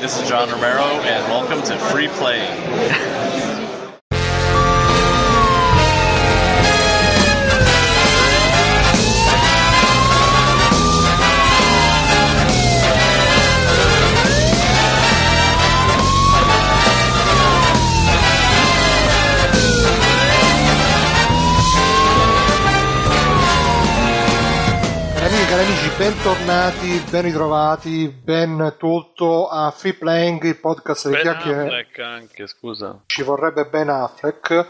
This is John Romero, and welcome to Free Playing. Bentornati, ben ritrovati, ben tutto a Free Playing, il podcast delle Ben chiacchiere. Affleck anche, scusa. Ci vorrebbe Ben Affleck.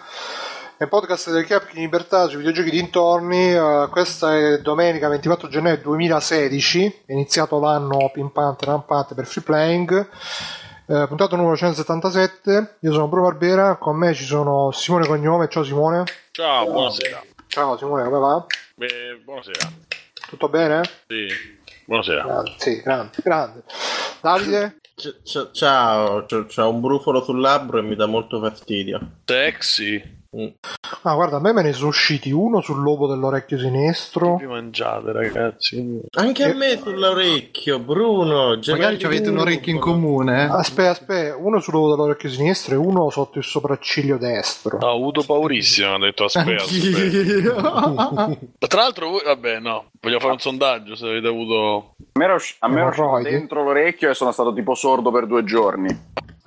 È il podcast delle chiacchiere in libertà sui videogiochi dintorni. eh, questa è domenica 24 gennaio 2016. È iniziato l'anno pimpante, rampante per Free Playing. Eh, puntata numero 177. Io sono Bruno Barbera. Con me ci sono Simone Cognome. Ciao Simone. Ciao, buonasera. Ciao Simone, come va? Beh, buonasera. Tutto bene? Sì, buonasera. Grande, sì, grande, grande. Davide? C- c- ciao, c- c'ho un brufolo sul labbro e mi dà molto fastidio. Sexy. Mm. Ah, guarda, a me me ne sono usciti uno sul lobo dell'orecchio sinistro. Vi mangiate, ragazzi. Anche a me sull'orecchio, Bruno. Magari ci avete un orecchio in comune. eh? Aspetta, aspetta, uno sul lobo dell'orecchio sinistro e uno sotto il sopracciglio destro. Ho avuto paurissimo, ho detto aspetta, aspetta. Tra l'altro voi, vabbè, no, voglio fare un sondaggio se avete avuto... A me era, usci- a me Emorroidi? dentro l'orecchio e sono stato tipo sordo per due giorni.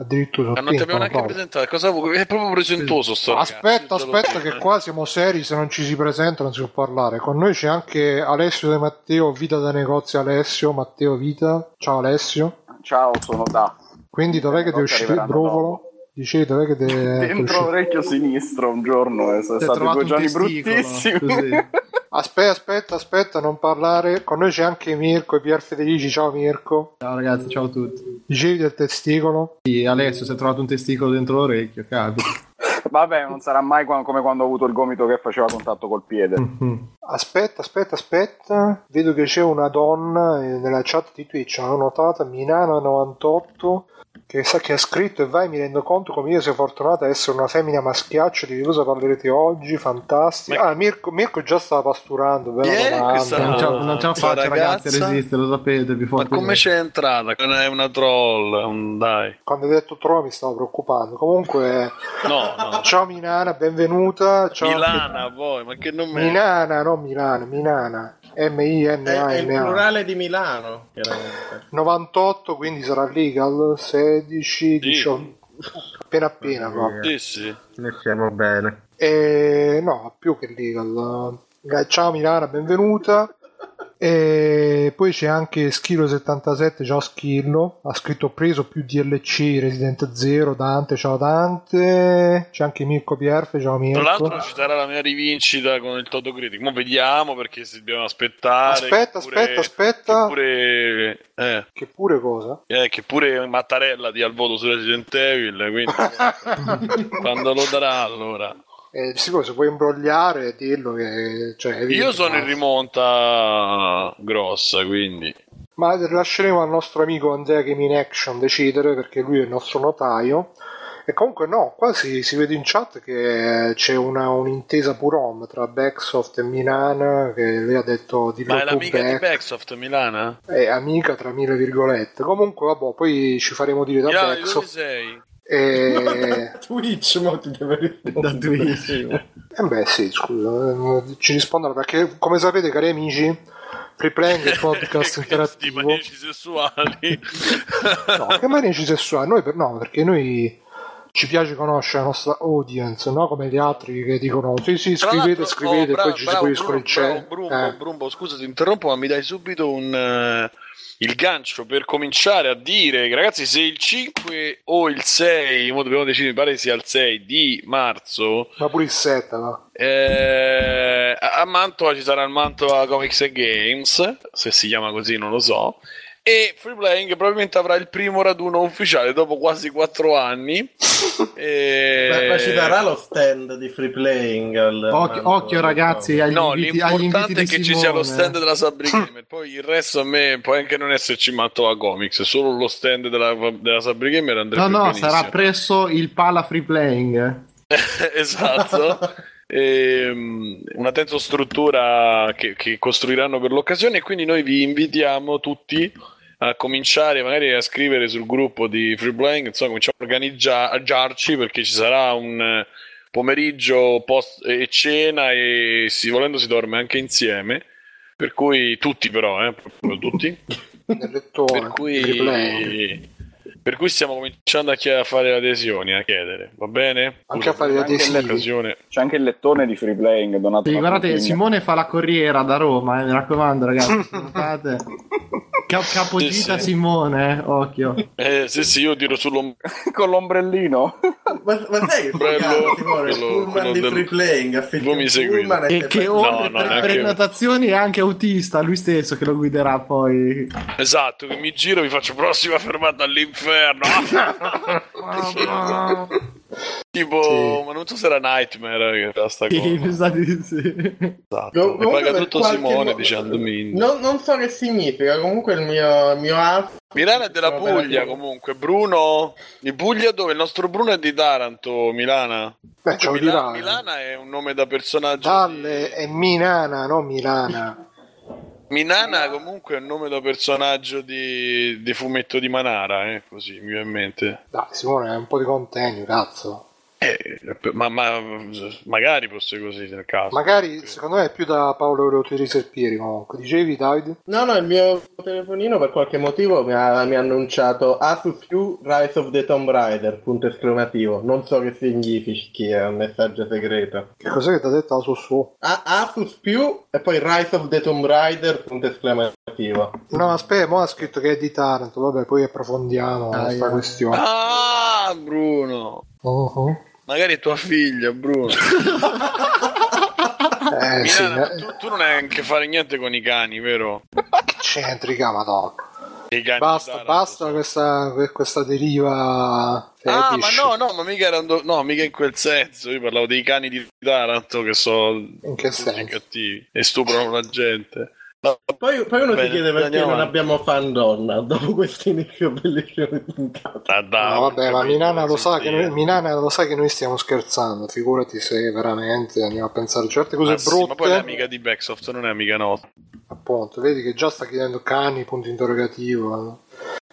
Addirittura Ma non ti abbiamo neanche presentato, cosa vuoi? È proprio presentoso sto ragazzo, Aspetta, lo aspetta, che qua siamo seri. Se non ci si presenta, non si può parlare. Con noi c'è anche Alessio De Matteo, Vita da Negozio. Alessio, Matteo Vita. Ciao Alessio. Ciao, sono da. Quindi dov'è che ti è uscito il arriveranno che è Dentro l'orecchio sinistro un giorno e sono stati trovato due un giorni testicolo, bruttissimi. così. Aspetta, aspetta, aspetta, non parlare. Con noi c'è anche Mirko e Pier Federici. Ciao Mirko. Ciao ragazzi, ciao a tutti. Dicevi del testicolo? Sì, Alessio, si è trovato un testicolo dentro l'orecchio, capita. Vabbè, non sarà mai qua- come quando ho avuto il gomito che faceva contatto col piede. Mhm. Aspetta, aspetta, aspetta. Vedo che c'è una donna eh, nella chat di Twitch, l'ho notata, Minana98, che sa che ha scritto e vai, mi rendo conto come io sia fortunata ad essere una femmina maschiaccio di cosa parlerete oggi, fantastico. Ma- Ah, Mirko, Mirko già stava pasturando, domanda. questa- Non la- non ce la questa faccio ragazzi resistere, lo sapete, Ma come c'è entrata? Non è una troll, un- dai. Quando hai detto trova mi stavo preoccupando. Comunque, No, no. ciao Minana, benvenuta. Ciao Milana poi, ma che nome è? Minana, non Milana, Minana. È, è il M-I-N-A-N-A. plurale di Milano, chiaramente. 98, quindi sarà legal, 16, Sì. 18, appena appena proprio. Sì, sì. Ne siamo bene. E, no, più che legal. Eh, Ciao Milana, benvenuta. E poi c'è anche Schilo77, ciao Schillo, ha scritto preso più DLC, Resident Zero, Dante, ciao Dante, c'è anche Mirko Pierfe, ciao Tra Mirko. l'altro ci sarà la mia rivincita con il Toto Critic. Mo vediamo perché si dobbiamo aspettare. Aspetta, pure- aspetta, aspetta. Che pure, eh, Che pure cosa? eh, che pure Mattarella dia il voto su Resident Evil. Quindi quando lo darà allora. Eh, sicuro, se puoi imbrogliare, dillo che... Cioè, Io sono in rimonta grossa, quindi. Ma lasceremo al nostro amico Andrea Game in Action decidere perché lui è il nostro notaio. E comunque no, qua si, si vede in chat che c'è una, un'intesa purom tra Backsoft e Minana che lei ha detto di Ma è l'amica di back, Backsoft Milana? è amica tra mille virgolette. Comunque vabbè, poi ci faremo dire da Milana, dove Backsoft. sei? E... Twitch, mo ti deve Da Twitch. eh beh sì, scusa, eh, ci rispondono perché come sapete cari amici, è il podcast Di interattivo. maniaci sessuali. No, che maniaci sessuali? Noi per, no, perché noi ci piace conoscere la nostra audience, no? Come gli altri che dicono sì, sì, scrivete, scrivete, oh, bravo, poi ci seguiscono il bravo, Brumbo, Eh. Brumbo, scusa ti interrompo, ma mi dai subito un, eh, il gancio per cominciare a dire ragazzi se il 5 o il 6, mo dobbiamo decidere, mi pare sia il 6 di marzo, Ma pure il 7, no? eh, a Mantova ci sarà il Mantova Comics and Games, se si chiama così non lo so, e Free Playing probabilmente avrà il primo raduno ufficiale dopo quasi 4 anni. E- Ma, ma ci darà lo stand di free playing? al- Occhio, occhio, ragazzi agli No, inviti, agli inviti l'importante è di che ci sia lo stand della Sabri Gamer. Poi il resto a me può anche non esserci Mantova Comics, solo lo stand della, della Sabri Gamer andrebbe No, no, benissimo. sarà presso il Pala Free Playing. esatto. Ehm, una tensostruttura che, che costruiranno per l'occasione e quindi noi vi invitiamo tutti a cominciare magari a scrivere sul gruppo di Free Playing, insomma, cominciamo a organizzarci perché ci sarà un eh, pomeriggio post e cena e si, volendo si dorme anche insieme. Per cui tutti però, eh, proprio tutti. Per cui, per cui stiamo cominciando a, fare adesioni, a chiedere, va bene? Anche a fare. L'occasione. C'è anche il lettone di free playing donato Sì, da guardate. Simone fa la corriera da Roma, eh, mi raccomando, ragazzi. notate? Cap- capogita Sì, sì. Simone, eh, occhio. Eh, sì, sì, io tiro sull'ombrello. con l'ombrellino. Ma, ma sai che il quello- pullman quello di del- free playing affitti Voi mi pullman E che fai- oltre no, per prenotazioni è anche autista, lui stesso che lo guiderà poi. Esatto, che mi giro e vi faccio prossima fermata all'inferno. tipo, Sì. ma non so se era Nightmare che fa sta cosa. Sì, mi sa di sì. Esatto. Com- comunque paga tutto Simone mo- dicendomi. Non, non so che significa, comunque il mio, il mio app Milano è della Puglia comunque. Bruno, di Puglia dove? Il nostro Bruno è di Taranto, Milana. Beh, ce lo Mila- dirà. Milana è un nome da personaggio. Dalle è Minana, non Milana. Minana comunque è un nome da personaggio di, di fumetto di Manara, eh, così mi viene in mente. Dai, Simone, è un po' di contegno, cazzo. Eh, ma, ma- magari fosse così nel caso. Magari, secondo me, è più da Paolo Eurotiri Serpieri, comunque. Dicevi, Davide? No, no, il mio telefonino per qualche motivo mi ha, mi ha annunciato Asus più Rise of the Tomb Raider, punto esclamativo. Non so che significhi, è un messaggio segreto. Che cos'è che ti ha detto la su su? A- Asus più e poi Rise of the Tomb Raider, punto esclamativo. No, aspetta, mo ha scritto che è di Taranto. Vabbè, poi approfondiamo Ah, questa yeah. questione. Ah, Bruno. Uh-huh. Magari è tua figlia, Bruno. Eh, sì, Milana, eh, tu, tu non hai a che fare niente con i cani, vero? centrica, madonna. I cani Basta, basta questa, questa deriva Ah, ma no, no, ma mica era un do- no, mica in quel senso. Io parlavo dei cani di Taranto che sono In che cattivi e stuprano la gente. Poi, poi uno Bene, si chiede perché non abbiamo fan donna dopo questo inizio bellissimo di puntata. ah, No, vabbè, ma Minana lo, sa che noi, Minana lo sa che noi stiamo scherzando. Figurati se veramente andiamo a pensare a certe cose Ma sì, ma poi è brutte. amica di Backsoft, non è amica nostra. Appunto, vedi che già sta chiedendo cani, punto interrogativo.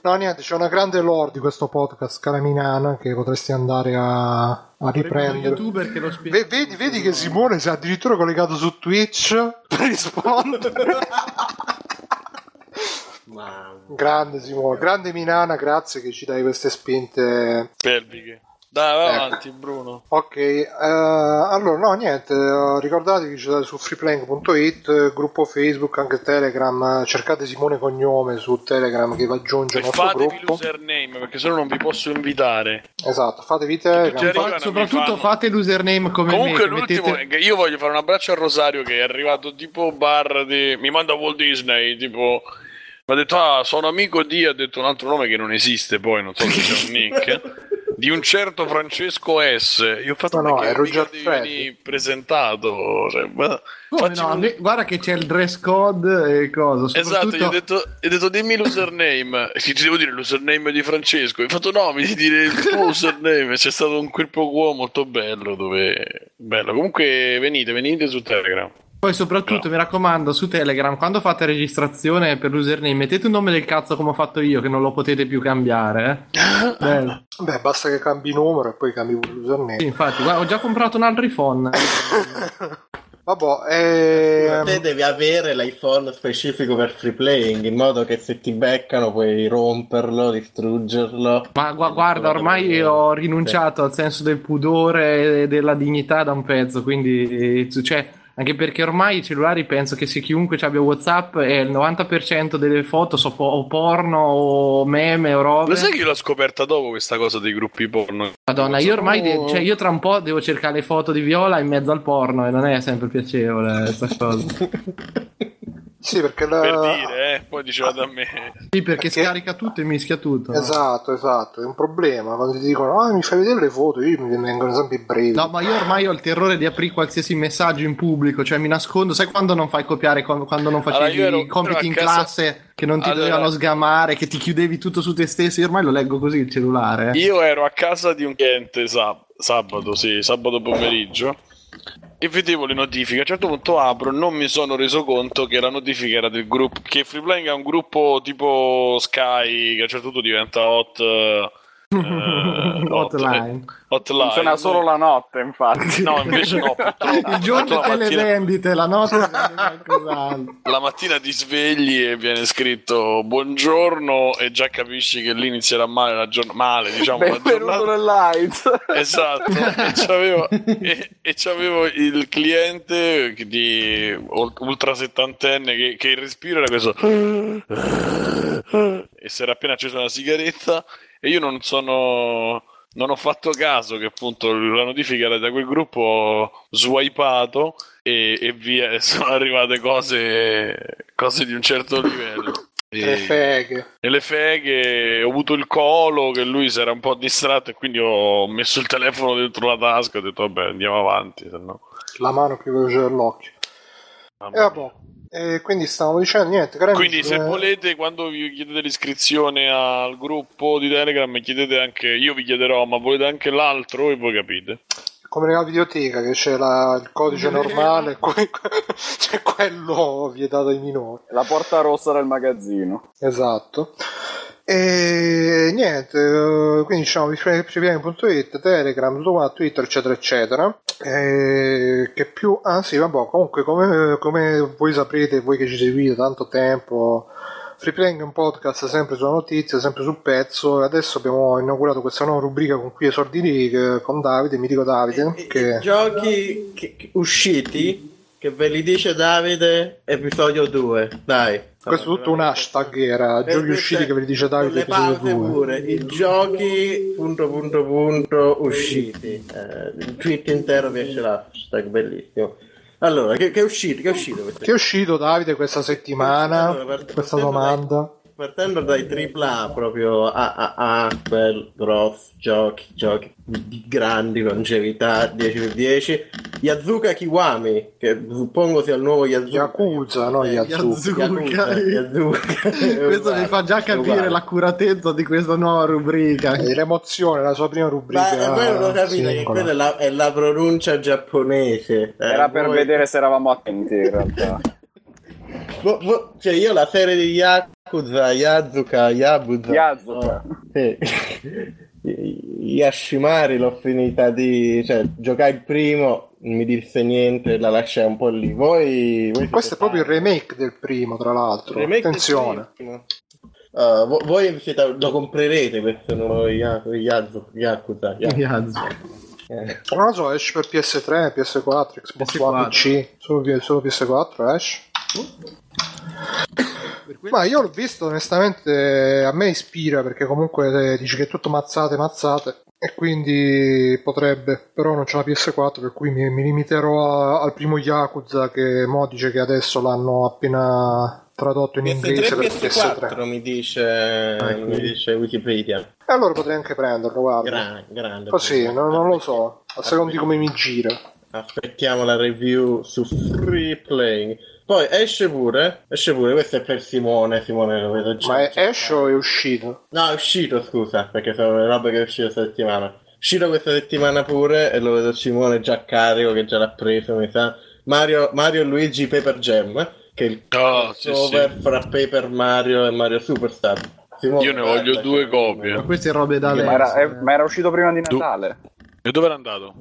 No, niente, c'è una grande lore di questo podcast, cara Minana, che potresti andare a, a riprendere. youtuber che lo spiega. Ve- vedi, vedi che Simone si è addirittura collegato su Twitch per rispondere. Grande Simone, grande Minana, grazie che ci dai queste spinte. Pelviche. Dai, vai Ecco. avanti, Bruno. Ok, eh, allora no, niente, eh, ricordatevi che ci date su freeplank.it, eh, gruppo Facebook, anche Telegram, eh, cercate Simone Cognome su Telegram che vi aggiunge E al nostro fatevi gruppo. l'username perché sennò non vi posso invitare. Esatto, fatevi Telegram. Fa- soprattutto fate l'username come Comunque me. l'ultimo mettete- è che io voglio fare un abbraccio a Rosario che è arrivato tipo bar di... mi manda Walt Disney, tipo mi ha detto ah sono amico di, ha detto un altro nome che non esiste poi, non so se c'è un nick. Di un certo Francesco S. Io ho fatto No, no, Freddy. venire presentato. Cioè, ma- Come no, un- guarda che c'è il dress code e cosa. Esatto, Soprattutto... gli ho detto, gli ho detto dimmi l'username. E ti devo dire l'username di Francesco. Mi ha fatto no, mi devi dire il tuo username. C'è stato un quel quo molto bello dove... Bello. Comunque venite, venite su Telegram. Poi soprattutto No. mi raccomando su Telegram quando fate registrazione per l'username mettete un nome del cazzo come ho fatto io che non lo potete più cambiare. Eh? Beh, basta che cambi numero e poi cambi l'username. Sì, infatti, guarda, ho già comprato un altro iPhone. Vabbè, ehm, Te devi avere l'iPhone specifico per free playing in modo che se ti beccano puoi romperlo, distruggerlo. Ma gu- guarda, ormai ho rinunciato al senso del pudore e della dignità da un pezzo, quindi cioè, anche perché ormai i cellulari penso che se chiunque ci abbia WhatsApp e il 90% delle foto so o porno o meme o robe. Lo sai che io l'ho scoperta dopo questa cosa dei gruppi porno? Madonna, io ormai de- Oh. cioè, io tra un po' devo cercare le foto di Viola in mezzo al porno e non è sempre piacevole questa cosa. sì, perché la... Per dire, eh. Poi diceva da me. Sì, perché Perché- scarica tutto e mischia tutto. no? Esatto, esatto, è un problema. Quando ti dicono, ah, mi fai vedere le foto, io mi vengono sempre i brevi. No, ma io ormai ho il terrore di aprire qualsiasi messaggio in pubblico, cioè mi nascondo, sai quando non fai copiare, quando quando non facevi Allora, i compiti in casa- classe, che non ti Allora- dovevano sgamare, che ti chiudevi tutto su te stesso, io ormai lo leggo così il cellulare. eh. Io ero a casa di un cliente sab- sabato, sì, sabato pomeriggio. E vedevo le notifiche. A un certo punto apro, non mi sono reso conto che la notifica era del gruppo. Che Free Playing è un gruppo tipo Sky, che a un certo punto diventa hot. Eh, Hotline. hotline. Funziona solo la notte, infatti. No, invece no. Il giorno La te le mattina- vendite, la notte. La mattina ti svegli e viene scritto buongiorno e già capisci che lì inizierà male la giornata. Male, diciamo, la Benvenuto giornata. nell'Aids. Esatto, e c'avevo, e, e c'avevo il cliente di ul- ultra settantenne che, che il respiro era questo e si era appena acceso una sigaretta e io non sono non ho fatto caso che appunto la notifica era da quel gruppo ho swipato e, e via sono arrivate cose cose di un certo livello E- Le feghe. e le feghe, ho avuto il colo che lui si era un po' distratto e quindi ho messo il telefono dentro la tasca e ho detto vabbè andiamo avanti, se no... La mano più veloce dell'occhio. E vabbè. E quindi stavamo dicendo niente, cari Quindi amici, se come- volete, quando vi chiedete l'iscrizione al gruppo di Telegram, chiedete anche, io vi chiederò, ma volete anche l'altro e voi capite. come nella videoteca che c'è la- il codice normale que- c'è quello vietato ai minori. La porta rossa del magazzino. Esatto. E niente, eh, quindi diciamo freeplane.it, Telegram, tutto qua, Twitter, eccetera, eccetera. E che più, ah sì, vabbè, comunque come, come voi saprete, voi che ci seguite tanto tempo, Freeplaying è un podcast sempre sulla notizia, sempre sul pezzo. E adesso abbiamo inaugurato questa nuova rubrica con cui esordirei che- con Davide, mitico Davide, I- che giochi che- usciti che ve li dice Davide episodio 2 dai. Questo è tutto un hashtag era giochi usciti che ve li dice Davide episodio pause 2. pure. I giochi punto punto punto usciti. Eh, il tweet intero vi esce l'hashtag bellissimo. Allora che, che è uscito? Che è uscito? Che è uscito Davide questa settimana? Allora, questa domanda. Partendo dai AAA proprio AAA, bel, gross, giochi, giochi di, di grandi longevità, 10 su 10. Yazuka Kiwami, che suppongo sia il nuovo Yazuka. Yakuza, no Eh, Yazuka. Yakuza, Yazuka. Questo mi fa già capire l'accuratezza di questa nuova rubrica. E l'emozione, la sua prima rubrica. Ma non lo capite che quella è la, è la pronuncia giapponese. Eh, Era per voi- vedere se eravamo attenti in realtà. Vo- vo- cioè io la serie di Yakuza, Yazuka, Yabuza. Yazuka. no, sì. Yashimari l'ho finita di... cioè giocai il primo, non mi disse niente, la lasciai un po' lì. Voi... voi Questo è proprio il fan? remake del primo, tra l'altro. Remake del Attenzione. primo. Uh, vo- voi siete- lo comprerete questo nuovo Yakuza? Yakuza. Yazuka. Eh. Non lo so, esce per PS3, PS4, Xbox PS4. One, PC. Solo, solo PS4 esce. Ma io l'ho visto onestamente, a me ispira perché comunque eh, dici che è tutto mazzate, mazzate e quindi potrebbe, però non c'è la PS4 per cui mi, mi limiterò a- al primo Yakuza che mo dice che adesso l'hanno appena tradotto in inglese PS3 per PS4 PS3 mi dice, Ah, mi quindi. dice Wikipedia. e allora potrei anche prenderlo, guarda. Grande, grande. Così, non, non lo so, a seconda di come mi gira. Aspettiamo la review su Free Playing. Poi esce pure, esce pure, questo è per Simone, Simone lo vedo già. Ma è esce o è uscito? No, è uscito, scusa, perché sono le robe che è uscito questa settimana. È uscito questa settimana pure e lo vedo Simone già carico, che già l'ha preso, mi sa. Mario, Mario e Luigi Paper Jam, che è il sì, crossover sì. fra Paper Mario e Mario Superstar. Simone, Io ne voglio guarda, due c'è- copie. Ma queste robe da Ma adesso. era, eh, eh. ma era uscito prima di Du- Natale. E dove era andato?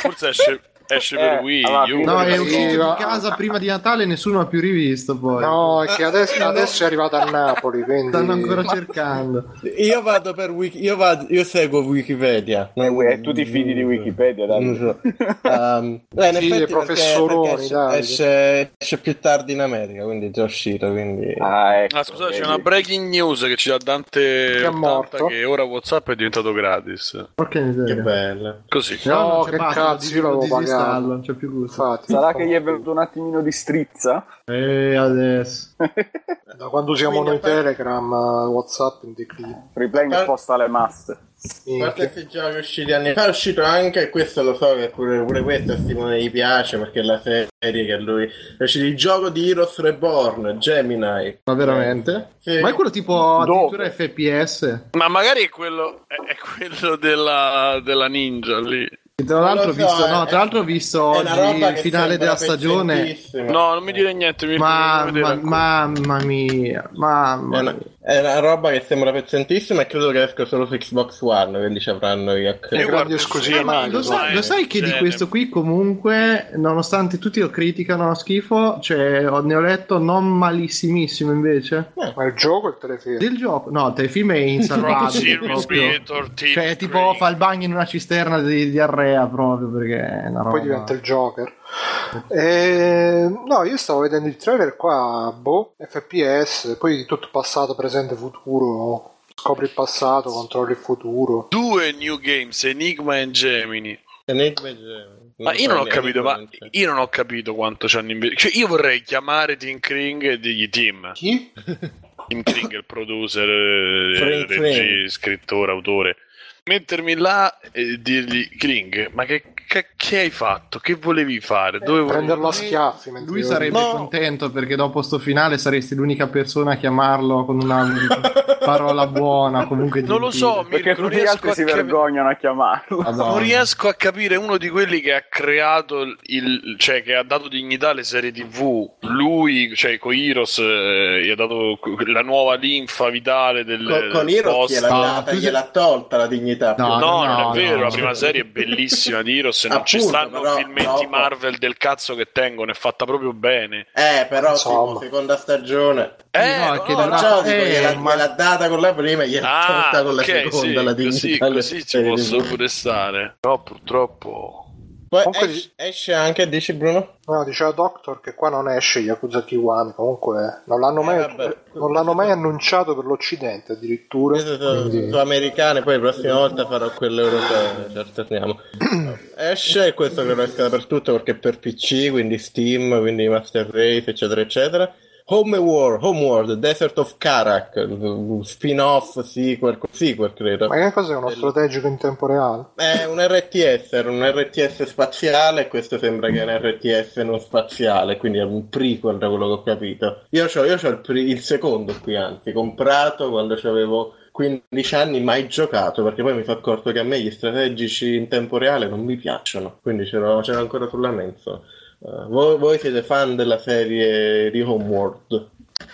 Forse esce, esce per Eh, Wii U. No, è uscito di casa prima di Natale e nessuno ha più rivisto poi. No, è che adesso, adesso è arrivato a Napoli, quindi... Stanno ancora cercando. Io vado per Wiki, io, vado, io seguo Wikipedia. E e tu ti fidi di Wikipedia, dai. Non so. Um, eh, in Sì, effetti professoroni, perché esce, esce, esce più tardi in America, quindi è già uscito. Quindi... Ah, ecco, Ah, scusate, c'è vedi. una breaking news che ci dà Dante Che è 80 morto. che ora WhatsApp è diventato gratis. Porca Che miseria. bello. Così. No, No, c'è che basta, cazzo, io l'avevo disinstallo, pagato. non c'è più gusto. Infatti, Sarà che gli è venuto un attimino di strizza? E adesso. da quando siamo Quindi, noi parte- Telegram, eh, Whatsapp in declino. Replaying Ma- sposta le masse. A parte Minchia. questi giochi usciti anni fa, è uscito anche, questo lo so che pure, pure questo a Simone gli piace perché è la serie che lui. È uscito il gioco di Heroes Reborn, Gemini. Ma veramente? Sì. Ma è quello tipo addirittura FPS? Ma magari è quello, è, è quello della, della ninja lì. Tra l'altro, ho visto, no, eh, tra l'altro ho visto oggi il finale della stagione. No, non mi dire niente. Mi Ma, ma- mamma mia, mamma una, mia. È una roba che sembra pezzentissima e credo che esca solo su Xbox One, quindi ci avranno i hack. Le Io grandi guardo esclusive sempre Mario, Lo lo sai che di questo qui comunque, nonostante tutti lo criticano a schifo, cioè, ho- ne ho letto non malissimissimo invece. Ma il gioco o il telefilm? Del gioco, no, il telefilm è insalvabile proprio. Cioè, tipo fa il bagno in una cisterna di diarrea proprio perché è una roba. Poi diventa il Joker. Eh, no, io stavo vedendo il trailer qua, boh, FPS, poi tutto passato, presente, futuro. Scopri il passato, controlli il futuro. Due new games, Enigma e Gemini. Enigma e Gemini. Ma io non ho capito, ma io non ho capito quanto ci hanno investito. Cioè, io vorrei chiamare Tim Kring e dirgli Tim. Chi? Tim Kring il producer, eh, Fring, regi, Fring. scrittore, autore. Mettermi là e dirgli Kring, ma che, che- che hai fatto? Che volevi fare? Dove volevi- Prenderlo a schiaffi. Lui io- sarebbe No. contento perché dopo sto finale saresti l'unica persona a chiamarlo con una parola buona. Comunque Non lo so, Perché Mirko, non tutti gli riesco altri a si cap- vergognano a chiamarlo. Madonna. Non riesco a capire uno di quelli che ha creato il, cioè che ha dato dignità alle serie TV. Lui, cioè Coiros, eh, gli ha dato la nuova linfa vitale del Con, post. gliel'ha, gliel'ha tolta la dignità. No, No, non no, è vero, no. la prima serie è bellissima di Heroes, non ci Appunto, stanno però, filmetti dopo- Marvel del cazzo che tengono, è fatta proprio bene. Eh, però Insomma. tipo, seconda stagione. Eh, No, no, che no, Perciò dico, eh, gliel'ha, ma- gliel'ha data con la prima e gliel'ha Ah, tolta con la seconda sì, la così, dignità. alle così ci posso pure stare. Però purtroppo... Poi Comunque esce, esce anche, dici Bruno? No, diceva Doctor che qua non esce Yakuza Kiwami. Comunque non l'hanno, Eh, mai, vabbè. non l'hanno mai annunciato per l'Occidente addirittura. Sono, Quindi- americane, poi la prossima volta farò quelle europee, ci alterniamo. Esce e questo credo esca dappertutto perché è per PC, quindi Steam, quindi Master Race, eccetera, eccetera. Homeworld, Homeworld, Desert of Karak, spin-off, sequel, sequel credo. Ma che cos'è uno strategico in tempo reale? È un RTS, era un RTS spaziale e questo sembra che è un RTS non spaziale, quindi è un prequel da quello che ho capito. Io ho io c'ho il, pri- il secondo qui, anzi, comprato quando avevo 15 anni, mai giocato, perché poi mi sono accorto che a me gli strategici in tempo reale non mi piacciono, quindi c'ero, c'ero ancora sulla mensa. Eh, voi, voi siete fan della serie di Homeworld?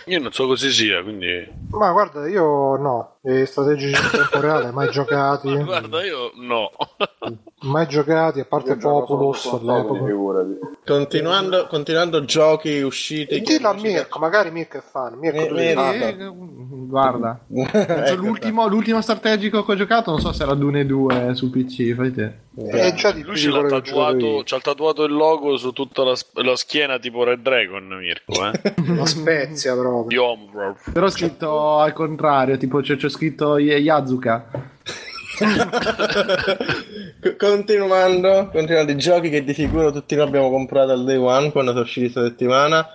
Io non so così sia, quindi... Ma guarda, io no, i strategici in tempo reale mai giocati, Guarda, io no. mai giocati, a parte Populous. Continuando, continuando giochi usciti... che Dillo a Mirko, magari Mirko è fan. Mirko, Mi- tu mi-. Eh, guarda, Ecco, l'ultimo, l'ultimo strategico che ho giocato, non so se era Dune 2 su PC, fai te. È già di Lui giocato tatuato, c'ha tatuato il logo su tutta la, la schiena tipo Red Dragon, Mirko, eh? La Spezia Di proprio. Però ho scritto al contrario, tipo c'è, c'è scritto Yazuka. Continuando, continuando i giochi che di sicuro tutti noi abbiamo comprato al day one quando sono usciti questa settimana.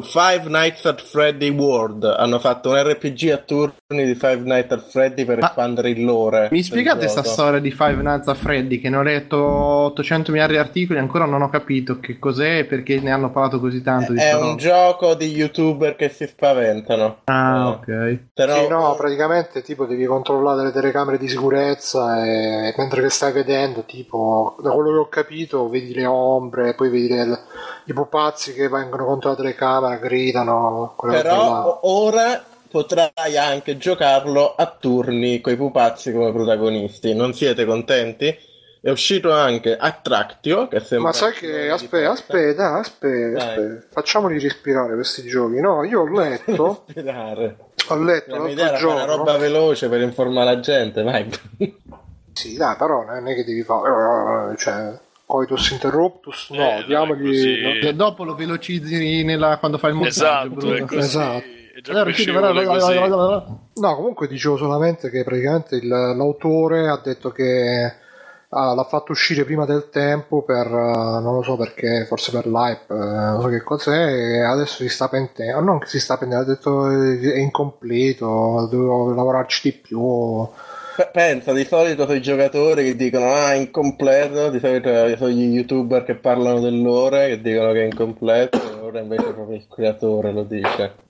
Five Nights at Freddy World hanno fatto un RPG a turni di Five Nights at Freddy per Ma- espandere il lore. Mi spiegate sta gioco. storia di Five Nights at Freddy che ne ho letto 800 miliardi di articoli ancora non ho capito che cos'è e perché ne hanno parlato così tanto di È un roba. gioco di youtuber che si spaventano. Ah, Eh, ok. Però, Sì, no, praticamente tipo devi controllare le telecamere di sicurezza e mentre che stai vedendo, tipo, da quello che ho capito, vedi le ombre, poi vedi le- i pupazzi che vengono contro la telecamera, gridano, però ora potrai anche giocarlo a turni con i pupazzi come protagonisti. Non siete contenti? È uscito anche Attractio, che sembra... Ma sai che aspetta, aspetta, aspetta, aspetta, facciamoli respirare questi giochi. No, io ho letto, Aspirare. ho letto l'altro fare una giorno. roba veloce per informare la gente, vai. Sì, dai, però non è che devi fare, eh, cioè, coitus interruptus, no, Eh, diamogli... no. E dopo lo velocizzi nella- quando fai il montaggio. Esatto, Bruno. è così. Esatto. Allora, così. No, comunque dicevo solamente che praticamente il- l'autore ha detto che ah, l'ha fatto uscire prima del tempo per, eh, non lo so perché, forse per l'hype, eh, non so che cos'è, e adesso si sta pentendo, non che si sta pentendo, ha detto eh, è incompleto, devo lavorarci di più. Pensa, di solito sono i giocatori che dicono ah, è incompleto, di solito sono gli youtuber che parlano dell'ore che dicono che è incompleto, e ora invece proprio il creatore lo dice.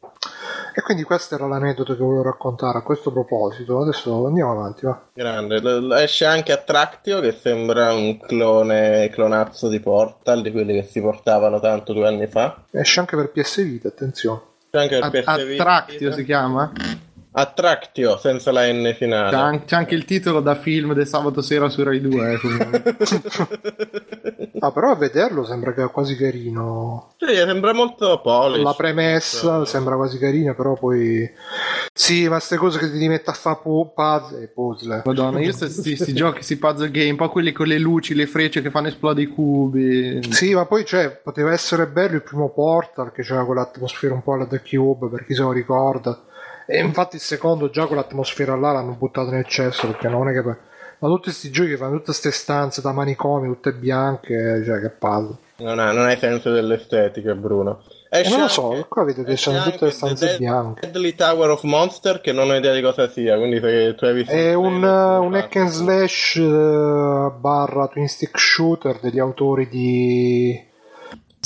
E quindi questo era l'aneddoto che volevo raccontare a questo proposito. Adesso andiamo avanti, va. Grande, esce anche Attractio che sembra un clone, clonazzo di Portal, di quelli che si portavano tanto due anni fa. Esce anche per PS Vita, attenzione. C'è anche il A- PS Vita. Attractio si chiama? Attractio, senza la N C'è, finale. an- c'è anche il titolo da film del sabato sera su Rai 2. eh. Ah, però a vederlo sembra che è quasi carino. Sì, sembra molto polish. La premessa sembra quasi carina, però poi. Sì, ma queste cose che ti mette a fare pu- puzzle e puzzle. Madonna, io questi giochi, questi puzzle game, un po' quelli con le luci, le frecce che fanno esplodere i cubi. Sì, ma poi cioè, poteva essere bello il primo Portal che c'era quell'atmosfera un po' alla The Cube, per chi se lo ricorda. E infatti il secondo già quell'atmosfera là l'hanno buttato nel cesso perché non è che. Ma tutti questi giochi che fanno tutte queste stanze da manicomi, tutte bianche, cioè che palle. Non, ha, non hai senso dell'estetica, Bruno. E Esce non lo so, qua vedo che sono tutte le stanze The bianche. Deadly Tower of Monster, che non ho idea di cosa sia, quindi se tu hai visto... È un, come un hack and slash uh, barra twin stick shooter degli autori di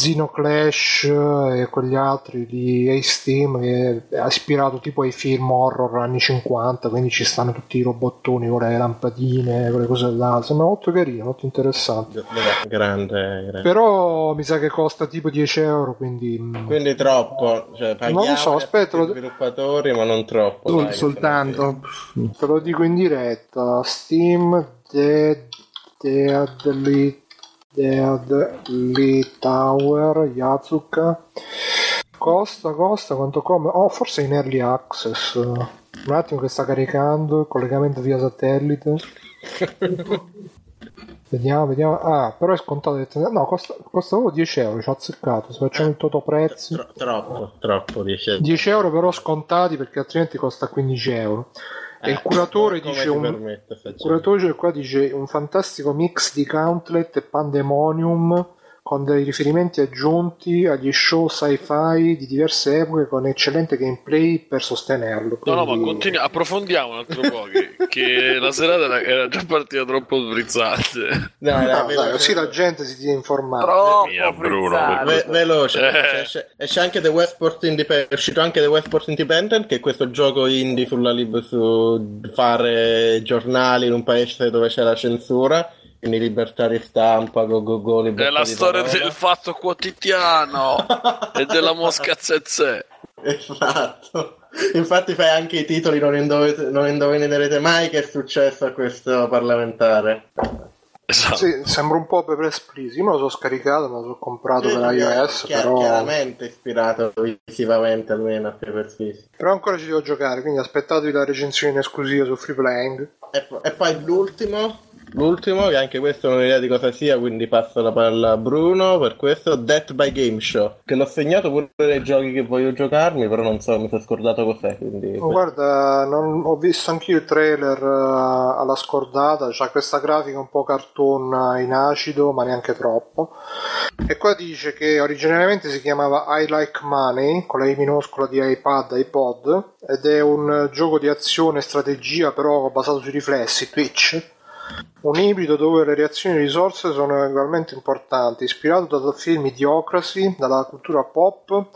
Xenoclash uh, e quegli altri di Ace Team che è ispirato tipo ai film horror anni 50 quindi ci stanno tutti i robottoni con le lampadine quelle cose là sembra molto carino molto interessante Grande, grande. però mi sa che costa tipo 10 euro quindi mm, Quindi troppo, cioè paghiamo Non lo so, aspetta, lo- sviluppatori, ma non troppo. Sol- dai, soltanto. te lo dico in diretta Steam Dead Deadly Deadly Tower Yazuka costa costa quanto come? Oh forse in early access. Un attimo che sta caricando il collegamento via satellite. Vediamo vediamo. Ah però è scontato no costa, costa solo 10 euro ci ha azzeccato. Se facciamo il toto prezzi Tro- troppo, troppo, dice. 10 euro però scontati perché altrimenti costa 15 euro e il curatore Eh, dice un, permette, il curatore qua dice un fantastico mix di Countlet e Pandemonium con dei riferimenti aggiunti agli show sci-fi di diverse epoche con eccellente gameplay per sostenerlo. No, no, ma Quindi- continui- approfondiamo un altro po'. che, che la serata era, era già partita troppo frizzante. Dai, dai, No, veloce, dai, così la gente si tiene informata. Troppo Mia, Bruno. Ve- veloce, Eh. Esce, esce anche The Westport Independent. È uscito anche The Westport Independent, che è questo gioco indie sulla lib su fare giornali in un paese dove c'è la censura. Quindi libertà di stampa, go go go, libertà È la di storia parola. del fatto quotidiano e della mosca zezze. Esatto. Infatti fai anche i titoli, non, indovete- non indovinerete mai che è successo a questo parlamentare. Esatto. Sì, sembra un po' Papers, Please. Io me lo sono scaricato, me lo sono comprato per iOS, Chiar- però... Chiaramente ispirato visivamente almeno a Paper Please. però ancora ci devo giocare, quindi aspettatevi la recensione in esclusiva su Free Playing. E, po- e poi l'ultimo, l'ultimo, che anche questo non ho idea di cosa sia, quindi passo la palla a Bruno per questo, Death by Game Show, che l'ho segnato pure nei giochi che voglio giocarmi, però non so, mi sono scordato cos'è, quindi... Oh, guarda, non- ho visto anch'io il trailer eh, alla scordata, c'ha questa grafica un po' cartoon in acido, ma neanche troppo. E qua dice che originariamente si chiamava I Like Money, con la I minuscola di iPad, iPod, ed è un gioco di azione e strategia però basato sui riflessi, Twitch. Un ibrido dove le reazioni di risorse sono ugualmente importanti, ispirato dal film Idiocracy, dalla cultura pop,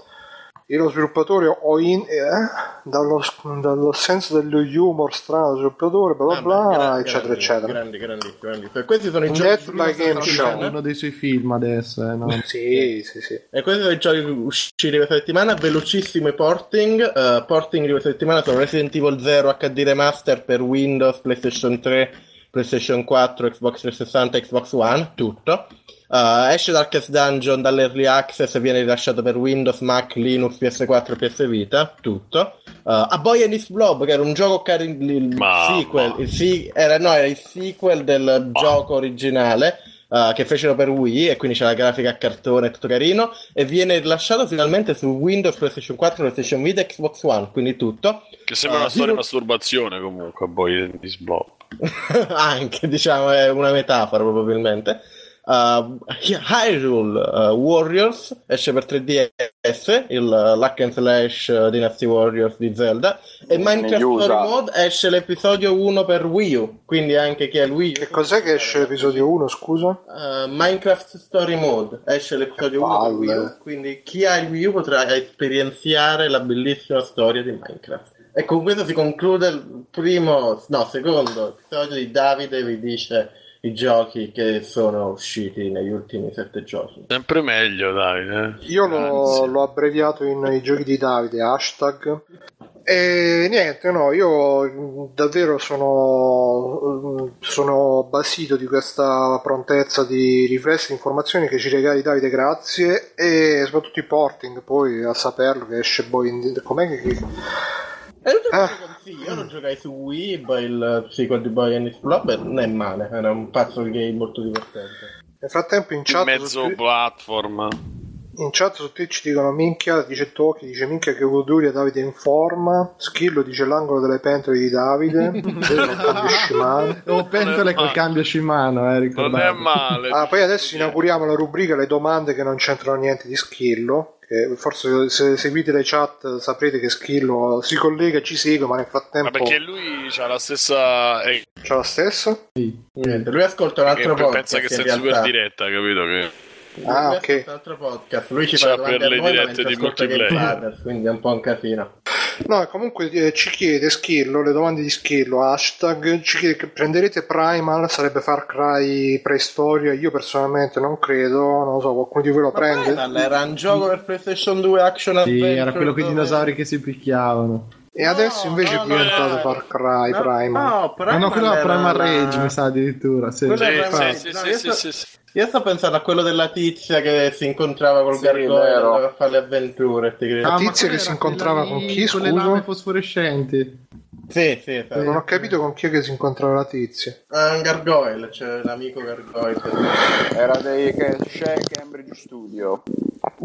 e lo sviluppatore o in, eh, dallo, dallo senso dello humor strano dello sviluppatore, bla bla Ah, bla, grandi, eccetera, grandi, eccetera. Grandi, grandi, grandi. Per Questi sono i Death giochi Show. dicendo. uno dei suoi film adesso. eh, no? Sì, sì, sì. E questi sono i giochi usciti questa settimana, velocissimo i porting. eh, porting di questa settimana sono Resident Evil 0 HD Remaster per Windows, PlayStation 3, PlayStation 4, Xbox 360, Xbox One, tutto. Eh, esce Darkest Dungeon dall'Early Access e viene rilasciato per Windows, Mac, Linux, PS4 e PS Vita, tutto. Uh, A Boy and His Blob, che era un gioco carino, il Mamma. sequel, il se- era, no, era il sequel del gioco originale. uh, che fecero per Wii e quindi c'è la grafica a cartone tutto carino e viene rilasciato finalmente su Windows, PlayStation 4, PlayStation Vita e Xbox One quindi tutto Che sembra Ah, una storia di io- masturbazione comunque, boy di Blob. anche diciamo è una metafora probabilmente uh, Hyrule uh, Warriors esce per 3DS, il uh, Luck and Slash uh, Dynasty Warriors di Zelda, e Minecraft. Story Mode esce l'episodio 1 per Wii U, quindi anche chi ha il Wii U. Che cos'è che esce l'episodio 1, scusa? Uh, Minecraft Story Mode esce l'episodio Che 1 per. Wii U, quindi chi ha il Wii U potrà esperienziare la bellissima storia di Minecraft. E con questo si conclude il primo, no, secondo episodio di Davide vi dice i giochi che sono usciti negli ultimi sette giorni. Sempre meglio, Davide. Io l'ho, l'ho abbreviato in i giochi di Davide, hashtag. E niente, no, io davvero sono, sono basito di questa prontezza di riflessi di informazioni che ci regali Davide, grazie. E soprattutto i porting, poi a saperlo che esce poi in... Com'è che... E lo Ah. consiglio, io lo giocai su Wii, il sequel di Boy and His Blobber non è male, era un pazzo game molto divertente. Nel frattempo in In chat... mezzo su platform. In chat su Twitch dicono minchia, dice Toki, dice minchia che Goduria Davide in forma, Schillo dice l'angolo delle pentole di Davide, Vedo il cambio Shimano. Ho pentole col cambio Shimano, eh, Non è ricordate. male. Ah, poi adesso inauguriamo la rubrica Le domande che non c'entrano niente di Schillo, forse se seguite le chat saprete che Schillo si collega, ci segue, ma nel Ma frattempo perché lui ha la stessa. eh, c'ha la stessa. Niente, lui ascolta un altro podcast. pensa che sia in realtà. super diretta, capito? Che... Ah, ok. altro podcast. Lui ci Cioè, fa domande per a le noi, ma dirette di multiplayer. Quindi è un po' un casino. No, comunque eh, ci chiede Schillo, le domande di Schillo, hashtag, ci chiede che prenderete Primal, sarebbe Far Cry preistoria, io personalmente non credo, non lo so, qualcuno di voi lo Ma prende? Primal era un gioco per PlayStation 2 Action Sì, Adventure. era quello con i dinosauri che si picchiavano. E adesso invece no, è diventato no. Far Cry No, Primal. No, Primal Ah no, quello era Primal la- Rage, mi sa addirittura. Sì. Sì, sì, sì, No, sì, io sì, sto- sì, sì. Io sto pensando a quello della tizia che si incontrava col Sì, gargoyle doveva fare le avventure. ti credo. Ah, ma tizia quella che si incontrava con chi, Con le lame fosforescenti. Sì, sì, esatto. Non ho capito con chi è che si incontrava la tizia. Ah, un gargoyle, c'è l'amico gargoyle. Era dei Cambridge Studio.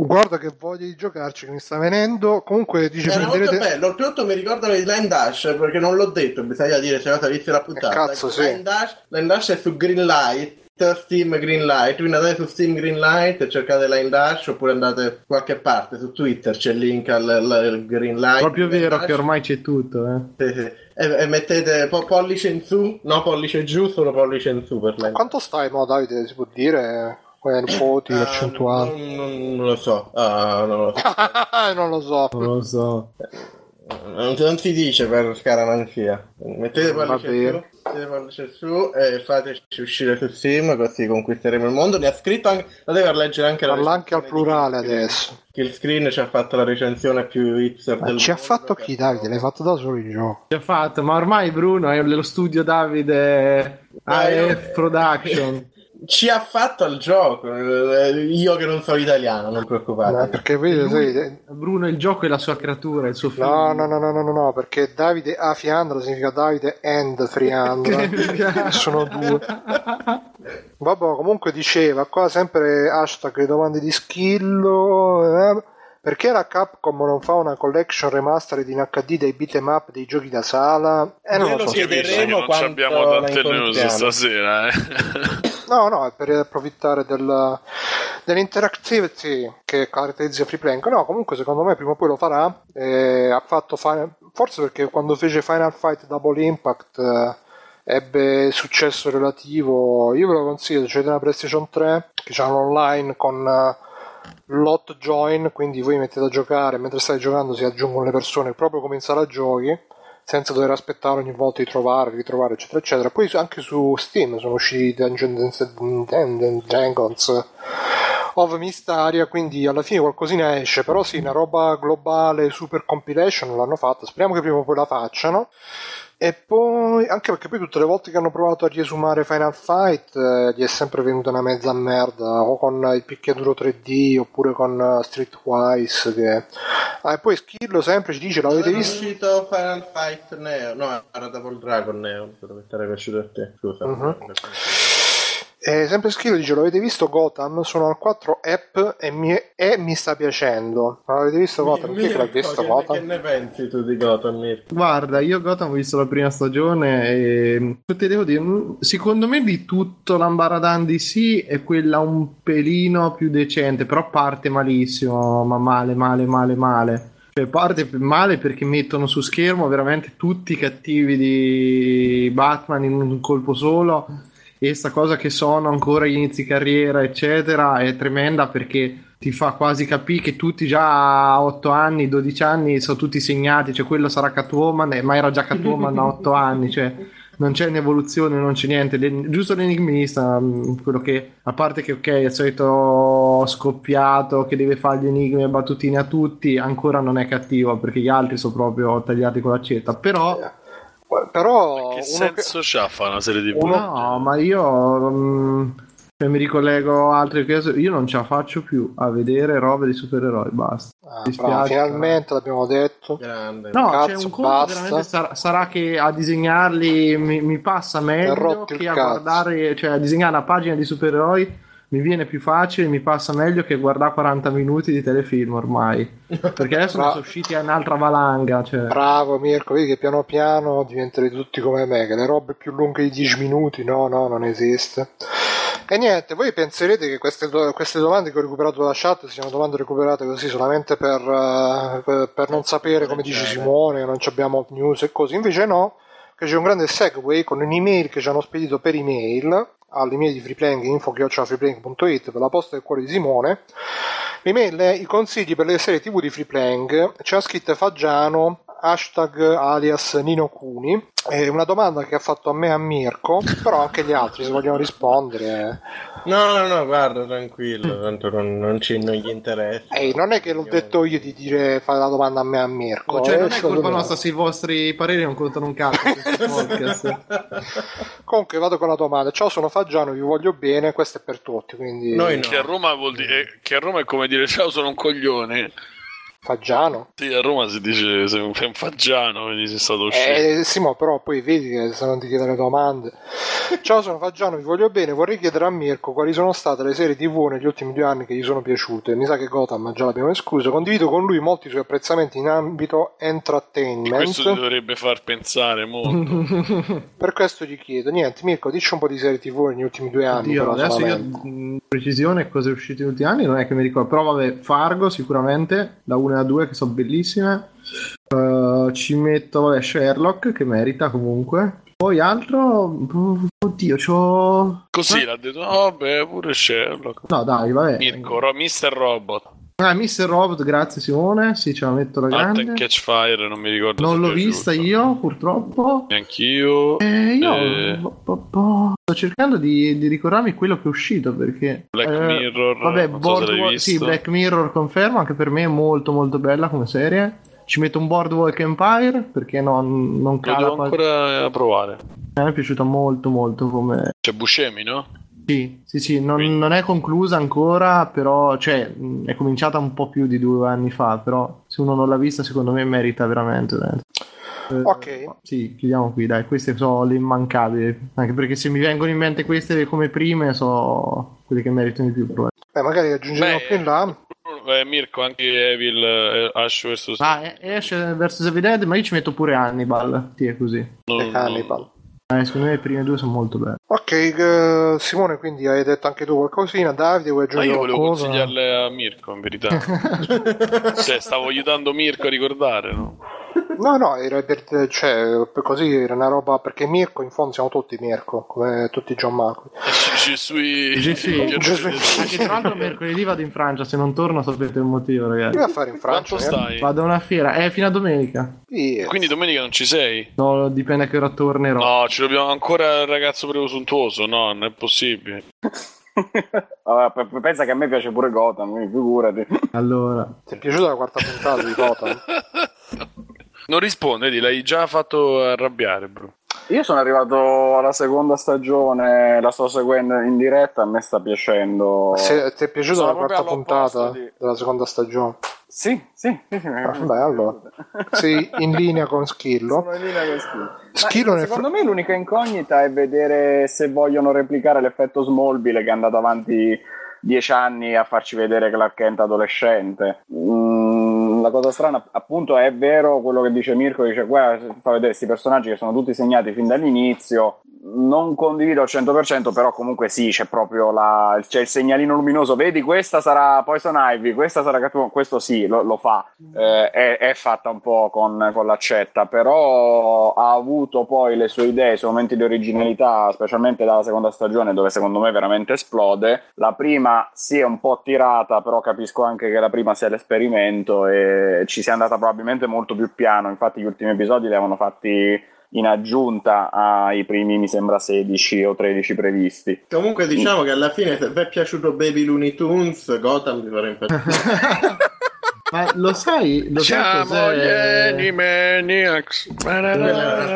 Guarda che voglia di giocarci che mi sta venendo. Comunque dice Era molto prenderete... bello, oltretutto mi ricordano di Line Dash perché non l'ho detto, bisogna dire se no all'inizio della puntata. cazzo, sì. Line Dash, Line Dash è su Greenlight, Steam Greenlight, quindi andate su Steam Greenlight e cercate Line Dash oppure andate da qualche parte su Twitter, c'è il link al, al- al Greenlight. Proprio Line vero Dash. che ormai c'è tutto, eh. Sì, sì. E, e mettete po- pollice in su, no pollice giù, solo pollice in su per Line Quanto stai, mo Davide? Si può dire? Quali voti, Ah, percentuali? non, non lo so, ah, non lo so. non lo so. Non lo so. Non, non si dice per scaramanzia. Mettete bene. su, mettete pollice su e fateci uscire su Steam così conquisteremo il mondo. Ne ha scritto anche. La devo leggere anche la Parla anche al plurale di adesso. Kill Screen ci ha fatto la recensione più hipster Ma del ci ha fatto che- chi, Davide? L'hai fatto da solo il gioco. Già fatto, ma ormai Bruno è lo studio Davide io- AF Production. Ci ha fatto il gioco. eh, Io che non so italiano, non No, preoccupate. perché vedi, Lui- sai, Bruno il gioco è la sua creatura, il suo figlio. No, no, no, no, no, no, no, perché Davide A Fiandra significa Davide and Friandra. Sono due. Vabbè, comunque diceva qua sempre hashtag le domande di skillo. eh, perché la Capcom non fa una collection remastered in HD dei beat'em up dei giochi da sala? Eh, non lo so. Chiederemo non abbiamo tante news stasera, eh. No, no, è per approfittare del- dell'interactivity che caratterizza Free Playing. No, comunque secondo me prima o poi lo farà. Eh, ha fatto Final- forse perché quando fece Final Fight Double Impact eh, ebbe successo relativo. Io ve lo consiglio, c'è una PlayStation 3 che un online con eh, lot join, quindi voi mettete a giocare, mentre stai giocando si aggiungono le persone proprio come in sala giochi senza dover aspettare ogni volta di trovare, ritrovare, eccetera, eccetera. Poi anche su Steam sono usciti Dungeons and Dragons of Mystaria, quindi alla fine qualcosina esce, però sì, una roba globale, super compilation l'hanno fatta, speriamo che prima o poi la facciano. E poi, anche perché poi tutte le volte che hanno provato a riesumare Final Fight eh, gli è sempre venuta una mezza merda, o con il picchiaduro 3D oppure con eh, Streetwise. Che... Ah, e poi Skillo sempre ci dice: L'avete visto? uscito Final Fight Neo, no, era Double Dragon Neo, dovrebbe essere piaciuto a te, scusa. Mhm. E sempre Schilo dice: Lo avete visto Gotham? Sono al 4 app e mi, e mi sta piacendo. Ma l'avete visto Gotham? Chi è che l'ha visto Gotham? che ne pensi tu di Gotham? Mirko? Guarda, io Gotham ho visto la prima stagione e ti devo dire, mm, secondo me di tutto l'Ambaradan DC è quella un pelino più decente, però parte malissimo, ma male, male, male, male. Cioè parte male perché mettono su schermo veramente tutti i cattivi di Batman in un colpo solo e sta cosa che sono ancora agli inizi carriera, eccetera, è tremenda perché ti fa quasi capire che tutti già a 8 anni, 12 anni sono tutti segnati, cioè quello sarà Catwoman, eh, ma era già Catwoman a 8 anni, cioè non c'è un'evoluzione, non c'è niente, giusto l'enigmista, mh, quello che, a parte che ok, è il solito scoppiato che deve fare gli enigmi e battutine a tutti, ancora non è cattivo perché gli altri sono proprio tagliati con l'accetta, però... Però Che uno che- senso c'ha fa una serie di No, ma io mm, cioè, mi ricollego a altre cose. Io non ce la faccio più a vedere robe di supereroi. Basta. Ah, Mi bravo, finalmente l'abbiamo detto. Grande. No, Cazzo, c'è un conto basta. veramente sarà, sarà che a disegnarli mi, mi passa meglio che a cazzo. guardare, cioè a disegnare una pagina di supereroi mi viene più facile, mi passa meglio che guardare 40 minuti di telefilm ormai. Perché adesso Bra- sono usciti un'altra valanga. Cioè. Bravo Mirko, vedi che piano piano diventerete tutti come me, che le robe più lunghe di 10 minuti, no, no, non esiste. E niente, voi penserete che queste, do- queste domande che ho recuperato dalla chat siano domande recuperate così solamente per, eh, per- per non sapere, come dice Simone, non ci abbiamo news e così. Invece no, che c'è un grande segue con un'email che ci hanno spedito per email all'email di freeplaying info.freeplaying.it per la posta del cuore di Simone. L'email è i consigli per le serie tv di freeplaying. C'è scritta Faggiano, hashtag alias Nino Cuni. È una domanda che ha fatto a me e a Mirko, però anche gli altri se vogliono rispondere. No, no, no, guarda, tranquillo, tanto non, non ci non gli interessa. Ehi, non è che l'ho detto io di dire fare la domanda a me e a Mirko. Cioè, eh, non è secondo colpa me. nostra se i vostri pareri non contano un cazzo. Comunque vado con la domanda. Ciao, sono Faggiano, vi voglio bene, questo è per tutti, quindi Noi no. Che a Roma vuol dire che a Roma è come dire ciao sono un coglione. Faggiano. Sì, a Roma si dice sei un, sei un faggiano, quindi sei stato uscito. Eh, Simo, però poi vedi che se non ti chiedo le domande. Ciao, sono Faggiano, vi voglio bene. Vorrei chiedere a Mirko quali sono state le serie TV negli ultimi due anni che gli sono piaciute. Mi sa che Gotham già l'abbiamo escluso. Condivido con lui molti suoi apprezzamenti in ambito entertainment. Questo ti dovrebbe far pensare molto. Per questo gli chiedo, niente, Mirko, dici un po' di serie TV negli ultimi due anni. Oddio, però, adesso io in precisione cosa è uscito negli ultimi anni non è che mi ricordo, però vabbè, Fargo sicuramente, da 1 a 2 che sono bellissime. Uh, ci metto vabbè, Sherlock che merita comunque. Poi altro, boh, oddio, c'ho... Così l'ha detto, oh beh, pure Sherlock. No dai, vabbè. Mirko, Ro- Mr. Robot, Ah, Mr. Robot, grazie Simone, sì, ce la metto la Art grande. and Catch Fire, non mi ricordo Non l'ho vista giusto. io, purtroppo. Neanch'io. Eh, io Eh. po- po- po- sto cercando di, di ricordarmi quello che è uscito perché Black eh, Mirror, vabbè, so Boardwalk- visto. sì, Black Mirror confermo anche per me è molto molto bella come serie ci metto un Boardwalk Empire perché non, non Lo cala devo quasi- ancora provare. a me è piaciuta molto molto come C'è Buscemi, no? Sì sì sì non, Quindi- non è conclusa ancora però cioè è cominciata un po' più di due anni fa però se uno non l'ha vista secondo me merita veramente, veramente. Eh, Ok. Sì, chiudiamo qui, dai, queste sono le immancabili. Anche perché se mi vengono in mente queste come prime, sono quelle che meritano di più. probabilmente. Beh, magari aggiungeremo Beh, più in là. Eh, Mirko, anche Evil, eh, Ash vs. Ah, e- esce vs Evil Dead, ma io ci metto pure Hannibal. Sì, è così. non- e Hannibal. Eh, secondo me le prime due sono molto belle. Ok, eh, Simone, quindi hai detto anche tu qualcosina. Davide, vuoi Ma aggiungere io volevo qualcosa? consigliarle a Mirko, in verità. cioè, stavo aiutando Mirko a ricordare, no? No, no, era per, cioè, per così era una roba perché Mirko in fondo siamo tutti Mirko, come tutti John Marco. Ci sui... Gesù. Gesù. Anche tra l'altro mercoledì vado in Francia, se non torno sapete il motivo, Che ragazzi. vai a fare in Francia? Quanto eh? stai? Vado a una fiera, è fino a domenica. Sì, Quindi domenica non ci sei? No, dipende a che ora tornerò. No, ci dobbiamo ancora il ragazzo presuntuoso, no, non è possibile. Vabbè, pe- pe- pensa che a me piace pure Gotham, quindi figurati. Allora, Ti è piaciuta la quarta puntata di Gotham? Non risponde, vedi, l'hai già fatto arrabbiare, bro. Io sono arrivato alla seconda stagione, la sto seguendo in diretta, a me sta piacendo. Se ti è piaciuta Sono la quarta puntata di- della seconda stagione? Sì, sì, Ah, beh, allora. Sei in linea con Schillo. Sono in linea con Schillo. Schillo Ma secondo me l'unica incognita è vedere se vogliono replicare l'effetto Smallville che è andato avanti dieci anni a farci vedere Clark Kent adolescente. Mm, la cosa strana, appunto, è vero quello che dice Mirko, dice guarda, fa vedere questi personaggi che sono tutti segnati fin dall'inizio. Non condivido al 100%, però comunque sì, c'è proprio la, c'è il segnalino luminoso. Vedi, questa sarà Poison Ivy, questa sarà Catwoman. Questo sì, lo, lo fa. Eh, è, è fatta un po' con, con l'accetta, però ha avuto poi le sue idee, i suoi momenti di originalità, specialmente dalla seconda stagione, dove secondo me veramente esplode. La prima si è un po' tirata, però capisco anche che la prima sia l'esperimento e ci sia andata probabilmente molto più piano. Infatti, gli ultimi episodi li avevano fatti in aggiunta ai primi, mi sembra, 16 o 13 previsti. Comunque diciamo che alla fine se vi è piaciuto Baby Looney Tunes, Gotham vi farà impazzire. Ma lo sai, lo sai Siamo gli? Animaniacs.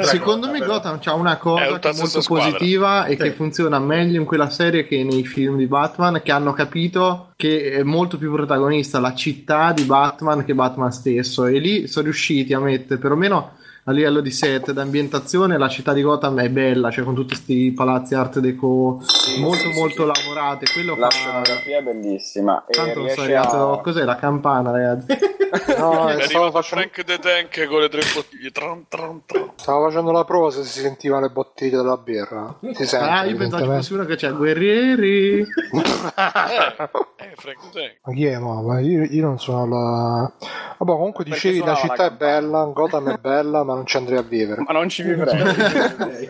Secondo me Gotham c'ha una cosa che è molto squadra. positiva e Sì. che funziona meglio in quella serie che nei film di Batman, che hanno capito che è molto più protagonista la città di Batman che Batman stesso. E lì sono riusciti a mettere perlomeno a livello di set d'ambientazione la città di Gotham è bella, cioè con tutti questi palazzi art deco molto molto lavorate. Quello La fa... scenografia è bellissima. E Tanto non so a... Cos'è la campana, ragazzi? No, È eh, stavo, arrivato facendo, Frank the Tank con le tre bottiglie. Tran, tran, tran. stavo facendo la prova se si sentiva le bottiglie della birra. Si sente, ah, io pensavo fosse uno che c'è guerrieri. Eh, Frank the Tank. Ma chi è? Ma io, io non sono la. Vabbè, comunque dicevi la città la è bella, Gotham è bella, ma non ci andrei a vivere. Ma non ci vivrei.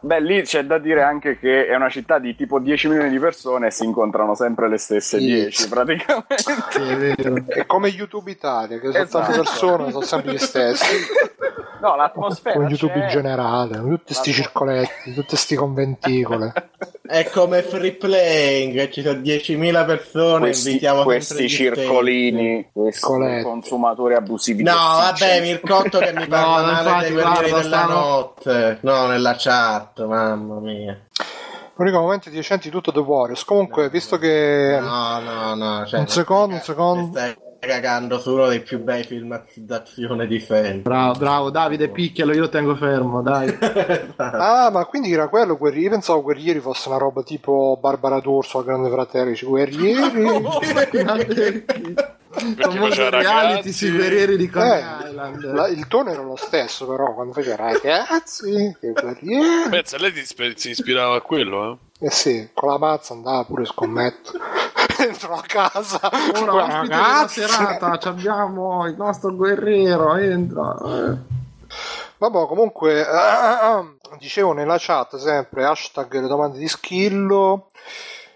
Beh, lì c'è da dire anche che è una città di tipo 10 milioni di persone e si incontrano sempre le stesse Sì. 10 praticamente. Sì, è. È come YouTube Italia, che sono Esatto. tante persone, sono sempre gli stessi. No, l'atmosfera Come YouTube c'è. in generale, tutti sti circoletti, tutti sti conventicole. È come free playing, ci sono 10.000 persone, Questi, invitiamo questi circolini, questi consumatori abusivi. No, vabbè, Mircotto che mi parla No, male dei guerrieri guarda, della stavo- notte. No, nella chat, mamma mia. L'unico momento decenti tutto The Warriors. Comunque, visto che No, no, no. Cioè, Un secondo, un secondo. Stai cagando su uno dei più bei film d'azione di sempre. Bravo, bravo, Davide, picchialo, io lo tengo fermo, dai. Ah, ma quindi era quello guerrieri? Io pensavo guerrieri fosse una roba tipo Barbara D'Urso al Grande Fratello. Dici, guerrieri? Perché faceva reality sui guerrieri di Coney Eh, Island. la- il tono era lo stesso, però, quando faceva ragazzi, che guerrieri. Pensa, lei si ispirava a quello, eh? Eh sì, con la mazza andava pure scommetto. Dentro la casa. Ora, della ragazzi. serata, ci abbiamo il nostro guerriero, entra. Eh. Vabbè, comunque, dicevo nella chat sempre hashtag le domande di skillo.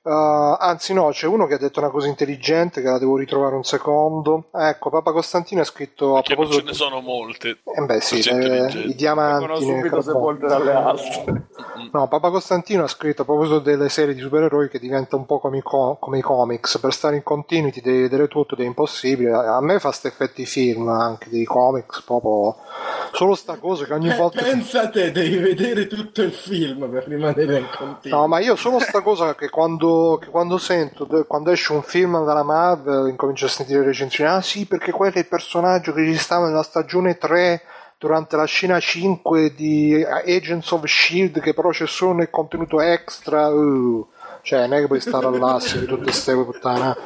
Eh, anzi, no, c'è uno che ha detto una cosa intelligente che la devo ritrovare un secondo. Ecco, Papa Costantino ha scritto a Che non ce proposito. ne sono molte. Eh beh, sì, le- i diamanti. subito carbone. sepolte dalle altre. No, Papa Costantino ha scritto a proposito delle serie di supereroi che diventa un po' come i, co- come i comics, per stare in continuity devi vedere tutto ed è impossibile. A me fa sti effetti film anche dei comics, proprio solo sta cosa che ogni Eh, volta... pensa te, devi vedere tutto il film per rimanere in continuo. No, ma io solo sta cosa che quando, quando sento, quando esce un film dalla Marvel, incomincio a sentire recensioni, ah sì, perché quello è il personaggio che ci stava nella stagione 3 durante la scena 5 di Agents of Shield, che però c'è solo nel contenuto extra. uh. Cioè, non è che puoi stare all'asse di tutte queste puttane.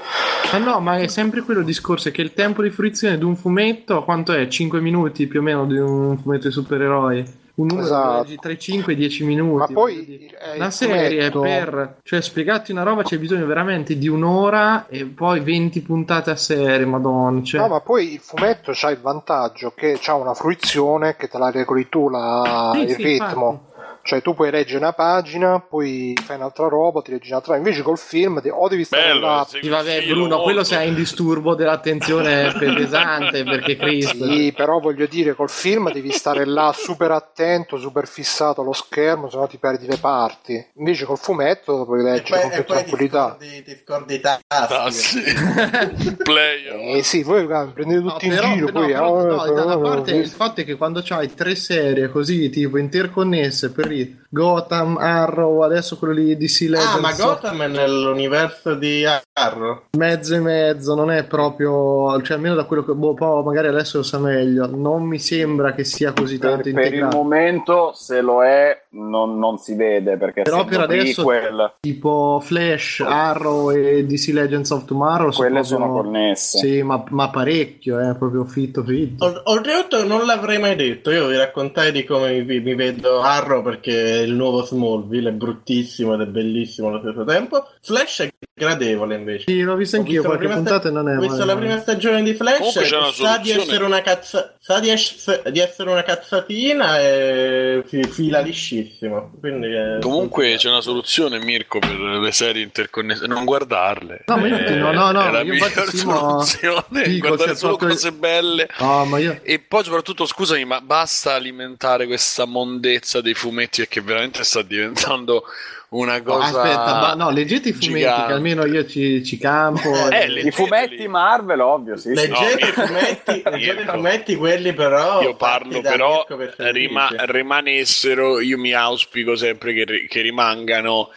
Ma no, ma è sempre quello discorso che il tempo di fruizione di un fumetto, quanto è? 5 minuti più o meno di un fumetto di supereroi? Un numero Esatto. di tra i 5 e i 10 minuti. Ma poi, eh, una il serie fumetto- per cioè spiegarti una roba c'è bisogno veramente di un'ora e poi 20 puntate a serie, madonna. Cioè, No, ma poi il fumetto c'ha il vantaggio che c'ha una fruizione che te la regoli tu la- Sì, il sì, ritmo. infatti. Cioè, tu puoi leggere una pagina, poi fai un'altra roba, ti leggi un'altra. Invece col film de- o devi stare Bello, là. Sì, vabbè, Bruno, molto. quello sei in disturbo dell'attenzione pesante perché Cristo. Sì, però voglio dire, col film devi stare là super attento, super fissato allo schermo, sennò ti perdi le parti. Invece col fumetto lo puoi leggere poi, con più ti, tranquillità. ti scordi i tasti. Ah, sì. Player. Eh sì, voi prendete No, tutti però, in giro, no, poi però, eh, no, da una parte il fatto è che quando c'hai tre serie così tipo interconnesse per i Gotham, Arrow, adesso quello lì di Sea Ah, Legends, ma Gotham è nell'universo di Arrow? Mezzo e mezzo, non è proprio, cioè almeno da quello che, boh, poi magari adesso lo sa meglio, non mi sembra che sia così Per, tanto per il integrato. momento, se lo è, non, non si vede perché Però per adesso prequel, tipo Flash, Arrow e DC Legends of Tomorrow quelle sono, sono connesse. Sì, ma, ma parecchio, eh, proprio fitto fitto. Ol- Oltretutto non l'avrei mai detto, io vi raccontai di come mi, mi vedo Arrow perché il nuovo Smallville è bruttissimo ed è bellissimo allo stesso tempo. Flash è gradevole invece. Sì, l'ho visto anch'io, qualche prima puntata e non è Ho visto male. la prima stagione di Flash Comunque c'è una sa di essere una cazza sa di, es- di essere una cazzatina e fi- fila liscissimo. Quindi è- Comunque c'è una soluzione, Mirko, per le serie interconnesse: non guardarle. No, ma infatti Eh, no, no, no, è la io miglior soluzione. dico, guardare solo proprio- cose belle. No, ma io... E poi soprattutto, scusami, ma basta alimentare questa mondezza dei fumetti perché veramente sta diventando una cosa. aspetta, ma no, leggete i fumetti gigante. che almeno io ci, ci campo. Eh, e- le- I fumetti Marvel, ovvio, sì. Leggete No, i fumetti, Mirko. leggete i fumetti quelli però Io parlo però rima- rimanessero, io mi auspico sempre che, che rimangano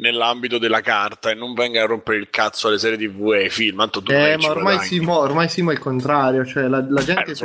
nell'ambito della carta e non vengano a rompere il cazzo alle serie tv e ai film. Tanto Eh, ma ormai sì, mo, ormai ma è il contrario. Cioè, la, la gente Eh, lo so.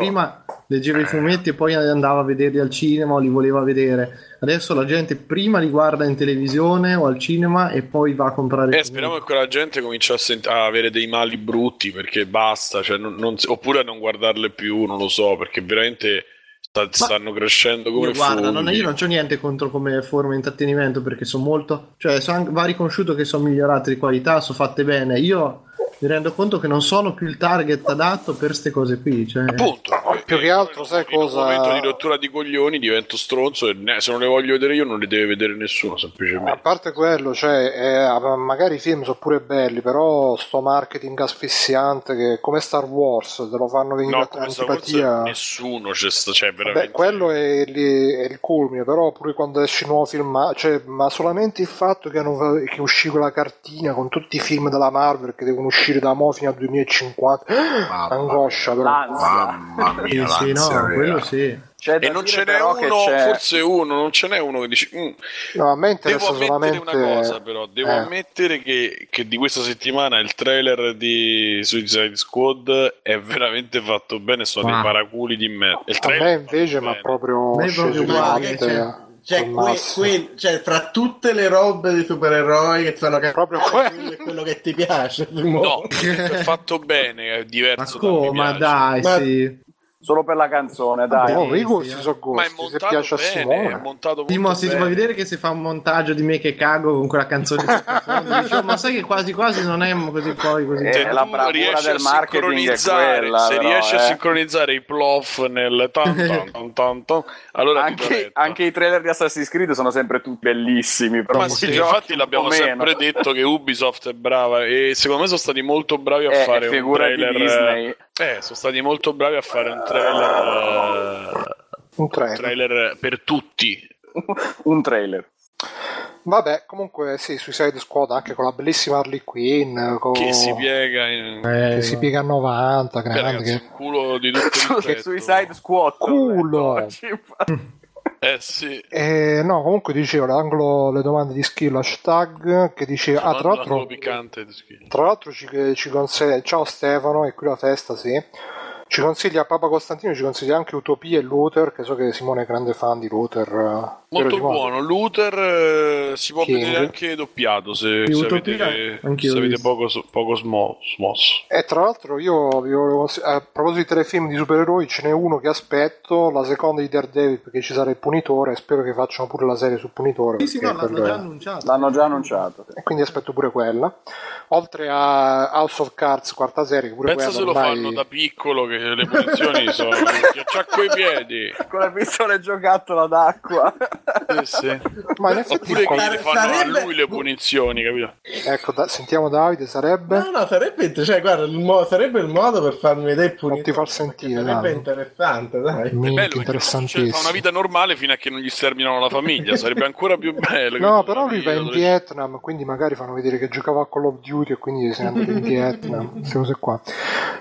Leggeva i fumetti e poi andava a vederli al cinema o li voleva vedere. Adesso la gente prima li guarda in televisione o al cinema e poi va a comprare Eh, speriamo che quella gente cominci a, sent- a avere dei mali brutti perché basta, cioè non- non oppure a non guardarle più, non lo so, perché veramente sta- stanno crescendo come Io, guarda, non, io non c'ho niente contro come forma di intrattenimento perché sono molto, cioè so anche- va riconosciuto che sono migliorate di qualità, sono fatte bene. Io mi rendo conto che non sono più il target adatto per queste cose qui. Cioè, Appunto, più che altro, sai in cosa- un momento di rottura di coglioni divento stronzo e ne- se non le voglio vedere io non le deve vedere nessuno A semplicemente. parte quello, cioè, eh, magari i film sono pure belli, però sto marketing asfissiante che come Star Wars te lo fanno venire No, a antipatia. nessuno c'è sta, cioè veramente. Beh, quello è, lì- è il culmine, però pure quando esce il nuovo film, ma, cioè, ma solamente il fatto che, hanno, che uscì quella cartina con tutti i film della Marvel che devono uscire da mo fino al 2050, angoscia però. Mamma mia, sì, no, quello sì. E non ce n'è uno, c'è- forse uno, non ce n'è uno che dice "Mm, No, a me Devo interessa ammettere solamente... una cosa, però. Devo eh. ammettere che, che di questa settimana il trailer di Suicide Squad è veramente fatto bene. Sono Ah. dei paraculi di me. Il A me invece mi ha proprio sceso proprio col que- que- cioè, fra tutte le robe di supereroi che sono Proprio quello. è quello che ti piace. No, è fatto bene, è Ma diverso. come? Ma piace. dai, Ma- sì. Solo per la canzone, dai. Oh, i sì, gusti sì. sono Ma è gusti, se montato piace a bene, è Simone. montato Sì, molto ma si fa vedere che si fa un montaggio di me che cago con quella canzone di sottofondo. Dicevo, ma sai che quasi quasi non è così poi così. Eh, Se la bravura del a marketing è sincronizzare, quella, se però, riesci a eh. sincronizzare i plof nel tan tan tan tan, tan, allora Anche, anche i trailer di Assassin's Creed sono sempre tutti bellissimi. Però Ma sì, infatti l'abbiamo sempre detto che Ubisoft è brava e secondo me sono stati molto bravi a Eh, fare un trailer. Disney. Eh, sono stati molto bravi a fare un trailer, eh, Un un trailer. trailer per tutti. un trailer. Vabbè, comunque sì, Suicide Squad anche con la bellissima Harley Quinn con... Che si piega in... Eh, che si piega a 90, Beh, grande ragazzi, che... culo di tutto il Che. Suicide Squad. Culo. Eh sì. Eh, no, comunque dicevo, l'angolo, le domande di skill hashtag che dice, ah, tra l'altro, piccante di skill. tra l'altro ci, ci consiglia, ciao Stefano, è qui la festa, sì, ci consiglia Papa Costantino, ci consiglia anche Utopia e Luther, che so che Simone è grande fan di Luther. eh, Molto Simone? buono. Luther eh, si può King. vedere anche doppiato se, se Utopia, avete, se avete poco, poco smo- smosso. E tra l'altro io vi volevo a proposito di telefilm di supereroi ce n'è uno che aspetto, la seconda di Daredevil perché ci sarà il punitore spero che facciano pure la serie sul punitore. Sì, sì, no, l'hanno già annunciato. L'hanno già annunciato. E quindi aspetto pure quella. Oltre a House of Cards, quarta serie, che pure Pensa quella se lo ormai... fanno da piccolo che le punizioni sono acciacco i piedi. Con la pistola e giocattolo d'acqua. Sì, sì. Ma in effetti, Oppure che gli fanno Sarebbe- a lui le punizioni, capito? ecco, da- sentiamo Davide, sarebbe... No, no, sarebbe, cioè, guarda, il mo- sarebbe il modo per farmi vedere punitore, Non ti far sentire, Sarebbe dai. interessante, dai. È Minchia, bello perché cioè, fa interessantissimo. una vita normale fino a che non gli sterminano la famiglia, sarebbe ancora più bello. No, però lui va in Dove- Vietnam, quindi magari fanno vedere che giocava a Call of Duty e quindi se ne è andato in Vietnam, queste cose qua.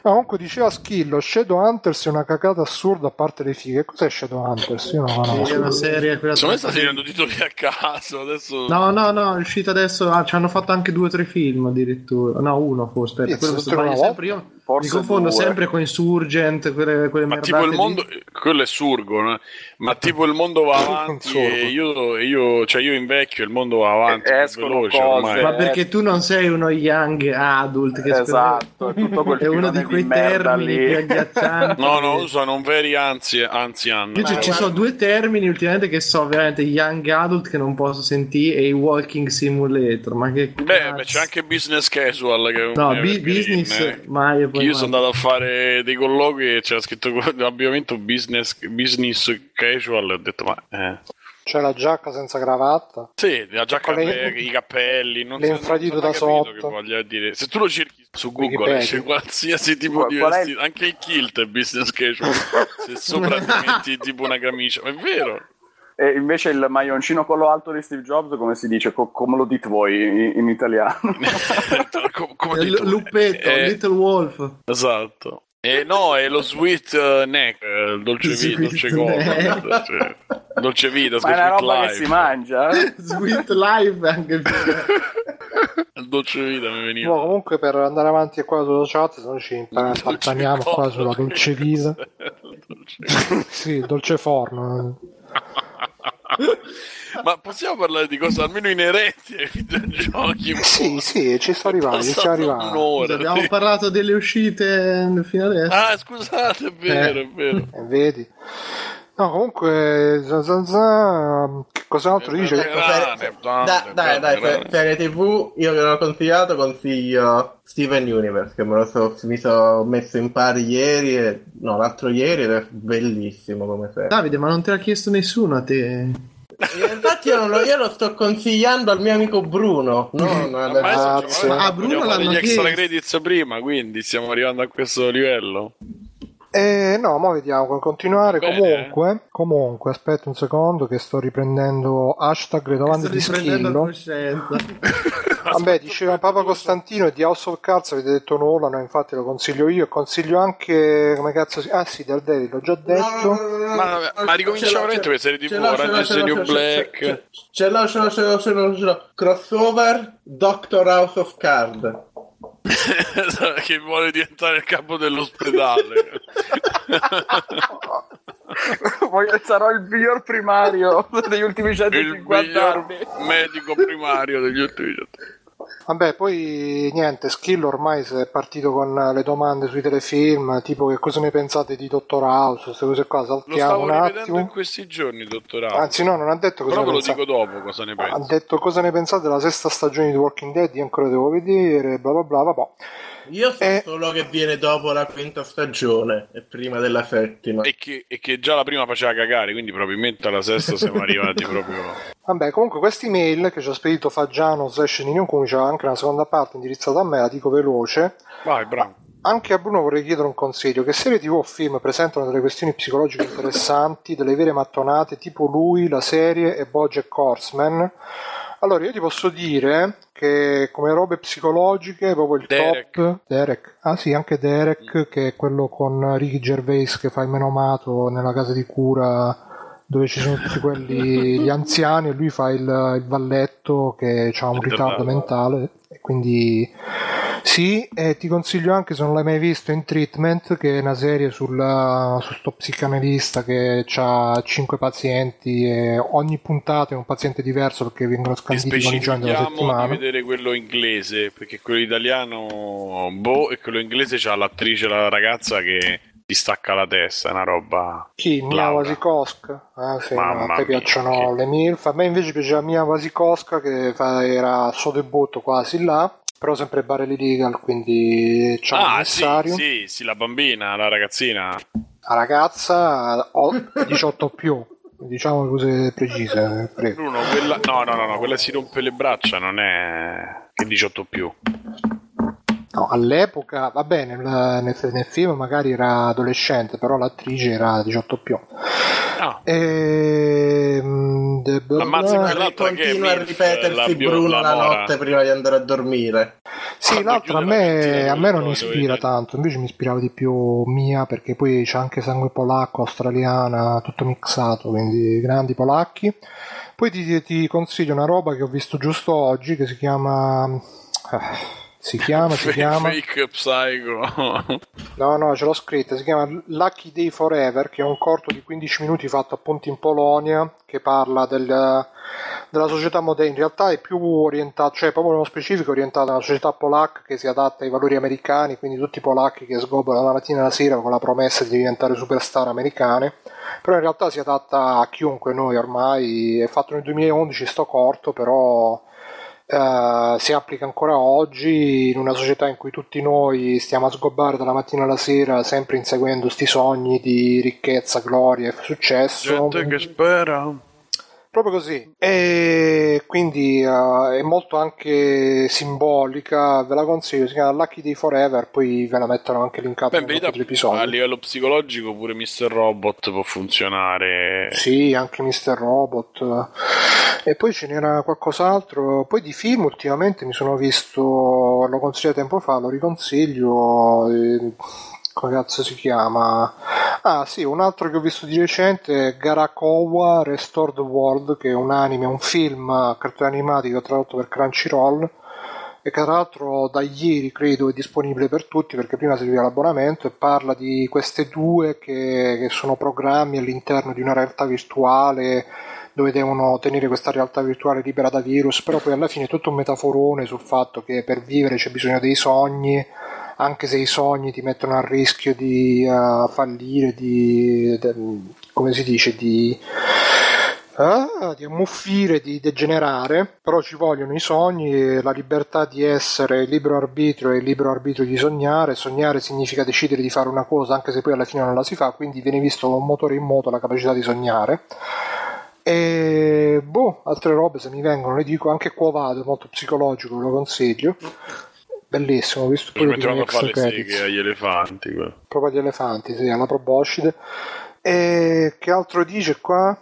No, comunque diceva Schillo, Shadowhunters è una cagata assurda a parte le fighe. Cos'è Shadowhunters? Io non la Sì, è conosco. una serie quella Secondo me sta finendo titoli a caso. Adesso. No, no, no, è uscita adesso. Ah, ci hanno fatto anche due o tre film addirittura. No, uno forse. Aspetta, quello sbaglio sempre. Io Forse mi confondo due. sempre con Insurgent, quelle, quelle Ma tipo il lì. mondo, quello è surgo, no? ma tipo il mondo va avanti e io, io, cioè io invecchio, il mondo va avanti, E escono veloce cose. ormai. Ma perché tu non sei uno young adult che Esatto, è tutto quel è uno di quei termini lì. più agghiaccianti. No, no, usano un veri anzi, anzian. Io ci- ci sono due termini ultimamente che so veramente young adult che non posso sentire e i walking simulator. Ma che Beh, cazzo? beh, c'è anche business casual che No, bi- business eh. mai Io mai. sono andato a fare dei colloqui e c'era scritto abbiamo business, business casual e ho detto ma eh. C'è la giacca senza cravatta. Sì, la giacca, Con le- i cappelli, non le si- infradito non da sotto. Che voglia dire. Se tu lo cerchi su Google, esce qualsiasi tipo Qual- di qual è il- vestito, anche il kilt è business casual. Se sopra ti metti tipo una camicia, ma è vero. E invece il maglioncino collo alto di Steve Jobs, come si dice? Co- come lo dite voi in, in italiano? Com- come detto, L- Luppetto, eh, Little Wolf. Esatto. Eh, no, è lo sweet eh, neck, eh, il dolce vita, dolce cosa. Cioè, dolce vita, Ma è una sweet roba che life. si mangia? eh? Sweet Life anche più. Il dolce vita mi veniva. No, comunque per andare avanti qua sulla chat, se no ci impantaniamo qua sulla dolce vita. Dolce- sì, il dolce forno. Ma possiamo parlare di cose almeno inerenti ai videogiochi? Sì, sì, ci sto arrivando, ci arrivando. un'ora. Abbiamo parlato delle uscite fino adesso. Ah, scusate, è vero, Eh. è vero. Eh, vedi? No, comunque, za, za, za, che cos'altro dice? Grane, dai, dai, grane. per, serie tv, io che l'ho consigliato, consiglio Steven Universe, che me lo so, mi sono messo in pari ieri, e, no, l'altro ieri, ed è bellissimo come serie. Davide, ma non te l'ha chiesto nessuno a te. Infatti io, non lo, io lo sto consigliando al mio amico Bruno, Grazie. ci- Ah, Bruno l'hanno gli extra chiesto. credits prima, quindi stiamo arrivando a questo livello. Eh, no, ma vediamo come continuare. Bene. Comunque, comunque, aspetta un secondo che sto riprendendo hashtag le domande Sto di riprendendo Schillo. Vabbè, diceva Papa Costantino e di House of Cards avete detto nulla, no, infatti lo consiglio io e consiglio anche come cazzo si... Ah sì, Daredevil, l'ho già detto. Ma, ma ricominciamo veramente per serie ce Orange is the New Black. ce- l'ho, ce l'ho, ce l'ho, ce l'ho, ce l'ho. Crossover Doctor House of Card. Che vuole diventare il capo dell'ospedale. Voglio- Sarò il miglior primario degli ultimi il 150 miglior anni. medico primario degli ultimi giorni. Vabbè, poi niente, Skill ormai si è partito con le domande sui telefilm, tipo che cosa ne pensate di Dottor House, queste cose qua, saltiamo un rivedendo in attimo. questi giorni, dottorato. Anzi no, non ha detto cosa Però ne ve lo pensate. dico dopo cosa ne Ha penso. detto cosa ne pensate della sesta stagione di Walking Dead, io ancora devo vedere, bla bla bla, vabbè. Io so Eh. solo che viene dopo la quinta stagione e prima della settima. E che, e che già la prima faceva cagare, quindi probabilmente alla sesta siamo arrivati proprio. Vabbè, comunque questa email che ci ha spedito Faggiano slash Nino Cumi c'ha anche una seconda parte indirizzata a me, la dico veloce. Vai, bravo. Anche a Bruno vorrei chiedere un consiglio. Che serie TV o film presentano delle questioni psicologiche interessanti, delle vere mattonate, tipo lui, la serie e Bojack Horseman? Allora, io ti posso dire che come robe psicologiche, proprio il Derek. top... Derek. Ah sì, anche Derek, che è quello con Ricky Gervais che fa il menomato nella casa di cura dove ci sono tutti quelli, gli anziani, e lui fa il, il valletto che ha un ritardo mentale. E quindi sì, e ti consiglio anche se non l'hai mai visto in Treatment, che è una serie sulla, su sto psicanalista che ha cinque pazienti e ogni puntata è un paziente diverso perché vengono E scanditi con i giorni della specifichiamo di settimana. vedere quello inglese, perché quello italiano, boh, e quello inglese c'ha l'attrice, la ragazza che ti stacca la testa, è una roba. Chi? Mia. Wasikowska? Ah, sì, Mamma a te mia, piacciono che- le MILF. A me invece piaceva Mia Wasikowska che fa- era al suo debutto quasi là, però sempre Barely Legal, quindi un Ah, sì, necessario. sì, sì, la bambina, la ragazzina. La ragazza ho 18 più, diciamo cose precise, prego. Bruno, quella... No, no, no, no, quella si rompe le braccia, non è che 18 più. No, all'epoca, va bene, nel, nel- nel film magari era adolescente, però l'attrice era 18 più. Ah, Ehm, bla- Ammazza bla- quella- l'altra che è continua a ripetersi Bruno la notte prima di andare a dormire. Sì, Quando l'altra a me, a me non ispira tanto, invece mi ispirava di più Mia perché poi c'è anche sangue polacco, australiana, tutto mixato, quindi grandi polacchi. Poi ti, ti consiglio una roba che ho visto giusto oggi che si chiama... si chiama, si fake, chiama... fake psycho. No, no, ce l'ho scritta, si chiama Lucky Day Forever, che è un corto di 15 minuti fatto appunto in Polonia, che parla del, della società moderna. In realtà è più orientato, cioè proprio nello specifico orientato alla società polacca che si adatta ai valori americani, quindi tutti i polacchi che sgobbano la mattina e la sera con la promessa di diventare superstar americane. Però in realtà si adatta a chiunque noi ormai, è fatto nel 2011 sto corto, però eh, si applica ancora oggi in una società in cui tutti noi stiamo a sgobbare dalla mattina alla sera sempre inseguendo sti sogni di ricchezza, gloria e successo. Gente che spera. Proprio così. E quindi eh, è molto anche simbolica, ve la consiglio, si chiama Lucky Day Forever, poi ve la mettono anche linkata episodi. a livello psicologico pure Mr. Robot può funzionare. Sì, anche Mr. Robot. E poi ce n'era qualcos'altro. Poi di film ultimamente mi sono visto, lo consiglio tempo fa, lo riconsiglio. eh, come cazzo si chiama? Ah sì, un altro che ho visto di recente è Garakowa Restored World, che è un anime, un film cartone animati che ho tradotto per Crunchyroll e che tra l'altro da ieri credo è disponibile per tutti perché prima serviva l'abbonamento e parla di queste due che, che sono programmi all'interno di una realtà virtuale dove devono tenere questa realtà virtuale libera da virus, però poi alla fine è tutto un metaforone sul fatto che per vivere c'è bisogno dei sogni, anche se i sogni ti mettono a rischio di eh, fallire, di, de- come si dice, di Ah, di ammuffire, di degenerare, però ci vogliono i sogni la libertà di essere il libero arbitrio e il libero arbitrio di sognare. Sognare significa decidere di fare una cosa anche se poi alla fine non la si fa, quindi viene visto un motore in moto la capacità di sognare. E boh, altre robe se mi vengono le dico, anche Quo Vado, molto psicologico, ve lo consiglio. Bellissimo, ho visto pure metteranno a fare seghe agli elefanti. quello. proprio agli elefanti, sì, alla proboscide. E che altro dice qua?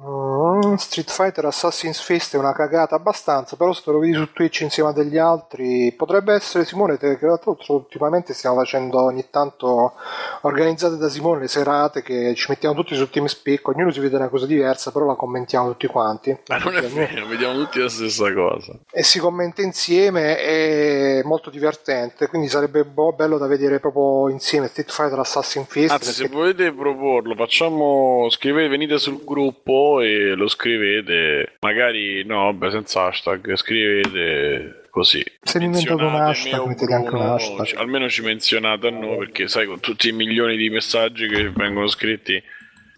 Mm, Street Fighter Assassin's Fist è una cagata abbastanza, però se te lo vedi su Twitch insieme a degli altri, potrebbe essere Simone, che tra l'altro ultimamente stiamo facendo ogni tanto organizzate da Simone le serate che ci mettiamo tutti sul TeamSpeak, ognuno si vede una cosa diversa, però la commentiamo tutti quanti. Ma non è vero, vediamo tutti la stessa cosa. E si commenta insieme, è molto divertente, quindi sarebbe bo- bello da vedere proprio insieme Street Fighter Assassin's Fist. Anzi, se perché- volete proporlo, facciamo. Scrivete, venite sul gruppo e lo scrivete. Magari no, vabbè, senza hashtag. Scrivete così. Se inventate un hashtag, mettete anche un hashtag. Almeno ci menzionate a noi perché, sai, con tutti i milioni di messaggi che vengono scritti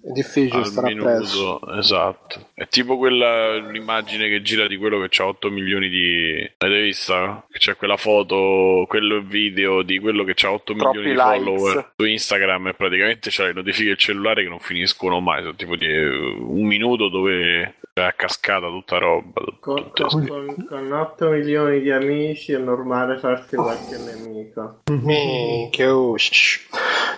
È difficile stare appresso. minuto, esatto. È tipo quella l'immagine che gira di quello che ha 8 milioni di. L'avete vista? C'è quella foto, quello video di quello che ha 8 Troppi milioni di likes. follower su Instagram e praticamente c'ha le notifiche del cellulare che non finiscono mai. Sono tipo di un minuto dove a cascata tutta roba. Con, tutte- con- con- con 8 milioni di amici è normale farsi qualche nemico. Minchia, oh.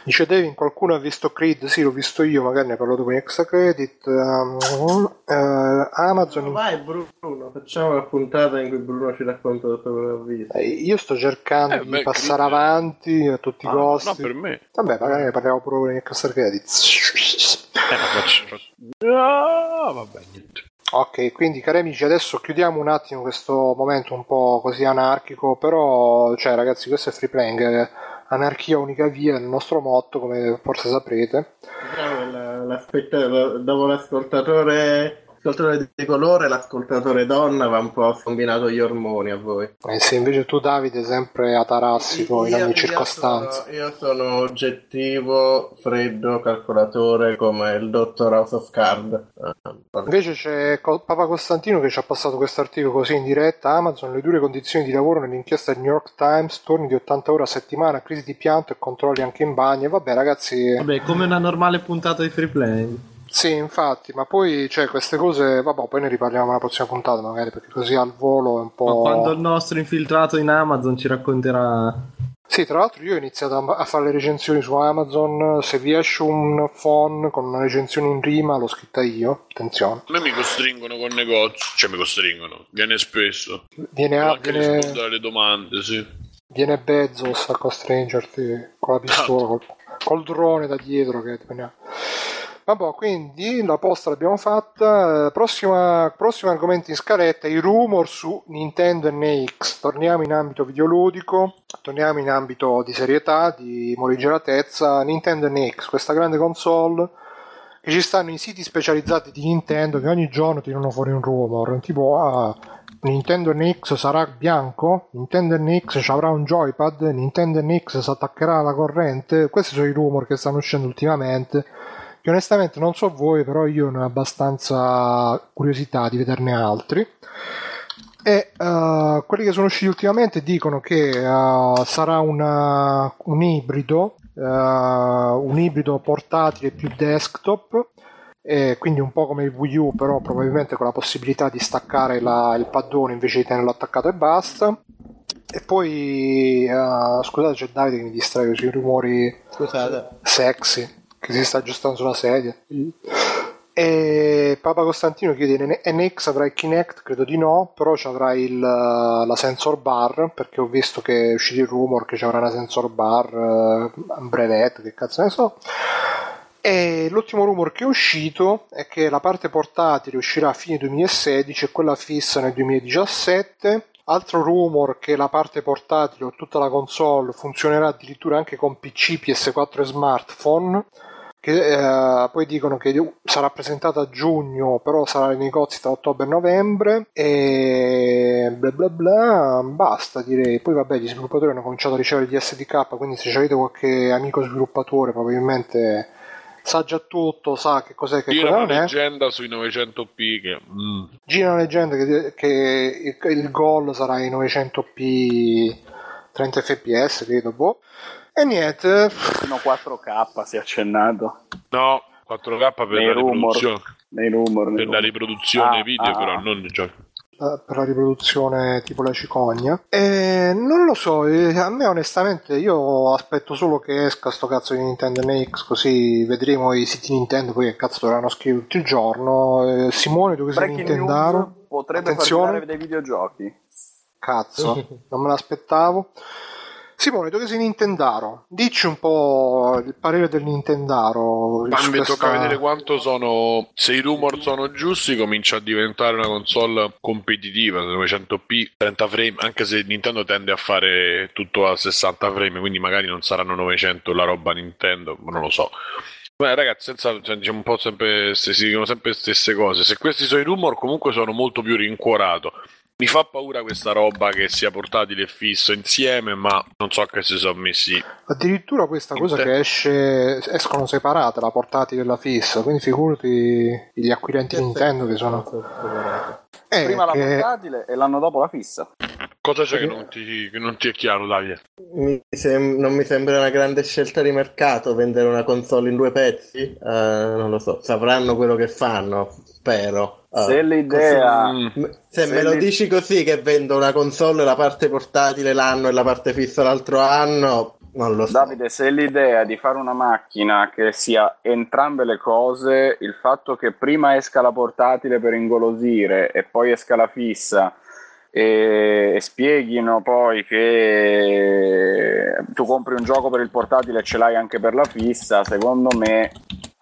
Dice Devin, qualcuno ha visto Creed? Sì, l'ho visto io, magari ne parlo dopo in extra credit. Um, eh, Amazon. Vai Bruno, facciamo la puntata in cui Bruno ci racconta tutto quello che ha visto. Eh, io sto cercando Eh, di beh, passare Creed- avanti a tutti i Ah, costi. no, per me. Vabbè, magari ne parliamo pure in extra credits. Eh, Ah, vabbè, niente. Ok, quindi cari amici, adesso chiudiamo un attimo questo momento un po' così anarchico, però, cioè ragazzi, questo è free playing, eh, anarchia unica via, è il nostro motto, come forse saprete. Che la- dopo l'ascoltatore l'ascoltatore di colore, l'ascoltatore donna va un po' a combinato gli ormoni a voi. E se invece tu Davide sempre atarassico in ogni io circostanza. sono- Io sono oggettivo, freddo, calcolatore come il dottor House of Card. Eh, Invece c'è Papa Costantino che ci ha passato questo articolo così in diretta. Amazon, le dure condizioni di lavoro nell'inchiesta del New York Times, turni di 80 ore a settimana, crisi di pianto e controlli anche in bagno. E vabbè ragazzi, Vabbè, come una normale puntata di free play. Sì, infatti, ma poi cioè, queste cose, vabbè, poi ne riparliamo nella prossima puntata magari, perché così al volo è un Ma po'... quando il nostro infiltrato in Amazon ci racconterà Sì, tra l'altro io ho iniziato a fare le recensioni su Amazon, se vi esce un phone con una recensione in rima l'ho scritta io, attenzione. A me mi costringono con negozi, cioè mi costringono, viene spesso. Viene, a, anche viene, rispondere alle domande, sì. viene Bezos a costringerti con la pistola, col, col drone da dietro che ti Vabbè, quindi la posta l'abbiamo fatta. Eh, Prossima, prossimo argomento in scaletta: i rumor su Nintendo NX. Torniamo in ambito videoludico, torniamo in ambito di serietà, di morigeratezza. Nintendo NX, questa grande console che ci stanno i siti specializzati di Nintendo che ogni giorno tirano fuori un rumor. Tipo, ah, Nintendo NX sarà bianco, Nintendo NX avrà un joypad, Nintendo NX si attaccherà alla corrente. Questi sono i rumor che stanno uscendo ultimamente che onestamente non so voi, però io ne ho abbastanza curiosità di vederne altri. E eh, quelli che sono usciti ultimamente dicono che eh, sarà una- un ibrido, eh, un ibrido portatile più desktop, e quindi un po' come il Wii U, però probabilmente con la possibilità di staccare la- il paddone invece di tenerlo attaccato e basta. E poi, scusate, c'è Davide che mi distrae sui rumori Scusate. sexy che si sta aggiustando sulla sedia. E Papa Costantino chiede NX avrà il Kinect? Credo di no, però ci avrà il, la sensor bar perché ho visto che è uscito il rumor che ci avrà una sensor bar, eh, un brevetto, che cazzo ne so. E l'ultimo rumor che è uscito è che la parte portatile uscirà a fine 2016 e quella fissa nel 2017. Altro rumor che la parte portatile o tutta la console funzionerà addirittura anche con PC, PS4 e smartphone. Che eh, poi dicono che sarà presentata a giugno, però sarà nei negozi tra ottobre e novembre. E bla bla bla, basta direi. Poi vabbè, gli sviluppatori hanno cominciato a ricevere gli SDK, quindi se avete qualche amico sviluppatore, probabilmente sa già tutto, sa che cos'è che Gira una non è. leggenda sui 900p che... mm. Gira una leggenda che, che il, il goal sarà in 900p 30 fps, credo, boh. E niente, Fino a 4K si è accennato No, 4K per Nei la rumor. riproduzione, nei rumor. nei per la rumor. riproduzione Ah, video, ah, però ah. non il gioco. eh, per la riproduzione tipo la cicogna. E non lo so, eh, a me onestamente io aspetto solo che esca sto cazzo di Nintendo NX, così vedremo i siti Nintendo, poi che cazzo dovranno scrivere tutto il giorno. Eh, Simone, tu che sei Nintendaro? potrebbe Attenzione. far dei videogiochi. Cazzo, non me l'aspettavo. Simone, tu che sei Nintendaro, dici un po' il parere del Nintendaro. Ma mi questa- tocca vedere quanto sono. Se i rumor sono giusti, comincia a diventare una console competitiva. 900p, 30 frame. Anche se Nintendo tende a fare tutto a 60 frame, quindi magari non saranno 900 la roba Nintendo, ma non lo so. Beh, ragazzi, senza, cioè, diciamo un po' sempre. Se si dicono sempre le stesse cose. Se questi sono i rumor, comunque sono molto più rincuorato. Mi fa paura questa roba che sia portatile e fisso insieme, ma non so che si sono messi. Addirittura questa cosa Inter- che esce, escono separate la portatile e la fissa, quindi figurati gli acquirenti Nintendo che sono... Eh, Prima la portatile e l'anno dopo la fissa. Cosa c'è che non ti, che non ti è chiaro, Davide? Mi sem- non mi sembra una grande scelta di mercato vendere una console in due pezzi? Eh, non lo so, sapranno quello che fanno, spero. Eh, Se l'idea... Mm. così- se se me lo dici così che vendo una console la parte portatile l'anno e la parte fissa l'altro anno, non lo so. Davide, se l'idea di fare una macchina che sia entrambe le cose, il fatto che prima esca la portatile per ingolosire e poi esca la fissa e, e spieghino poi che tu compri un gioco per il portatile e ce l'hai anche per la fissa, secondo me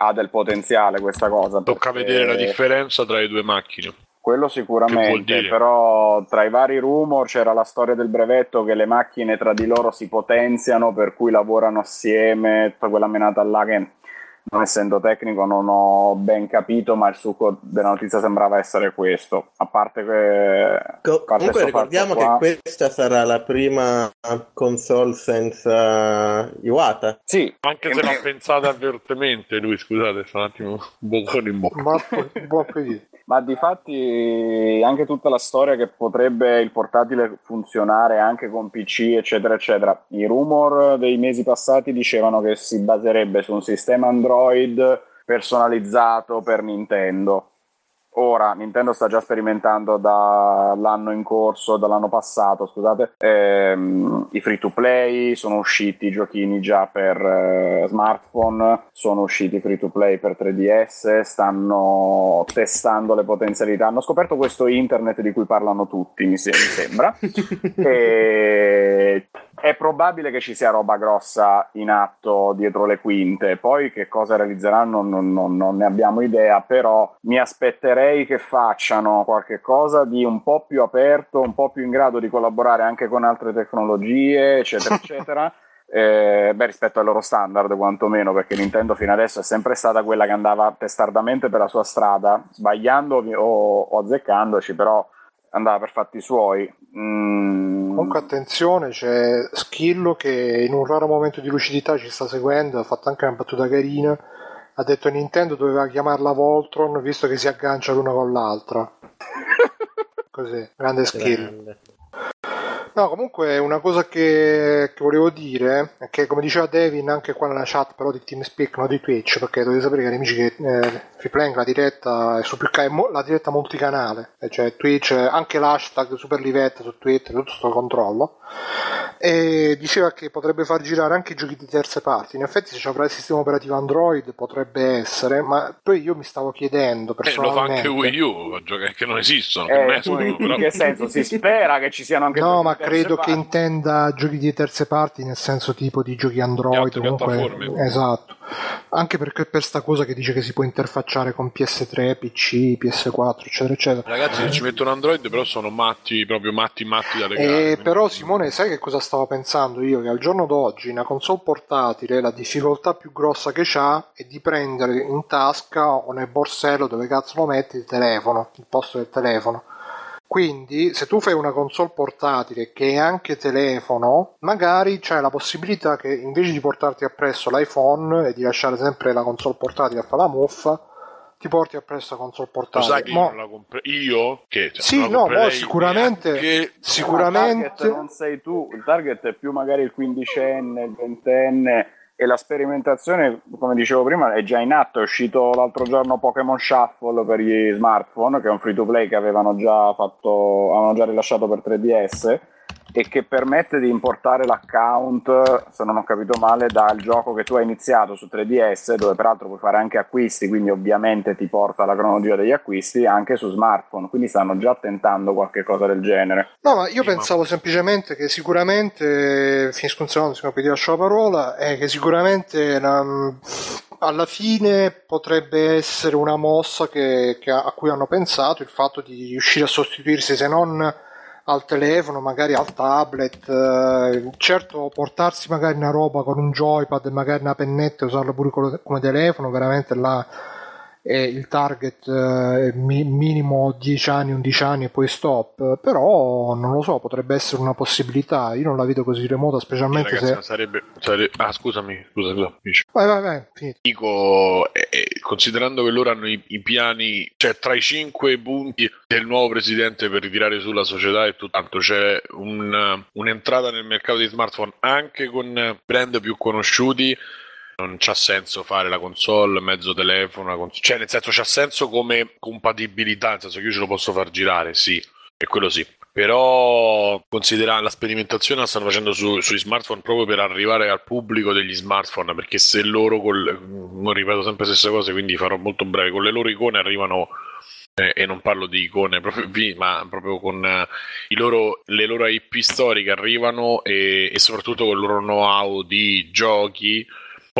ha del potenziale questa cosa. Tocca perché- vedere la differenza tra le due macchine. Quello sicuramente, però tra i vari rumor c'era la storia del brevetto che le macchine tra di loro si potenziano, per cui lavorano assieme, tutta quella menata là che non essendo tecnico non ho ben capito, ma il succo della notizia sembrava essere questo. A parte che... Co- parte comunque ricordiamo qua- che questa sarà la prima console senza Iwata. Sì, Anche se l'ha pensata apertamente lui, scusate, sta un attimo un boccone in bocca. Ma buon appetito. Ma di fatti anche tutta la storia che potrebbe il portatile funzionare anche con PC, eccetera, eccetera. I rumor dei mesi passati dicevano che si baserebbe su un sistema Android personalizzato per Nintendo. Ora Nintendo sta già sperimentando dall'anno in corso, dall'anno passato, scusate, ehm, i free to play, sono usciti i giochini già per eh, smartphone, sono usciti i free to play per 3DS, stanno testando le potenzialità. Hanno scoperto questo internet di cui parlano tutti, mi, se- mi sembra. e è probabile che ci sia roba grossa in atto dietro le quinte, poi che cosa realizzeranno non, non- non ne abbiamo idea, però mi aspetterei che facciano qualche cosa di un po' più aperto, un po' più in grado di collaborare anche con altre tecnologie, eccetera, eccetera. Eh, beh, rispetto ai loro standard, quantomeno, perché Nintendo fino adesso è sempre stata quella che andava testardamente per la sua strada, sbagliando o, o azzeccandoci, però andava per fatti suoi. Mm, Comunque attenzione, c'è Schillo che in un raro momento di lucidità ci sta seguendo, ha fatto anche una battuta carina, ha detto che Nintendo doveva chiamarla Voltron visto che si aggancia l'una con l'altra. Così, grande skill. Grande. No, comunque una cosa che, che volevo dire è che come diceva Devin anche qua nella chat però di TeamSpeak, non di Twitch, perché dovete sapere cari amici che eh, Freeplank la diretta è su più ca- la diretta multicanale, cioè Twitch, eh, anche l'hashtag Superlivette su Twitter, tutto sotto controllo. E diceva che potrebbe far girare anche i giochi di terze parti. In effetti, se ci avrà il sistema operativo Android potrebbe essere, ma poi io mi stavo chiedendo Eh, lo fa personalmente. anche Wii U, giochi che non esistono, che eh, non escono, in però. che senso? Si spera che ci siano anche No, ma di credo che parti. intenda giochi di terze parti nel senso tipo di giochi Android. altre Comunque, piattaforme. esatto. Anche perché per sta cosa che dice che si può interfacciare con PS3, PC, PS4, eccetera, eccetera. Ragazzi, se ci mettono Android, però sono matti, proprio matti, matti da legare. Eh, quindi- però Simone, sai che cosa stavo pensando io? Che al giorno d'oggi una console portatile la difficoltà più grossa che c'ha è di prendere in tasca o nel borsello dove cazzo lo metti il telefono, il posto del telefono. Quindi, se tu fai una console portatile che è anche telefono, magari c'è la possibilità che invece di portarti appresso l'iPhone e di lasciare sempre la console portatile a fare la muffa, ti porti appresso la console Lo portatile. sai che Mo- io non la compre- Io? Che cioè, Sì, no, mo sicuramente- neanche- Ma sicuramente il target non sei tu, il target è più magari il quindicenne, il ventenne e la sperimentazione, come dicevo prima, è già in atto. È uscito l'altro giorno Pokémon Shuffle per gli smartphone, che è un free to play che avevano già fatto, avevano già rilasciato per 3DS e che permette di importare l'account, se non ho capito male, dal gioco che tu hai iniziato su 3DS, dove peraltro puoi fare anche acquisti, quindi ovviamente ti porta la cronologia degli acquisti anche su smartphone, quindi stanno già tentando qualche cosa del genere. No, ma io Sì, ma- pensavo semplicemente che sicuramente, finisco un secondo, se no ti lascio la parola, è che sicuramente la- alla fine potrebbe essere una mossa che- che- a cui hanno pensato il fatto di riuscire a sostituirsi se non al telefono, magari al tablet, eh, certo portarsi magari una roba con un joypad magari una pennetta e usarlo pure come telefono, veramente là è il target eh, minimo 10 anni, 11 anni e poi stop, però non lo so, potrebbe essere una possibilità, io non la vedo così remota, specialmente Ragazzi, ma se... sarebbe, sare- Ah, scusami, scusa, scusa. Vai, vai, vai, finito. Dico, eh, eh, considerando che loro hanno i, i piani, cioè tra i cinque punti del nuovo presidente per ritirare sulla società e tutt'altro, c'è un- un'entrata nel mercato di smartphone anche con brand più conosciuti. Non c'ha senso fare la console, mezzo telefono, la cons- cioè nel senso c'ha senso come compatibilità, nel senso che io ce lo posso far girare, sì, e quello sì. Però considerando la sperimentazione la stanno facendo su- sui smartphone proprio per arrivare al pubblico degli smartphone, perché se loro, col, non ripeto sempre le stesse cose, quindi farò molto breve, con le loro icone arrivano, eh, e non parlo di icone proprio V, ma proprio con eh, loro- le loro IP storiche arrivano e, e soprattutto con il loro know-how di giochi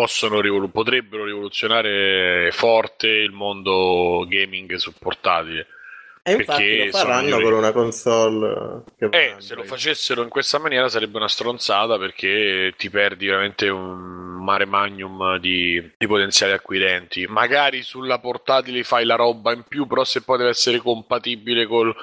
possono potrebbero rivoluzionare forte il mondo gaming su portatile. E Perché lo faranno con una console che Eh, se lo facessero in questa maniera sarebbe una stronzata perché ti perdi veramente un mare magnum di, di potenziali acquirenti. Magari sulla portatile fai la roba in più, però se poi deve essere compatibile col-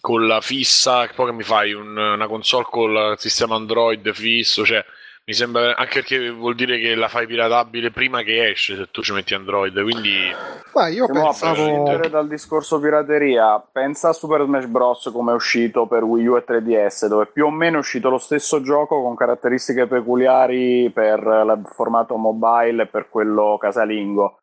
con la fissa, poi che mi fai un- una console con il sistema Android fisso, cioè mi sembra anche perché vuol dire che la fai piratabile prima che esce se tu ci metti Android, quindi Ma io a pensavo... prescindere dal discorso pirateria, pensa a Super Smash Bros. come è uscito per Wii U e 3DS, dove più o meno è uscito lo stesso gioco con caratteristiche peculiari per il formato mobile e per quello casalingo.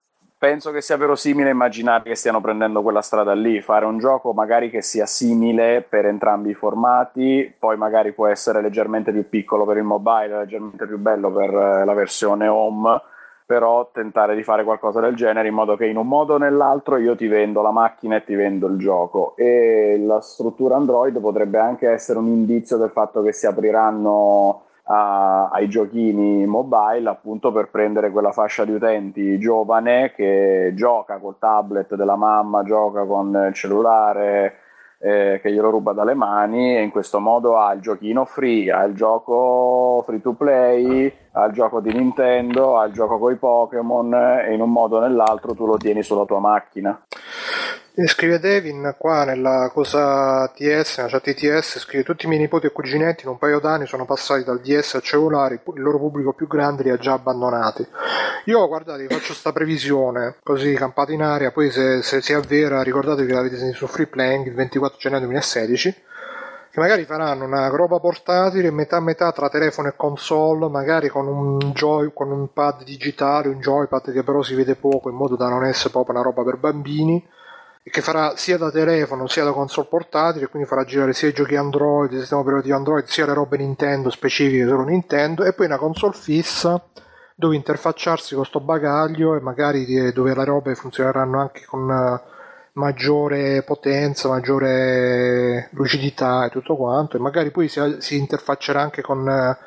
Penso che sia verosimile immaginare che stiano prendendo quella strada lì, fare un gioco magari che sia simile per entrambi i formati, poi magari può essere leggermente più piccolo per il mobile, leggermente più bello per eh, la versione home, però tentare di fare qualcosa del genere in modo che in un modo o nell'altro io ti vendo la macchina e ti vendo il gioco. E la struttura Android potrebbe anche essere un indizio del fatto che si apriranno a- ai giochini mobile appunto per prendere quella fascia di utenti giovane che gioca col tablet della mamma, gioca con il cellulare eh, che glielo ruba dalle mani e in questo modo ha il giochino free, ha il gioco free to play, ha il gioco di Nintendo, ha il gioco con i Pokémon e in un modo o nell'altro tu lo tieni sulla tua macchina. Scrive Devin qua nella cosa TS, nella chat TS, scrive tutti i miei nipoti e cuginetti in un paio d'anni sono passati dal DS al cellulare, il loro pubblico più grande li ha già abbandonati. Io guardate, vi faccio sta previsione, così campata in aria, poi se, se si avvera ricordatevi che l'avete sentito su Free Playing il 24 gennaio 2016, che magari faranno una roba portatile metà metà tra telefono e console, magari con un, joy, con un pad digitale, un joypad che però si vede poco in modo da non essere proprio una roba per bambini che farà sia da telefono sia da console portatile, quindi farà girare sia i giochi Android, il sistema operativo Android, sia le robe Nintendo specifiche solo Nintendo, e poi una console fissa dove interfacciarsi con sto bagaglio e magari dove le robe funzioneranno anche con eh, maggiore potenza, maggiore lucidità e tutto quanto, e magari poi si, si interfaccerà anche con eh,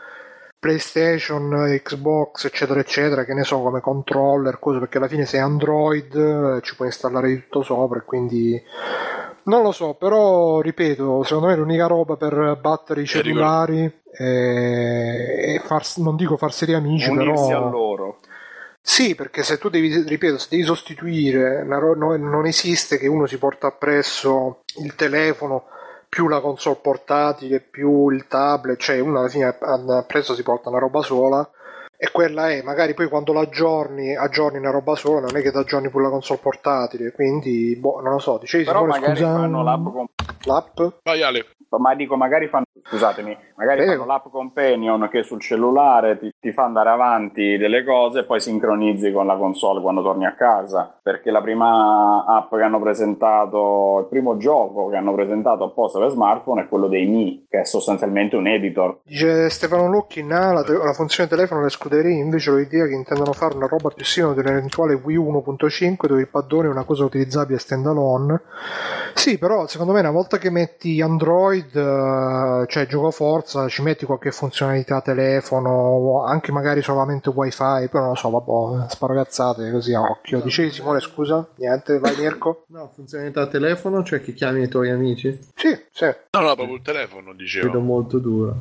PlayStation, Xbox, eccetera, eccetera, che ne so, come controller, cose, perché alla fine se è Android eh, ci puoi installare tutto sopra e quindi non lo so, però ripeto, secondo me l'unica roba per battere i cellulari e, farsi- non dico farsi amici, Unirsi però a loro. sì, perché se tu devi, ripeto, se devi sostituire, ro- no- non esiste che uno si porta appresso il telefono più la console portatile più il tablet, cioè uno alla fine ha- appresso si porta una roba sola e quella è, magari poi quando l'aggiorni, aggiorni una roba sola, non è che ti aggiorni pure la console portatile, quindi boh, non lo so, dicevi Però magari scusa, fanno l'app con l'app? Vai Ale. Ma dico magari fanno scusatemi magari Prego. fanno l'app companion che sul cellulare ti, ti fa andare avanti delle cose e poi sincronizzi con la console quando torni a casa perché la prima app che hanno presentato il primo gioco che hanno presentato apposta per smartphone è quello dei Mi che è sostanzialmente un editor Dice Stefano Lucchi, nah, la, te- la funzione telefono le scuderie invece l'idea che intendono fare una roba più simile dell'eventuale Wii 1.5 dove il paddone è una cosa utilizzabile standalone. Sì, però secondo me una volta che metti Android, eh, cioè gioco forza, ci metti qualche funzionalità telefono, o anche magari solamente wifi, però non lo so, vabbè, sparo cazzate così a occhio. Dicevi Simone, scusa? Niente, vai Mirko? No, funzionalità telefono, cioè che chiami i tuoi amici? Sì, sì. No, no, proprio il telefono, Vedo dicevo. molto dura.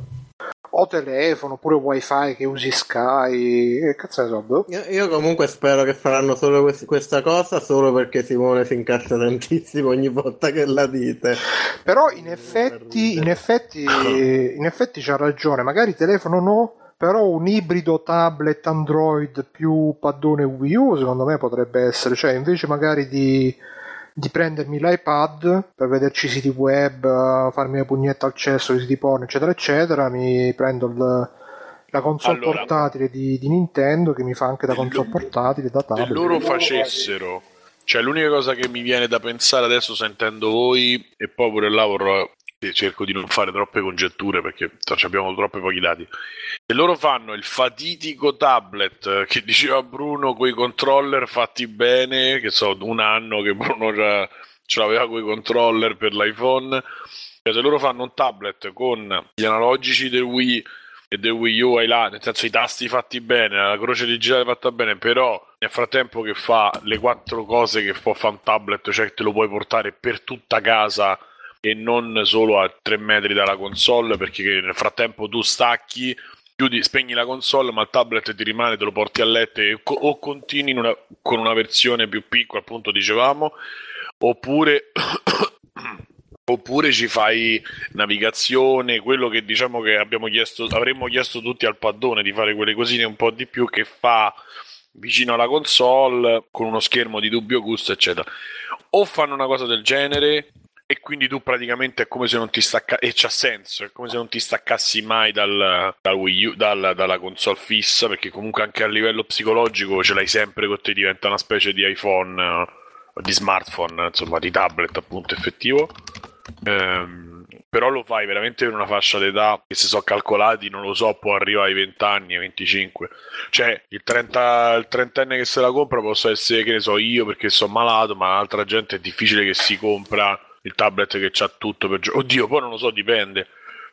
O telefono, oppure wifi che usi Sky, che cazzo ne so, boh. Io, io comunque spero che faranno solo quest- questa cosa solo perché Simone si incazza tantissimo ogni volta che la dite. Però in effetti, in effetti, in effetti c'ha ragione, magari telefono no, però un ibrido tablet Android più paddone Wii U secondo me potrebbe essere, cioè invece magari di, di prendermi l'iPad per vederci i siti web, eh, farmi le pugnette al cesso, i siti porno, eccetera, eccetera, mi prendo il- la console Allora. portatile di, di Nintendo che mi fa anche da console portatile, da Se tablet. loro facessero, cioè l'unica cosa che mi viene da pensare adesso sentendo voi, e poi pure là vorrò, cerco di non fare troppe congetture perché ci abbiamo troppi pochi dati. Se loro fanno il fatitico tablet eh, che diceva Bruno con i controller fatti bene, che so, un anno che Bruno già ce l'aveva con i controller per l'iPhone, cioè se loro fanno un tablet con gli analogici del Wii e del Wii U hai là, nel senso i tasti fatti bene, la croce digitale fatta bene, però nel frattempo che fa le quattro cose che può fare un tablet, cioè che te lo puoi portare per tutta casa e non solo a tre metri dalla console, perché nel frattempo tu stacchi, chiudi, spegni la console, ma il tablet ti rimane, te lo porti a letto e co- o continui in una- con una versione più piccola, appunto dicevamo, oppure oppure ci fai navigazione, quello che diciamo che chiesto, avremmo chiesto tutti al paddone di fare quelle cosine un po' di più che fa vicino alla console con uno schermo di dubbio gusto, eccetera. O fanno una cosa del genere e quindi tu praticamente è come se non ti stacca e c'ha senso, è come se non ti staccassi mai dal, dal Wii U, dal- dalla console fissa, perché comunque anche a livello psicologico ce l'hai sempre con te, diventa una specie di iPhone, di smartphone, insomma, di tablet appunto effettivo. Ehm, però lo fai veramente in una fascia d'età che se so calcolati, non lo so, può arrivare ai 20 anni, ai 25. Cioè, il, 30, il trentenne che se la compra posso essere, che ne so, io perché sono malato, ma altra gente è difficile che si compra il tablet che c'ha tutto per giocare. Oddio, poi non lo so, dipende.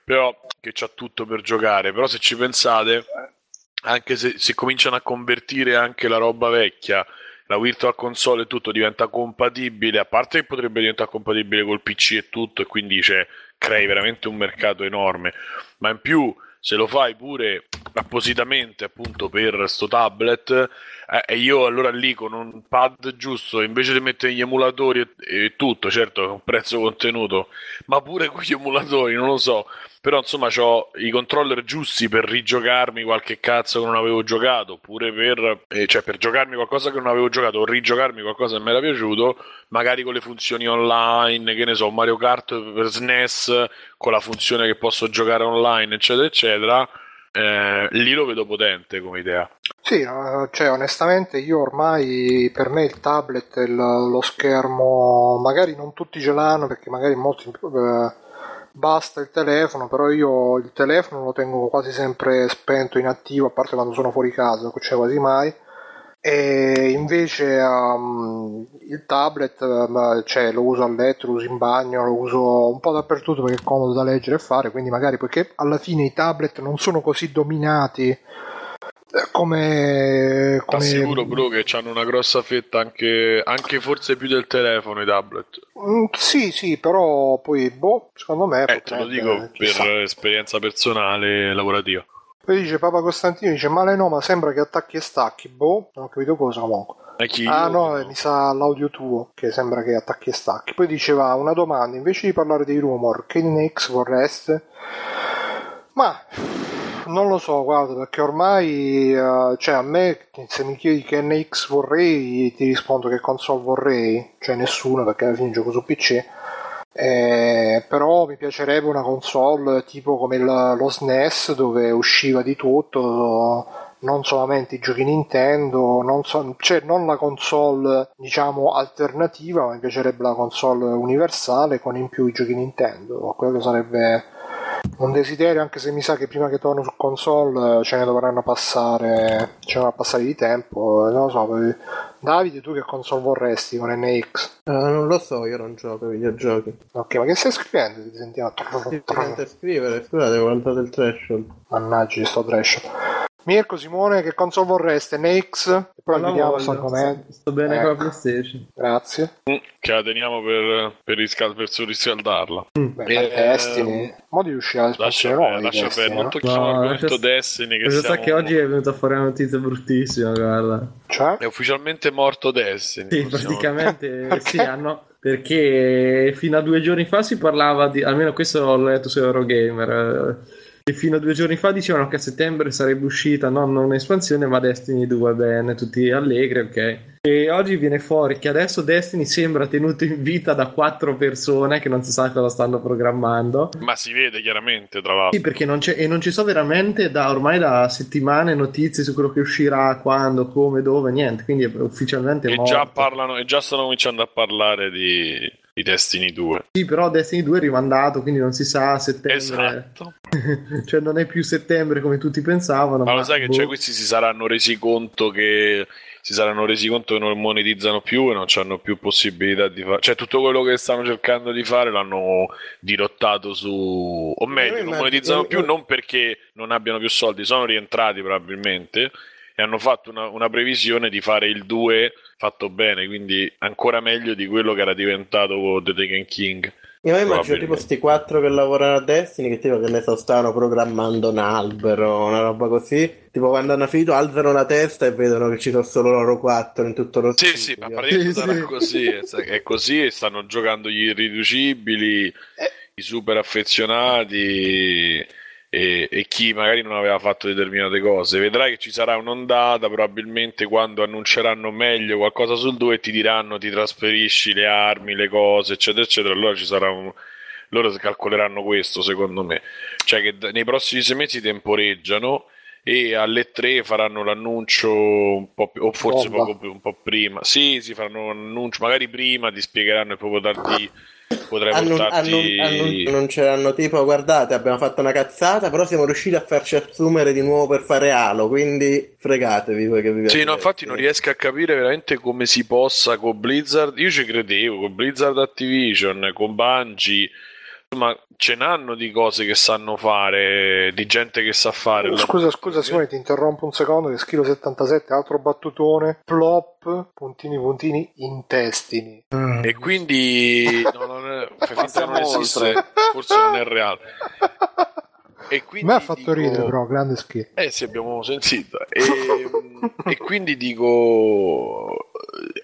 Però che c'ha tutto per giocare. Però se ci pensate, anche se, se cominciano a convertire anche la roba vecchia, la Virtual Console e tutto diventa compatibile, a parte che potrebbe diventare compatibile col PC e tutto, e quindi cioè, crei veramente un mercato enorme. Ma in più, se lo fai pure appositamente appunto per sto tablet, eh, io allora lì con un pad giusto, invece di mettere gli emulatori e, e tutto, certo, un prezzo contenuto, ma pure con gli emulatori, non lo so. Però insomma ho i controller giusti per rigiocarmi qualche cazzo che non avevo giocato, oppure per, eh, cioè per giocarmi qualcosa che non avevo giocato o rigiocarmi qualcosa che mi era piaciuto, magari con le funzioni online, che ne so, Mario Kart per SNES, con la funzione che posso giocare online, eccetera, eccetera. Eh, lì lo vedo potente come idea. Sì, cioè onestamente io ormai per me il tablet, il- lo schermo, magari non tutti ce l'hanno perché magari molti eh, basta il telefono, però io il telefono lo tengo quasi sempre spento, inattivo, a parte quando sono fuori casa, cioè quasi mai. E invece um, il tablet um, cioè, lo uso a letto, lo uso in bagno, lo uso un po' dappertutto perché è comodo da leggere e fare, quindi magari perché alla fine i tablet non sono così dominati come... come... T'assicuro, bro, che hanno una grossa fetta anche, anche forse più del telefono i tablet. Mm, sì, sì, però poi, boh, secondo me... Eh, te lo dico chissà. per esperienza personale lavorativa. Poi dice Papa Costantino, dice male no, ma sembra che attacchi e stacchi. Boh, non ho capito cosa comunque. Ah no, eh, mi sa l'audio tuo, che sembra che attacchi e stacchi. Poi diceva una domanda, invece di parlare dei rumor, che X vorreste? Ma non lo so, guarda, perché ormai, eh, cioè a me, se mi chiedi che NX vorrei, ti rispondo che console vorrei, cioè nessuno, perché alla fine gioco su PC. Eh, però mi piacerebbe una console tipo come il- lo SNES dove usciva di tutto, non solamente i giochi Nintendo, non, so- cioè non la console diciamo alternativa, ma mi piacerebbe la console universale con in più i giochi Nintendo. Quello sarebbe un desiderio, anche se mi sa che prima che torno su console eh, ce ne dovranno passare, ce ne dovrà passare di tempo. eh, Non lo so, Davide, tu che console vorresti con NX? Eh, non lo so, io non gioco ai videogiochi. Ok, ma che stai scrivendo? Ti sentiamo. Sente scrivere, scusate, ho guardato il threshold. Mannaggia, sto trash. Mirko, Simone, che console vorreste? NX? E poi vediamo questo argomento. sto bene Ecco. con la PlayStation. Grazie. Mm, Che la teniamo per, per, riscal- per surriscaldarla. Beh, Eh, ma Destiny. Mo di uscire alle Lascia perdere, di lascia perdere. Non no? tocchiamo No, l'argomento lascia- Destiny che Cosa sa siamo... che oggi è venuta fuori una notizia bruttissima, guarda. Cioè? È ufficialmente morto Destiny. Sì, possiamo- praticamente Perché? sì, hanno, perché fino a due giorni fa si parlava di, almeno questo l'ho letto su Eurogamer, eh, che fino a due giorni fa dicevano che a settembre sarebbe uscita non un'espansione ma Destiny 2, bene, tutti allegri, ok. E oggi viene fuori che adesso Destiny sembra tenuto in vita da quattro persone che non si sa cosa stanno programmando. Ma si vede chiaramente, tra l'altro. Sì, perché non c'è, e non ci so veramente da ormai da settimane notizie su quello che uscirà, quando, come, dove, niente. Quindi è ufficialmente E morto. già, parlano, e già stanno cominciando a parlare di, di Destiny 2. Sì, però Destiny 2 è rimandato, quindi non si sa a settembre. Esatto. cioè non è più settembre come tutti pensavano. Ma lo sai che boh. cioè, questi si saranno resi conto che si saranno resi conto che non monetizzano più e non hanno più possibilità di fare. Cioè, tutto quello che stanno cercando di fare l'hanno dirottato su. O meglio, non monetizzano più non perché non abbiano più soldi, sono rientrati probabilmente e hanno fatto una, una previsione di fare il 2 fatto bene, quindi ancora meglio di quello che era diventato The Taken King. Io mi immagino tipo sti quattro che lavorano a Destiny che tipo che ne so stavano programmando un albero, una roba così. Tipo quando hanno finito alzano la testa e vedono che ci sono solo loro quattro in tutto lo Sì, studio. sì, ma praticamente Sì, sarà sì. così. È così e stanno giocando gli irriducibili, Eh. i super affezionati e, e chi magari non aveva fatto determinate cose. Vedrai che ci sarà un'ondata, probabilmente quando annunceranno meglio qualcosa sul 2 ti diranno ti trasferisci le armi, le cose, eccetera, eccetera. Allora ci sarà un loro calcoleranno questo secondo me cioè che nei prossimi sei mesi temporeggiano e alle 3 faranno l'annuncio un po' più, o forse poco un po' prima sì, sì, faranno un annuncio magari prima ti spiegheranno e proprio darti potrei Annun- portarti annun- annun- annunceranno tipo guardate abbiamo fatto una cazzata però siamo riusciti a farci assumere di nuovo per fare Halo quindi fregatevi voi che vi Sì, no, infatti non riesco a capire veramente come si possa con Blizzard. Io ci credevo, con Blizzard Activision, con Bungie. Insomma, ce n'hanno di cose che sanno fare, di gente che sa fare. il Scusa, scusa Simone, ti interrompo un secondo che Schilo 77, altro battutone, plop, puntini puntini, intestini. E quindi no, non è, finta non esiste, forse non è reale. E A quindi me ha fatto dico- ridere però, grande schifo. Eh sì, abbiamo sentito. E, e quindi dico...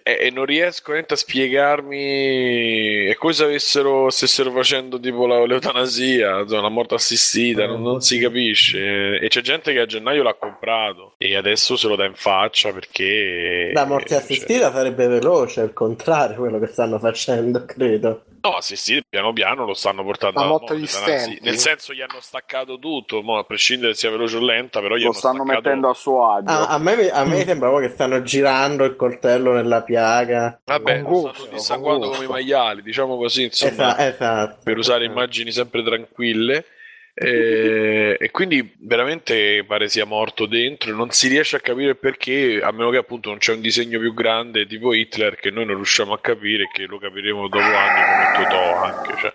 E, e non riesco veramente a spiegarmi... È come se avessero, stessero facendo tipo la, l'eutanasia, insomma, la morte assistita, non, non si capisce. E c'è gente che a gennaio l'ha comprato e adesso se lo dà in faccia perché... la morte cioè- assistita sarebbe veloce al contrario quello che stanno facendo credo No, assistito piano piano lo stanno portando La alla morte anzi. Nel senso gli hanno staccato tutto, mo, a prescindere sia veloce o lenta, però gli Lo hanno stanno staccato... mettendo a suo agio. Ah, a me, a me sembrava che stanno girando il coltello nella piaga Vabbè, Con lo gusto, stanno dissanguando gusto. come i maiali, diciamo così, insomma, Esa- esatto per usare immagini sempre tranquille. Eh, e quindi veramente pare sia morto dentro. Non si riesce a capire perché, a meno che appunto non c'è un disegno più grande tipo Hitler che noi non riusciamo a capire, e che lo capiremo dopo anni come Totò anche. Cioè,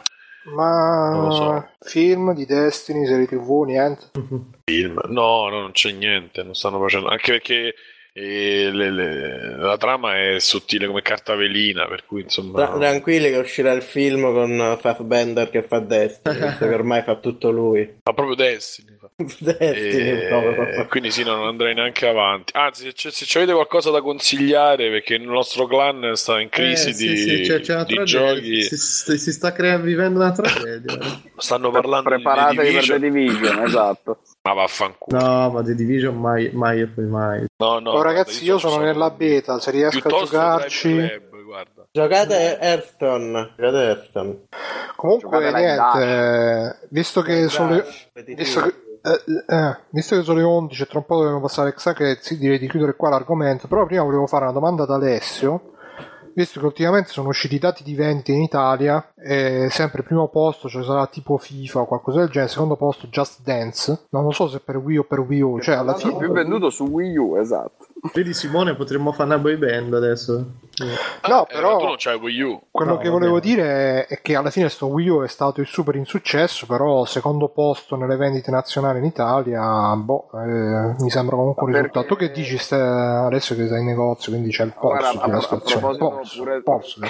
Ma so. film di Destiny, serie tv, niente. film. No, no, non c'è niente, non stanno facendo. Anche perché eh, le- le- la trama è sottile come carta velina, per cui insomma. Tra- tranquilli che uscirà il film con Fassbender che fa Destiny che ormai fa tutto lui Ma proprio Destiny. fa. Destiny E- proprio. quindi sì, no, non andrei neanche avanti. Anzi, se, se ci avete qualcosa da consigliare, perché il nostro clan sta in crisi Eh, sì, di, sì, c'è, c'è una di tragedia. giochi, Si, si- sta crea- vivendo una tragedia. stanno parlando di The Preparatevi per The Division, esatto. Ma vaffanculo. No, ma The Division mai, mai e poi mai. No, no, oh, ragazzi, io sono nella beta, se riesco a giocarci. Drive Club, guarda. giocate Hearthstone giocate Hearthstone Comunque, Giocate niente, eh, visto che sono. Visto che, eh, eh, visto che sono le 11 e tra un po' dobbiamo passare a Xacrezzi, direi di chiudere qua l'argomento. Però prima volevo fare una domanda ad Alessio. Visto che ultimamente sono usciti i dati di vendita in Italia, e sempre primo posto ci sarà tipo FIFA o qualcosa del genere, secondo posto Just Dance. Non lo so se per Wii o per Wii U, cioè alla fine. più venduto su Wii U, esatto. Vedi Simone, potremmo fare una boy band adesso. No, Eh, però- tu non c'hai Wii U. Quello No, che volevo dire è che alla fine sto Wii U è stato il super insuccesso, però secondo posto nelle vendite nazionali in Italia, boh, eh, mi sembra comunque un Ma risultato. Tu perché- che dici ste- adesso che sei in negozio, quindi c'è il Guarda, polso a- della a situazione. proposito Polso, pure- polso.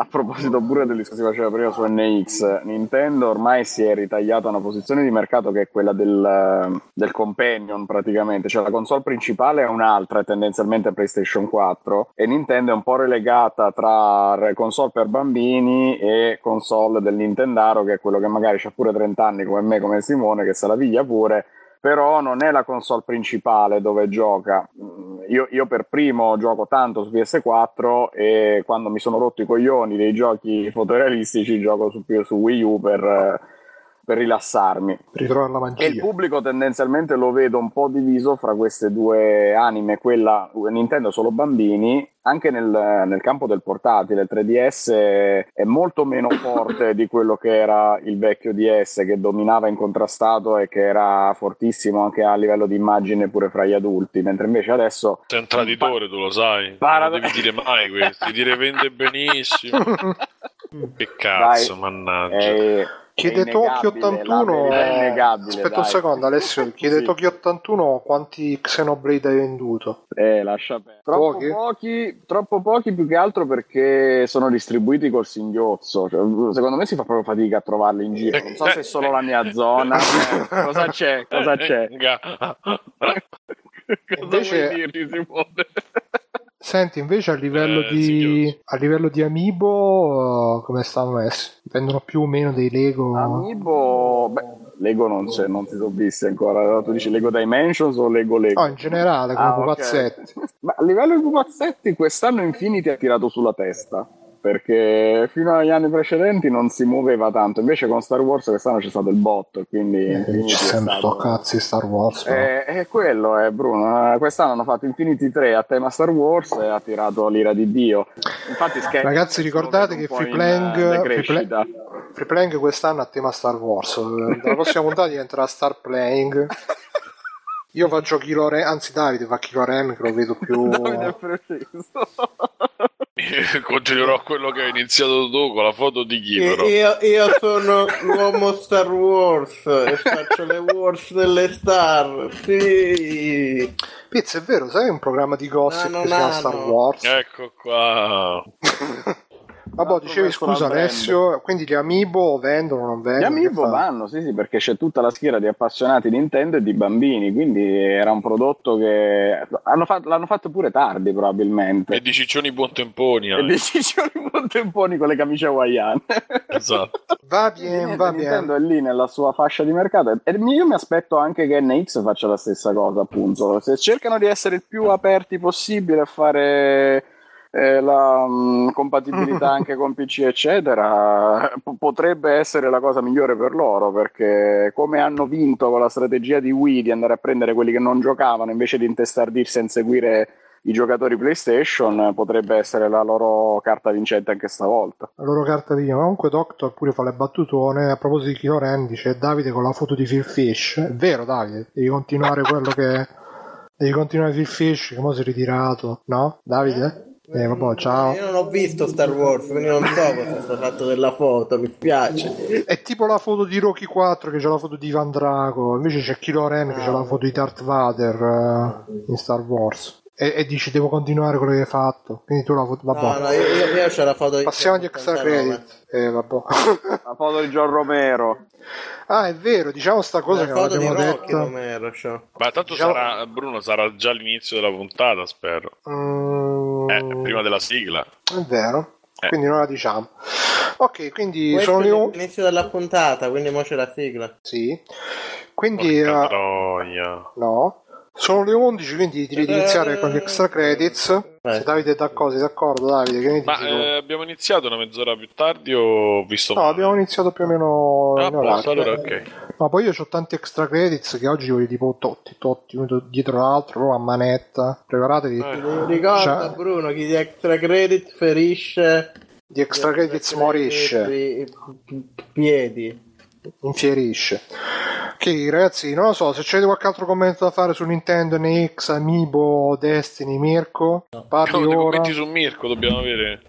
A proposito pure del discorso che faceva prima su NX, Nintendo ormai si è ritagliata una posizione di mercato che è quella del, del companion praticamente, cioè la console principale è un'altra, è tendenzialmente PlayStation 4 e Nintendo è un po' relegata tra console per bambini e console del Nintendaro che è quello che magari ha pure 30 anni come me, come Simone, che se la piglia pure però non è la console principale dove gioca. Mm, Io, io per primo gioco tanto su PS4 e quando mi sono rotto i coglioni dei giochi fotorealistici gioco su, su Wii U per, per rilassarmi. Ritrovare la E il magia. pubblico tendenzialmente lo vedo un po' diviso fra queste due anime, quella Nintendo solo bambini, anche nel, nel campo del portatile, il 3DS è molto meno forte di quello che era il vecchio DS che dominava incontrastato e che era fortissimo anche a livello di immagine pure fra gli adulti, mentre invece adesso Sei un traditore, tu lo sai. Para- Non devi dire mai questo. Devi dire vende benissimo. Che cazzo, Dai, mannaggia. è, Chiede Tokyo innegabile, 81. la verità è innegabile, Aspetta dai. un secondo, Alessio. Chiede Sì. Tokyo 81 quanti Xenoblade hai venduto. Eh, lascia perdere. Troppo Pochi? pochi? troppo pochi più che altro perché sono distribuiti col singhiozzo. Cioè, secondo me si fa proprio fatica a trovarli in giro. Non so se è solo la mia zona. Eh, cosa c'è? Cosa c'è? Cosa Invece- vuoi dirgli, Simone? Senti, invece a livello, Eh, di, a livello di Amiibo, uh, come stanno messi? Vendono più o meno dei Lego. Amiibo, beh, Lego non c'è, non si sono visti ancora. Tu dici Lego Dimensions o Lego Lego? No, in generale, come Ah, pupazzetti. Ma a livello di pupazzetti, quest'anno Infinity ha tirato sulla testa. Perché fino agli anni precedenti non si muoveva tanto. Invece con Star Wars quest'anno c'è stato il bot. Quindi Infinity C'è sempre stato- cazzo di Star Wars. Eh, È, quello, è Bruno. Eh, Quest'anno hanno fatto Infinity 3 a tema Star Wars e ha tirato l'ira di Dio. Infatti, scherzo, Ragazzi, ricordate che po' Free in, Playing, eh, Free. Play- Free Playing quest'anno a tema Star Wars. Eh, Dalla prossima puntata diventerà Star Playing. Io faccio Kilo Ren, anzi Davide fa Kilo Ren che lo vedo più... Davide è preciso. Continuerò quello che hai iniziato tu con la foto di chi, però. Io, io sono l'uomo Star Wars e faccio le wars delle star. Sì. Pizza, è vero, sai un programma di gossip No, che si chiama Star. Wars? Ecco qua. Vabbè, dicevi verso la scusa. Alessio, quindi gli Amiibo vendono o non Gli vendono? Che Amiibo vanno, sì, sì, perché c'è tutta la schiera di appassionati Nintendo e di bambini, quindi era un prodotto che hanno fatto- l'hanno fatto pure tardi probabilmente. E di ciccioni buontemponi. E eh. decisioni contemponi con le camicie hawaiane. Esatto. Va niente, va Nintendo bien. è lì nella sua fascia di mercato e io mi aspetto anche che NX faccia la stessa cosa, appunto. Se cercano di essere il più aperti possibile a fare eh, la mm, compatibilità anche con PC, eccetera, po- potrebbe essere la cosa migliore per loro perché come hanno vinto con la strategia di Wii di andare a prendere quelli che non giocavano invece di intestardirsi a inseguire i giocatori PlayStation, potrebbe essere la loro carta vincente anche stavolta. La loro carta di Comunque Doctor pure fa le battutone. A proposito di Kilo Ren, dice Davide con la foto di Phil Fish. È vero Davide, devi continuare quello che... Devi continuare Phil Fish, che mo si è ritirato. No? Davide? Eh, vabbè, ciao. Io non ho visto Star Wars, quindi non so cosa sia fatto della foto, mi spiace. È tipo la foto di Rocky 4 che c'è la foto di Ivan Drago, invece c'è Kilo Ren che c'è la foto di Darth Vader eh, in Star Wars. E, e dici devo continuare quello che hai fatto. Quindi tu la foto. Vabbè. No, no, io, io, io c'ho la foto di Passiamo agli extra 89. credit. Eh, vabbè. La foto di John Romero. ah, è vero, diciamo sta cosa La che di avevamo detto. Romero, c'ho. Ma tanto Diciamo- sarà, Bruno, sarà già l'inizio della puntata, spero. Mm, Eh, prima della sigla. È vero. Eh. Quindi non la diciamo. Ok, quindi Questo sono l'inizio della puntata, quindi mo c'è la sigla. Sì. Quindi Porca eh, troia. no. Sono le 11, quindi direi di iniziare con gli extra credits. Eh. Se Davide è d'accordo, sei d'accordo Davide? Che ne Ma dici tu? eh, abbiamo iniziato una mezz'ora più tardi o ho visto No, male? abbiamo iniziato più o meno Ah, in posto, orario. allora ok. Ma poi io ho tanti extra credits che oggi voglio tipo totti, totti, uno dietro l'altro, proprio a manetta. Preparatevi Eh. Ricorda Cioè- Bruno, chi di extra credit ferisce di extra credits morisce, i piedi. Infierisce. Ok ragazzi, non lo so, se c'è qualche altro commento da fare su Nintendo, NX, Amiibo, Destiny, Mirko, parli No, ora. commenti su Mirko dobbiamo avere.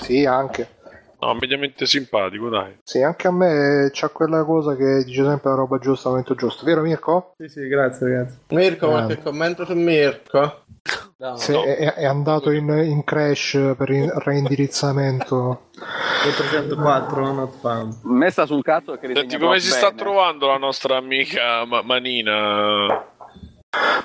Sì, anche. No, mediamente simpatico, dai. Sì, anche a me c'ha quella cosa che dice sempre la roba giusta al momento giusto, vero Mirko? Sì, sì, grazie ragazzi. Mirko, Eh. qualche commento su Mirko? No. Se No. è, è andato in, in crash per il reindirizzamento. 404 not found. Messa sul cazzo che Senti come si sta trovando la nostra amica Ma- Manina?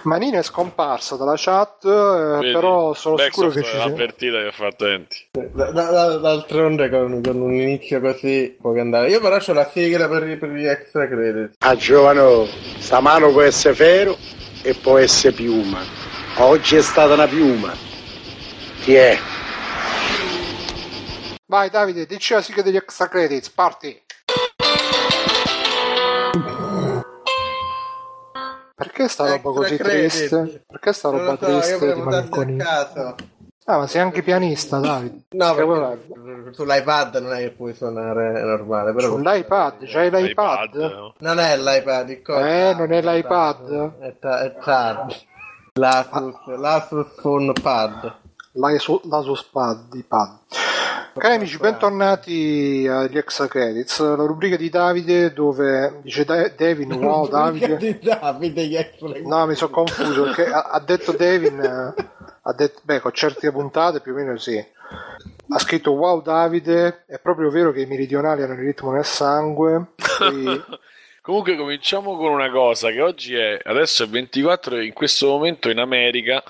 Manina è scomparsa dalla chat, eh, Vedi? però sono sicuro Backsoft che ci è sia. avvertita che fa attenti. Da- da- da- D'altronde con, con un inizio così può andare. Io però ho la sigla per, per gli extra credit. A giovano, sta mano può essere ferro e può essere piuma. Oggi è stata una piuma. Chi è? Vai Davide, dici la sigla degli extra credits, parti! Perché sta roba così triste? Perché sta roba so, triste di malinconia? Ah, ma sei anche pianista, Davide. No, Che perché sull'iPad non è che puoi suonare normale. Però Sull'iPad, c'hai l'iPad? iPad. Non è l'iPad, il coso. Eh, non è l'iPad? È, ta- è tardi. L'Asus, l'Asus Phone Pad. L'Asus l'Asus Pad, di pad. Cari amici, bentornati agli extra credits, la rubrica di Davide dove dice Da- Devin, wow Davide. di Davide gli extra No, mi sono confuso perché ha, ha detto Devin, ha detto, beh, con certe puntate più o meno sì. Ha scritto wow Davide, è proprio vero che i meridionali hanno il ritmo nel sangue. Poi- Comunque cominciamo con una cosa che oggi è, adesso è 24 e in questo momento in America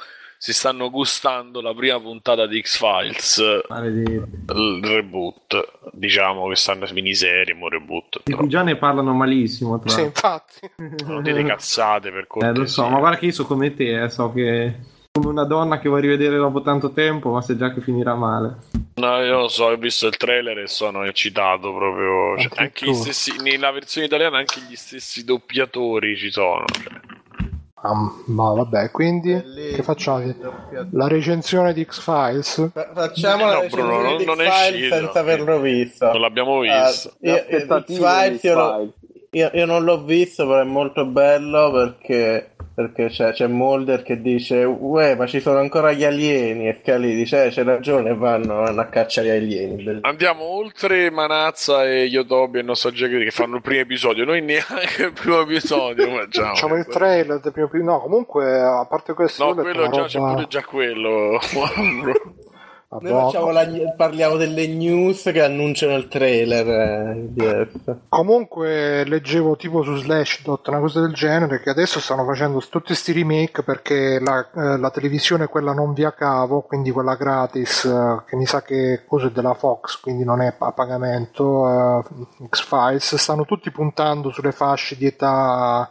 si stanno gustando la prima puntata di X-Files, il reboot. Diciamo che stanno miniserie, mo reboot. Di cui già ne parlano malissimo. Tra Sì, infatti. Non dite cazzate per Eh, cortesia. lo so, ma guarda che io so come te, eh, so che come una donna che vuoi rivedere dopo tanto tempo, ma sai già che finirà male. No, io lo so, ho visto il trailer e sono eccitato proprio. Cioè, anche stessi, nella versione italiana anche gli stessi doppiatori ci sono. cioè. Ah, ma vabbè, quindi Bellissimo. che facciamo? La recensione di X-Files? Fa- Facciamo la No, Bruno, recensione non- di non è X-Files senza averlo visto. Non l'abbiamo Ah, visto. Le io, lo- X-Files. io- io non l'ho visto, però è molto bello perché, perché c'è, c'è Mulder che dice Uè, ma ci sono ancora gli alieni e Scully dice eh, c'è ragione, vanno, vanno a cacciare gli alieni. Bellissimo. Andiamo oltre Manazza e Yotobi e il nostro Jack che fanno il primo episodio. Noi neanche il primo episodio facciamo. Facciamo il trailer del primo No, comunque, a parte questo, No, quello già c'è roba- pure già quello. Vabbè, Noi facciamo la- parliamo delle news che annunciano il trailer eh. Comunque leggevo tipo su Slashdot una cosa del genere che adesso stanno facendo tutti questi remake perché la, eh, la televisione quella non via cavo, quindi quella gratis, eh, che mi sa che cosa è della Fox, quindi non è a pagamento, eh, X-Files, stanno tutti puntando sulle fasce di età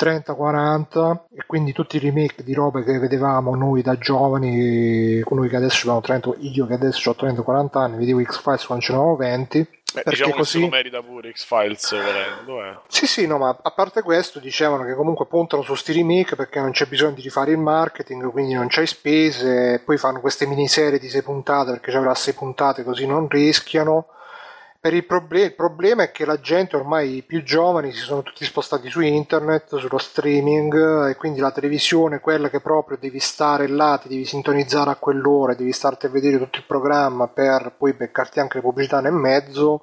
30-40 e quindi tutti i remake di robe che vedevamo noi da giovani, noi che adesso abbiamo 30, io che adesso ho 30-40 anni, vedevo X-Files quando ce ne avevo 20, Beh, perché diciamo che così... lo merita pure X-Files volendo, eh. Sì, sì, no, ma a parte questo dicevano che comunque puntano su sti remake perché non c'è bisogno di rifare il marketing, quindi non c'hai spese, poi fanno queste miniserie di 6 puntate perché ci avrà 6 puntate così non rischiano. Per il, proble- il problema è che la gente ormai i più giovani si sono tutti spostati su internet, sullo streaming e quindi la televisione, quella che proprio devi stare là, ti devi sintonizzare a quell'ora, devi starti a vedere tutto il programma per poi beccarti anche le pubblicità nel mezzo,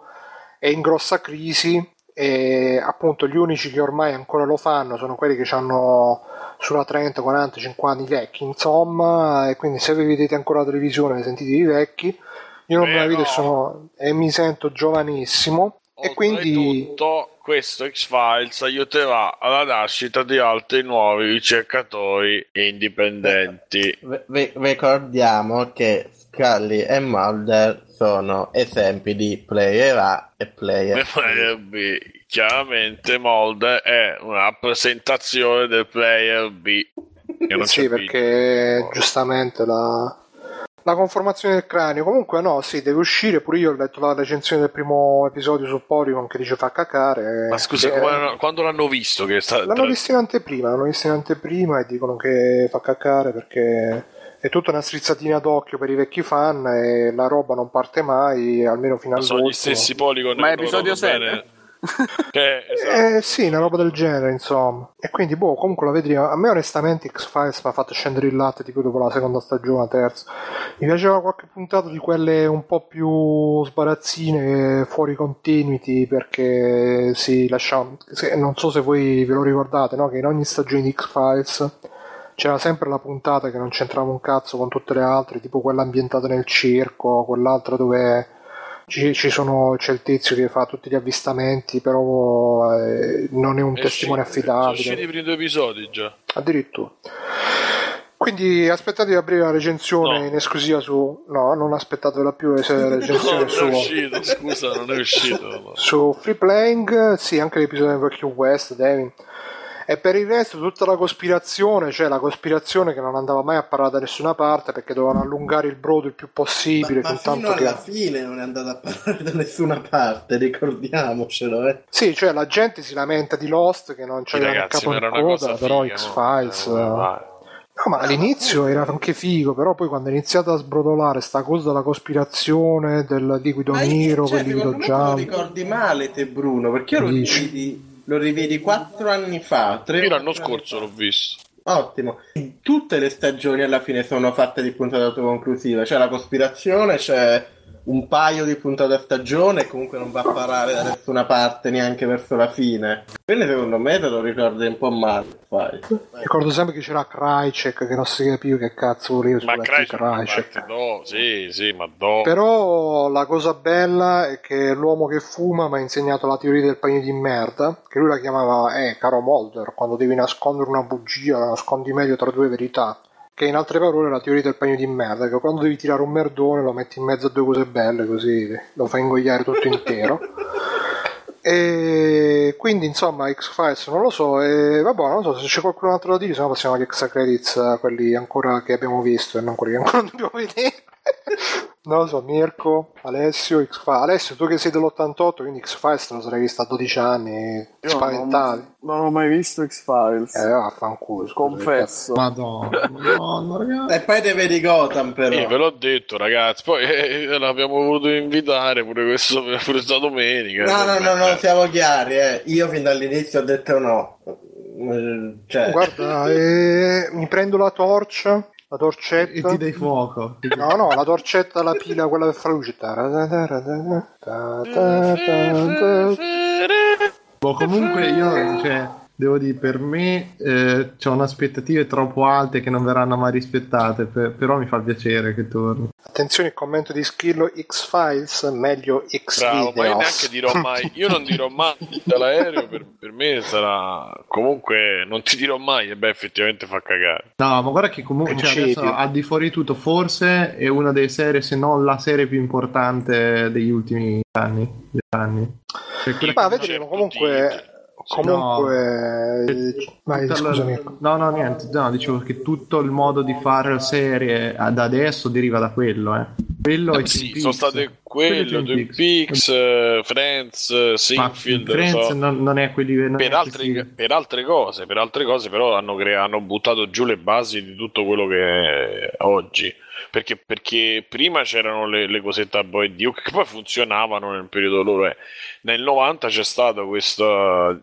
è in grossa crisi e appunto gli unici che ormai ancora lo fanno sono quelli che hanno sulla 30, 40, 50 anni vecchi, insomma, e quindi se vi vedete ancora la televisione sentite i vecchi. Io non me la vedo e, sono, e mi sento giovanissimo e quindi Oltretutto, questo X-Files aiuterà alla nascita di altri nuovi ricercatori indipendenti. V- vi- ricordiamo che Scully e Mulder sono esempi di player A e player B. Player B. Chiaramente Molde è una rappresentazione del player B. Sì perché giustamente la, la conformazione del cranio. Comunque, no, sì, deve uscire. Pure io ho letto la recensione del primo episodio su Polygon che dice fa cacare. Ma scusa, eh, che... quando, l'hanno visto? Che sta... L'hanno visto in anteprima, l'hanno visto in anteprima e dicono che fa cacare perché è tutta una strizzatina d'occhio per i vecchi fan e la roba non parte mai, almeno fino a Sono gli stessi Polygon. Ma è episodio 7? Eh, esatto. eh, sì, una roba del genere, insomma. E quindi, boh, comunque la vedremo. A me, onestamente, X-Files mi ha fatto scendere il latte tipo dopo la seconda stagione, la terza. Mi piaceva qualche puntata di quelle un po' più sbarazzine, fuori continuity, perché si sì, lasciamo. non so se voi ve lo ricordate, no? Che in ogni stagione di X-Files c'era sempre la puntata che non c'entrava un cazzo con tutte le altre, tipo quella ambientata nel circo, quell'altra dove ci, ci sono, c'è il tizio che fa tutti gli avvistamenti, però eh, non è un È testimone uscito- Sono usciti affidabile. i primi due episodi già. Addirittura. Quindi aspettate di aprire la recensione No. in esclusiva su. No, non aspettatela più la No, recensione non su. è uscito, scusa, non è uscito. Su Free Playing, sì, anche l'episodio del vecchio West, Devin. E per il resto tutta la cospirazione, cioè la cospirazione che non andava mai a parlare da nessuna parte perché dovevano allungare il brodo il più possibile. Ma, ma fin fino che... alla fine non è andato a parlare da nessuna parte, ricordiamocelo, eh. Sì, cioè la gente si lamenta di Lost che non c'era il capo ma cosa coda, però figa, no? X-Files... Eh, eh. No, ma all'inizio era anche figo, però poi quando è iniziato a sbrodolare sta cosa della cospirazione, del liquido Ma nero, cioè, quel liquido secondo me te lo giallo. ricordi male te Bruno, perché io lo Dici? Lo rivedi quattro anni fa. Tre Io l'anno scorso l'ho visto. Ottimo. Tutte le stagioni alla fine sono fatte di puntate autoconclusive. C'è la cospirazione, c'è un paio di puntate a stagione e comunque non va a parare da nessuna parte neanche verso la fine. Quindi secondo me te lo ricordi un po' male. Fai. Ricordo sempre che c'era Krycek che non si capiva che cazzo voleva Ma Krycek. no, sì, sì, ma do. Però la cosa bella è che l'uomo che fuma mi ha insegnato la teoria del panino di merda, che lui la chiamava, eh, caro Mulder, quando devi nascondere una bugia, la nascondi meglio tra due verità. Che in altre parole è la teoria del pagno di merda, che quando devi tirare un merdone lo metti in mezzo a due cose belle, così lo fai ingoiare tutto intero. E quindi insomma X-Files non lo so e vabbè non so se c'è qualcun altro da dire se no passiamo agli extra credits quelli ancora che abbiamo visto e non quelli che ancora dobbiamo vedere non lo so Mirko, Alessio X-Files Alessio tu che sei dell'88 quindi X-Files te lo sarei visto a 12 anni Io spaventavi non, non ho mai visto X-Files. eh vaffanculo Confesso. Madonna, Madonna, ragazzi. E poi te vedi Gotham però. Io ve l'ho detto, ragazzi. Poi eh, l'abbiamo voluto invitare pure questo pure questa domenica. No, no, no, no, siamo chiari, eh. Io fin dall'inizio ho detto no. Mm, Cioè, guarda eh, mi prendo la torcia la E torcetta ti dai fuoco. No, no, la torcetta, la pila, quella per fare luce. Boh, comunque io, cioè, devo dire, per me eh, ho aspettative troppo alte che non verranno mai rispettate, per- però mi fa piacere che torni. Attenzione, il commento di Schillo X-Files, meglio Bravo, ma io neanche dirò mai, io non dirò mai dall'aereo, per, per me sarà comunque non ti dirò mai e beh effettivamente fa cagare. No, ma guarda che comunque, cioè, adesso, al di fuori di tutto, forse è una delle serie, se non la serie più importante degli ultimi anni. anni. Cioè, Ma vedremo, Certo, comunque... Comunque... Vai, Tutta la-. No, no, niente, no, dicevo che tutto il modo di fare la serie ad adesso deriva da quello, eh. Quello Eh, sì, sono state Quello Twin Peaks, eh, Friends, eh, Seinfeld, Friends so. non, non è non è per, a altre, questi- per altre cose, per altre cose però hanno, crea- hanno buttato giù le basi di tutto quello che è oggi. Perché, perché prima c'erano le, le cosette a Boy Duke che poi funzionavano nel periodo loro. eh. Nel 90 c'è stata questa,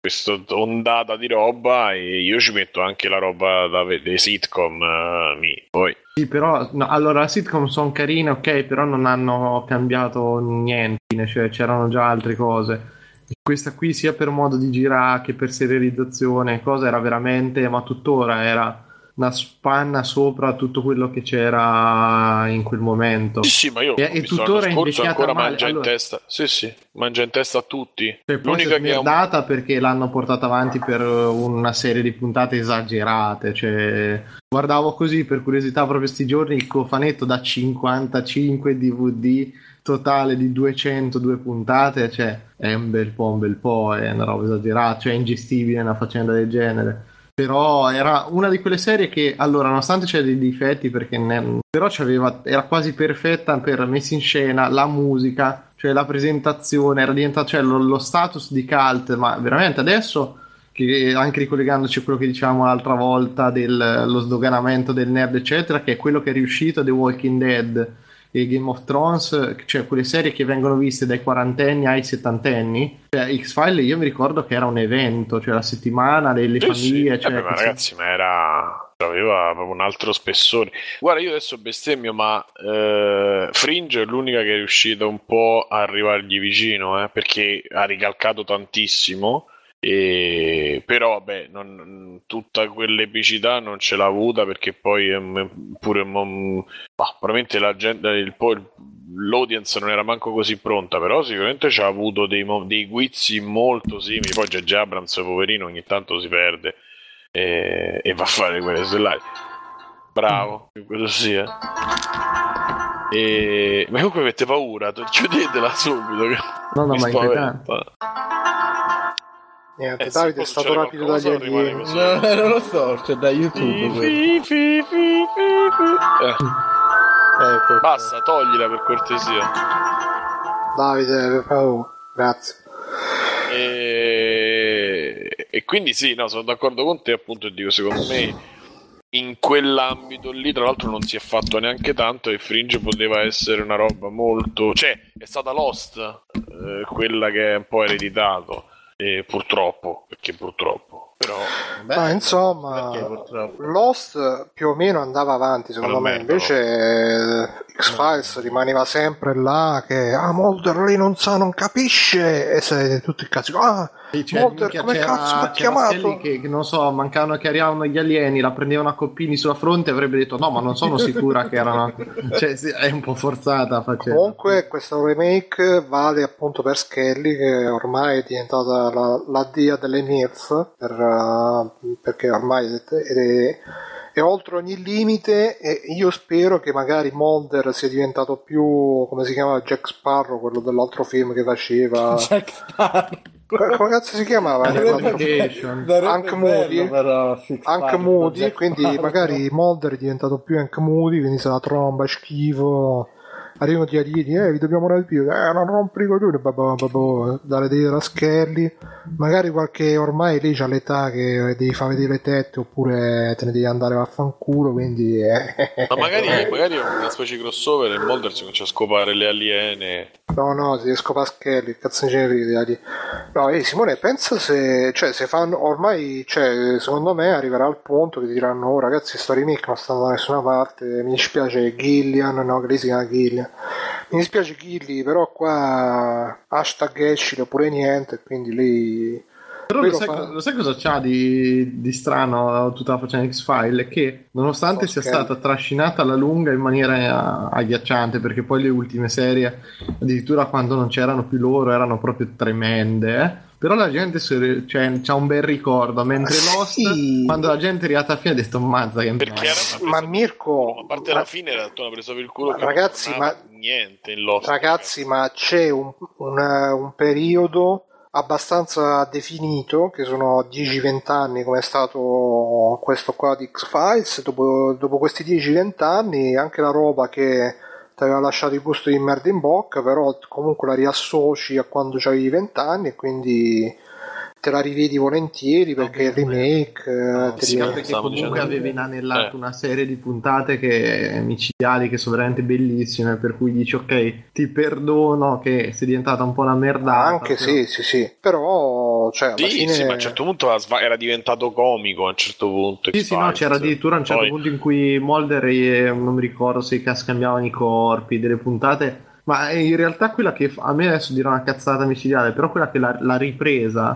questa ondata di roba e io ci metto anche la roba da, dei sitcom. eh, mi- poi. Sì, però no, allora le sitcom sono carine, ok, però non hanno cambiato niente, cioè c'erano già altre cose. Questa qui, sia per modo di girare che per serializzazione, cosa era veramente, ma tuttora era una spanna sopra tutto quello che c'era in quel momento. Sì, sì, ma io E- ho e visto tuttora è scorso ancora male, mangia allora- in testa. Sì, sì, mangia in testa a tutti. Cioè, L'unica è che ha un- smerdata perché l'hanno portata avanti per una serie di puntate esagerate. Cioè, guardavo così per curiosità proprio questi giorni il cofanetto da 55 DVD totale di 202 puntate. Cioè, è un bel po', un bel po', è una roba esagerata. Cioè, è ingestibile una faccenda del genere. Però era una di quelle serie che, allora, nonostante c'è dei difetti, perché ne- però era quasi perfetta per messa in scena, la musica, cioè la presentazione, era diventato cioè, lo, lo status di cult, ma veramente adesso, che anche ricollegandoci a quello che dicevamo l'altra volta dello sdoganamento del nerd, eccetera, che è quello che è riuscito a The Walking Dead e Game of Thrones, cioè quelle serie che vengono viste dai quarantenni ai settantenni. Cioè, X-File io mi ricordo che era un evento, cioè la settimana, le, le Sì, sì. famiglie, cioè, Eh beh, ma ragazzi, ma era aveva proprio un altro spessore. Guarda, io adesso bestemmio, ma eh, Fringe è l'unica che è riuscita un po' a arrivargli vicino, eh, perché ha ricalcato tantissimo. E... Però, vabbè, non- tutta quell'epicità non ce l'ha avuta perché poi ehm, pure mm, bah, probabilmente la gente, il, po- il- l'audience non era manco così pronta, però sicuramente ci ha avuto dei, dei guizzi molto simili. Poi J.J. Abrams, poverino, ogni tanto si perde e, e va a fare quelle stellari. Bravo, quello sia. E... Ma comunque avete paura, chiudetela subito. No, no, ma spaventa. Niente, Eh, Davide è stato qualcosa, dagli rimane alieni. No, non lo so, c'è da YouTube. Fi, fi, fi, fi, fi. Eh, Ecco. basta, toglila per cortesia. Davide, per favore, grazie. E... e quindi sì, no, sono d'accordo con te, appunto, e dico, secondo me in quell'ambito lì, tra l'altro, non si è fatto neanche tanto e Fringe poteva essere una roba molto... Cioè, è stata Lost, eh, quella che è un po' ereditato, e purtroppo, perché purtroppo, però... Beh, Ma insomma. Lost più o meno andava avanti secondo me, invece eh, X-Files rimaneva sempre là che ah Mulder lì non sa, non capisce e se tutti i cazzi ah Sì, cioè, Mulder minchia, come c'era- cazzo l'ha chiamato? Che, che non so, mancavano che arrivavano gli alieni, la prendevano a coppini sulla fronte e avrebbe detto no, ma non sono sicura che erano... cioè, sì, è un po' forzata facendo. Comunque questo remake vale appunto per Skelly che ormai è diventata la, la dia delle MILF per, eh, perché ormai è, è- è oltre ogni limite e io spero che magari Mulder sia diventato più come si chiama Jack Sparrow quello dell'altro film che faceva Jack Sparrow. Come cazzo si chiamava? Bello, Moody. però, Moody quindi magari Mulder è diventato più Hank Moody quindi se la tromba schifo arrivano gli alieni eh vi dobbiamo rapire eh non rompere i coglioni. Dare dei raschelli. Magari qualche ormai lei c'ha l'età che devi far vedere le tette oppure te ne devi andare a fanculo quindi eh. Ma magari, magari è una specie di crossover e Mulder si comincia a scopare le aliene. No, no, si scopa Skelly, cazzo in genere No, ehi, Simone, pensa se, cioè, se fanno, ormai, cioè, secondo me arriverà al punto che diranno, oh ragazzi, sto remake non stanno da nessuna parte, mi dispiace Gillian, no, che lei si chiama Gillian, mi dispiace Gilly, però qua hashtag escile oppure niente, quindi lei... Però lo sai, fa- lo sai cosa c'ha di, di strano tutta la faccenda X-File? È che nonostante Oh, sia stata trascinata alla lunga in maniera agghiacciante, perché poi le ultime serie, addirittura quando non c'erano più loro, erano proprio tremende, eh, però la gente si- cioè, c'ha un bel ricordo, mentre Ah, Lost, sì. quando la gente è arrivata alla fine ha detto mazza che Perché merda." era una Ma Mirko, a parte la fine era una presa per il culo. Ma ragazzi, ma- niente in Lost. Ragazzi, ma c'è un, un- un periodo abbastanza definito, che sono 10-20 anni, come è stato questo qua di X-Files. Dopo, dopo questi 10-20 anni, anche la roba che ti aveva lasciato il gusto di merda in bocca, però comunque la riassoci a quando avevi 20 anni e quindi te la rivedi volentieri perché il remake. eh, te Sì, perché comunque avevi inanellato Eh. una serie di puntate che, micidiali che sono veramente bellissime, per cui dici ok, ti perdono che sei diventata un po' una merdata. anche però- sì, sì, sì, però cioè, alla Sì, fine... sì, ma a un certo punto era diventato comico. A un certo punto. Sì, sì, no, c'era addirittura un certo Poi- punto in cui Mulder e non mi ricordo se scambiavano i corpi delle puntate. Ma in realtà quella che a me adesso dirà una cazzata micidiale, però quella che l'ha, l'ha ripresa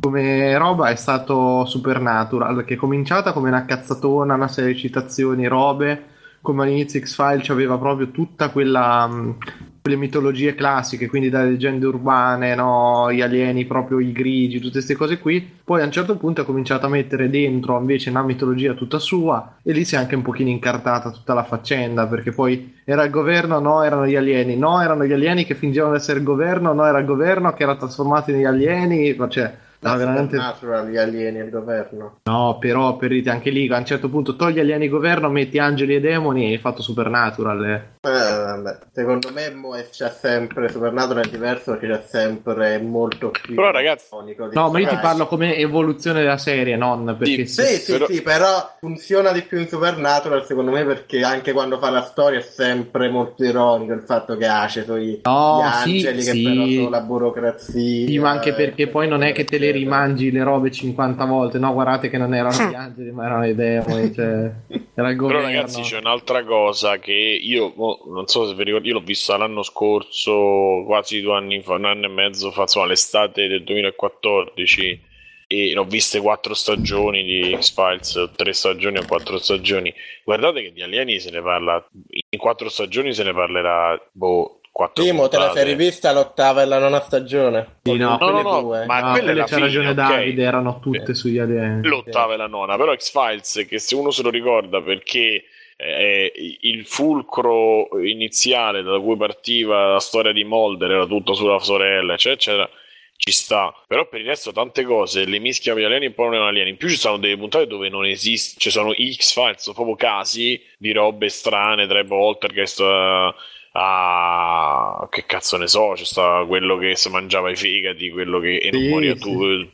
come roba è stato Supernatural, che è cominciata come una cazzatona, una serie di citazioni, robe, come all'inizio X-File c'aveva proprio tutta quella mh, quelle mitologie classiche, quindi dalle leggende urbane, no? gli alieni, proprio i grigi, tutte queste cose qui. Poi a un certo punto ha cominciato a mettere dentro invece una mitologia tutta sua e lì si è anche un pochino incartata tutta la faccenda, perché poi era il governo, no, erano gli alieni, no, erano gli alieni che fingevano di essere il governo, no, era il governo che era trasformato negli alieni, cioè... No, veramente... Natural, gli alieni e il governo. No, però per dirti anche lì a un certo punto togli alieni governo, metti angeli e demoni e hai fatto Supernatural. eh. Eh, vabbè. Secondo me mo- c'è sempre Supernatural è diverso perché c'è sempre molto più Però, ragazzi- iconico di No, ma io ti parlo come evoluzione della serie, non perché Sì, Sì, sì, Però- sì, però funziona di più in Supernatural secondo me perché anche quando fa la storia è sempre molto ironico il fatto che ah, ci sono No, gli sì, angeli che sì. però sono la burocrazia. Sì, ma anche eh, perché poi non è che te le. Rimangi le robe 50 volte, no? Guardate che non erano gli angeli, ma erano i demoni, cioè, era il Però governo. ragazzi c'è un'altra cosa che io non so se vi ricordate, io l'ho vista l'anno scorso, quasi due anni fa, un anno e mezzo fa, insomma l'estate del 2014 e l'ho viste quattro stagioni di X-Files, tre stagioni o quattro stagioni. Guardate che di alieni se ne parla, in quattro stagioni se ne parlerà, boh, quattro Timo, te la sei rivista l'ottava e la nona stagione? Sì, no. No, no, no, due. ma No, quella è quelle la c'ha fine, ragione ok. Davide, erano tutte sugli alieni. l'ottava e la nona, però X-Files che se uno se lo ricorda perché eh, il fulcro iniziale da cui partiva la storia di Mulder era tutto sulla sorella, eccetera, eccetera, ci sta. Però per il resto tante cose, le mischia con gli alieni e poi non erano alieni. In più ci sono delle puntate dove non esiste, ci sono X-Files, sono proprio casi di robe strane, tra i Poltergeist... eh, Ah, che cazzo ne so, c'è sta quello che si mangiava i fegati, quello che e non Sì, moriva sì.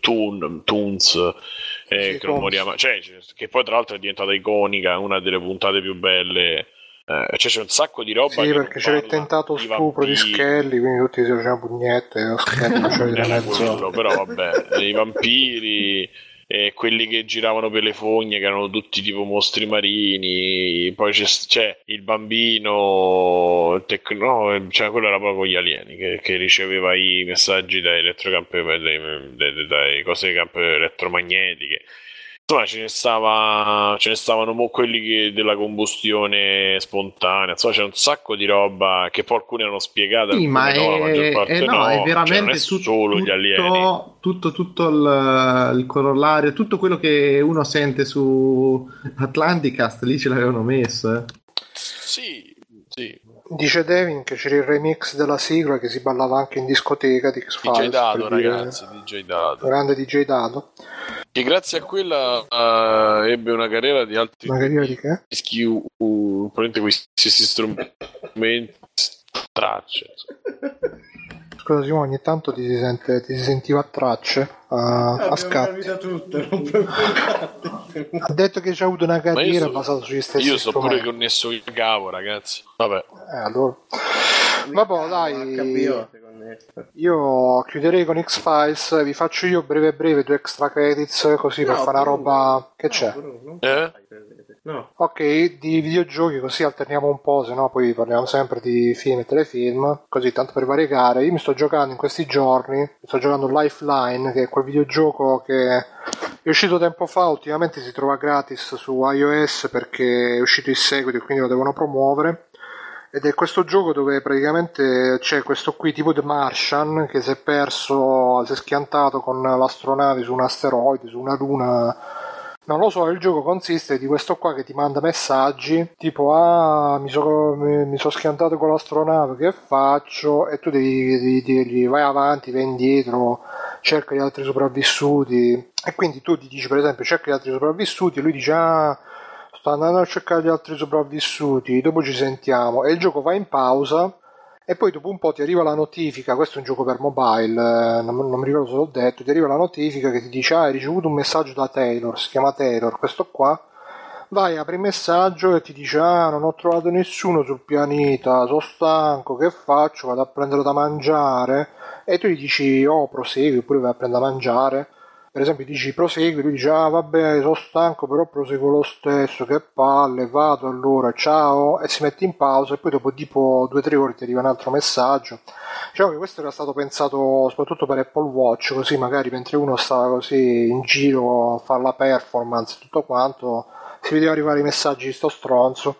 Toons, eh, Sì, che moriva. Cioè, che poi tra l'altro è diventata iconica, una delle puntate più belle. Eh, cioè, c'è un sacco di roba. Sì, perché c'era il tentato di stupro di vampiri. Skelly, quindi tutti si facevano pugnette era mezzo. quello, però vabbè, i vampiri e quelli che giravano per le fogne che erano tutti tipo mostri marini poi c'è, c'è il bambino il tec- no, cioè quello era proprio gli alieni che, che riceveva i messaggi dai elettrocampi dai, dai- dai cose campo elettromagnetiche insomma ce ne stava ce ne stavano mo quelli che- della combustione spontanea insomma c'è un sacco di roba che poi alcune erano spiegate Sì, ma no, la maggior è, parte è- no, no. è Cioè, veramente non è tut- solo gli tutto, alieni tutto, tutto il, il corollario, tutto quello che uno sente su Atlanticast, lì ce l'avevano messo. eh. sì Dice Devin che c'era il remix della sigla che si ballava anche in discoteca di DJ X-Files. Dado per dire- ragazzi DJ Dado Grande DJ Dado. che grazie a quella eh, ebbe una carriera di altri Una carriera di che? dischi u- u- probabilmente questi strumenti tracce. Scusa Simone, ogni tanto ti si, sente, ti si sentiva a tracce, a, a scatti. tutto, non preoccuparti. Ha detto che c'ha avuto una carriera so- basata sugli stessi io sto pure connesso il cavo ragazzi vabbè Eh, allora. Vabbè, dai. Io chiuderei con X-Files, vi faccio io breve breve due extra credits così per No, fare una roba... Che No, c'è? Bruno, Eh? No. Ok, di videogiochi così alterniamo un po', se no poi parliamo sempre di film e telefilm, così tanto per variegare. Io mi sto giocando in questi giorni, mi sto giocando Lifeline, che è quel videogioco che è uscito tempo fa, ultimamente si trova gratis su iOS perché è uscito il seguito e quindi lo devono promuovere. Ed è questo gioco dove praticamente c'è questo qui tipo The Martian che si è perso, si è schiantato con l'astronave su un asteroide, su una luna non lo so, il gioco consiste di questo qua che ti manda messaggi tipo ah mi sono so schiantato con l'astronave, che faccio? E tu devi, devi dirgli vai avanti, vai indietro, cerca gli altri sopravvissuti. E quindi tu ti dici per esempio cerca gli altri sopravvissuti e lui dice ah sto andando a cercare gli altri sopravvissuti, dopo ci sentiamo. E il gioco va in pausa e poi dopo un po' ti arriva la notifica, questo è un gioco per mobile, eh, non, non mi ricordo se l'ho detto, ti arriva la notifica che ti dice ah hai ricevuto un messaggio da Taylor, si chiama Taylor, questo qua, vai apri il messaggio e ti dice ah non ho trovato nessuno sul pianeta, sono stanco, che faccio? Vado a prendere da mangiare e tu gli dici oh prosegui oppure vai a prendere da mangiare. Per esempio dici prosegui, lui dice ah vabbè sono stanco però proseguo lo stesso, che palle, vado allora, ciao e si mette in pausa e poi dopo tipo 2-3 ore ti arriva un altro messaggio. Diciamo che questo era stato pensato soprattutto per Apple Watch, così magari mentre uno sta così in giro a fare la performance e tutto quanto, si vedeva arrivare i messaggi di sto stronzo.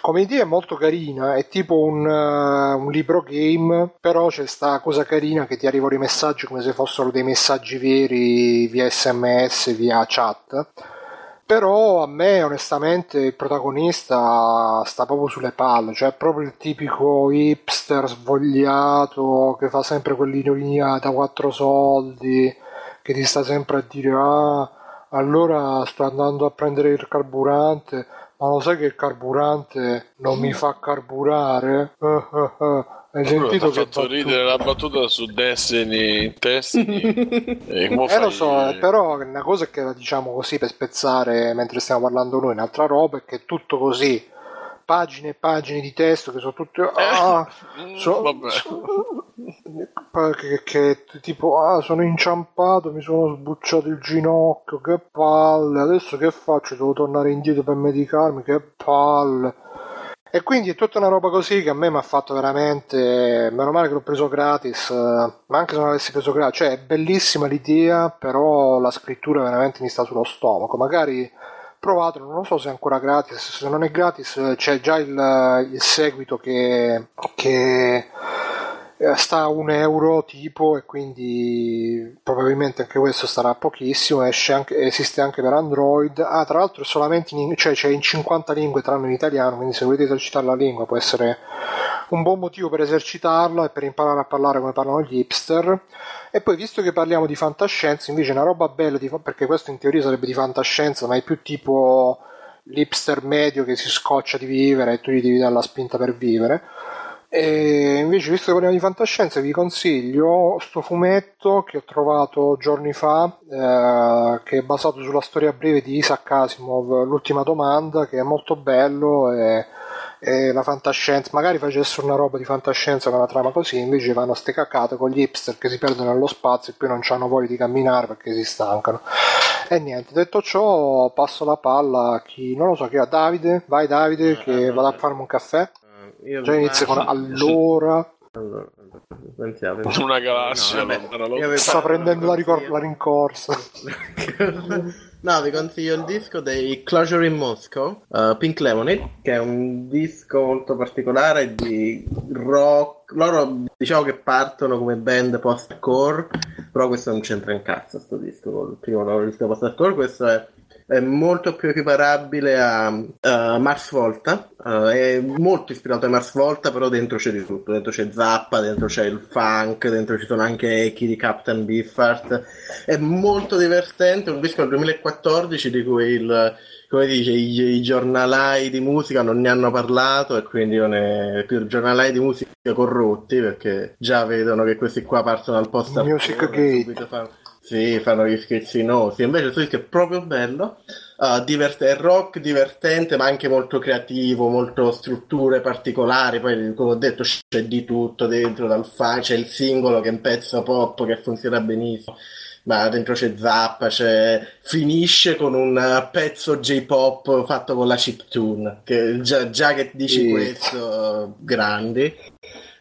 Come idea è molto carina, è tipo un, eh, un libro game, però c'è sta cosa carina che ti arrivano i messaggi come se fossero dei messaggi veri via sms, via chat. Però a me onestamente il protagonista sta proprio sulle palle, cioè è proprio il tipico hipster svogliato che fa sempre quell'ignoria da quattro soldi, che ti sta sempre a dire ah allora sto andando a prendere il carburante, ma lo sai che il carburante non mi fa carburare? Eh, eh, eh. Hai sentito che fatto battuta? ridere la battuta su Destiny Destiny e Eh lo so, però una cosa è che la diciamo così per spezzare mentre stiamo parlando noi, un'altra roba è che è tutto così, pagine e pagine di testo che sono tutte... Ah, Mm, so- so- che, che tipo, ah sono inciampato, mi sono sbucciato il ginocchio, che palle, adesso che faccio? Devo tornare indietro per medicarmi, che palle. E quindi è tutta una roba così che a me mi ha fatto veramente. Meno male che l'ho preso gratis, eh, ma anche se non l'avessi preso gratis, cioè è bellissima l'idea, però la scrittura veramente mi sta sullo stomaco. Magari provatelo, non lo so se è ancora gratis. Se non è gratis, eh, c'è già il, il seguito che, che sta a un euro tipo e quindi probabilmente anche questo starà pochissimo. Anche, esiste anche per Android. Ah tra l'altro solamente in, cioè c'è in 50 lingue tranne in italiano quindi se volete esercitare la lingua può essere un buon motivo per esercitarla e per imparare a parlare come parlano gli hipster. E poi visto che parliamo di fantascienza invece una roba bella di, perché questo in teoria sarebbe di fantascienza ma è più tipo l'hipster medio che si scoccia di vivere e tu gli devi dare la spinta per vivere e invece, visto che parliamo di fantascienza, vi consiglio sto fumetto che ho trovato giorni fa, eh, che è basato sulla storia breve di Isaac Asimov, L'ultima domanda, che è molto bello e, e la fantascienza, magari facessero una roba di fantascienza con una trama così, invece vanno ste cacate con gli hipster che si perdono nello spazio e poi non hanno voglia di camminare perché si stancano. E niente, detto ciò, passo la palla a chi non lo so chi è, Davide. Vai Davide, che Eh, vado a eh, farmi un caffè. Io Già inizia con allora. Allora, pensiamo. Una galassia No, vabbè, Sta prendendo la, ricor- la rincorsa. no, vi consiglio il disco dei Closure in Moscow, uh, Pink Lemonade, che è un disco molto particolare di rock. Loro diciamo che partono come band post-core, però questo non c'entra in cazzo, sto disco, il primo loro disco post-core, questo è è molto più equiparabile a, a Mars Volta, eh, è molto ispirato a Mars Volta, però dentro c'è di tutto, dentro c'è Zappa, dentro c'è il funk, dentro ci sono anche echi di Captain Beefheart, è molto divertente, è un disco del 2014 di cui il, come dice, i, i giornalai di musica non ne hanno parlato e quindi non è più giornalai di musica corrotti perché già vedono che questi qua partono al post Music Gate. Sì, fanno gli schizzinosi. Invece questo disco è proprio bello. uh, divert- è rock divertente, ma anche molto creativo, molto strutture particolari. Poi, come ho detto, c'è di tutto dentro. Dal fa- c'è il singolo che è un pezzo pop che funziona benissimo. Ma dentro c'è Zappa, c'è... finisce con un pezzo J-pop fatto con la chiptune. Che già, già che dici Sì. questo, grandi.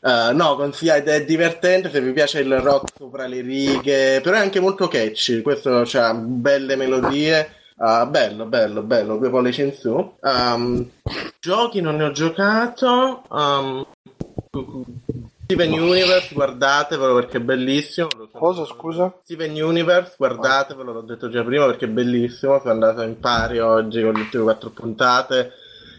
Uh, no, consiglia- ed è divertente se vi piace il rock sopra le righe, però è anche molto catchy. Questo ha belle melodie. Uh, bello, bello, bello, due pollici in su. Um, giochi non ne ho giocato. Um, Steven Universe, guardatevelo perché è bellissimo. Cosa, scusa? Steven Universe, guardatevelo, l'ho detto già prima perché è bellissimo. Sono andato in pari oggi con le ultime quattro puntate.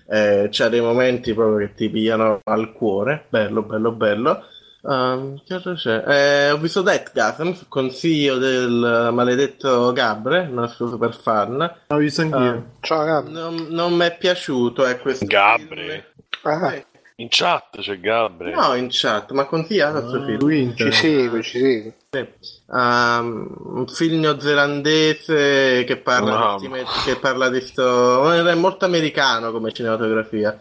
Eh, c'ha dei momenti proprio che ti pigliano al cuore. Bello, bello, bello. Um, che altro c'è? Eh, ho visto Deathgasm, consiglio del maledetto Gabre, nostro super fan. L'ho visto anch'io. Ah, Ciao, Gabri. non, non mi è piaciuto, è questo Gabri. Ah, film. In chat c'è Gabri. Eh, no, in chat, ma consigliato questo film. Lui ci segue, ci segue. Sì. Um, un film neozelandese che parla, Wow. di, che parla di sto è molto americano come cinematografia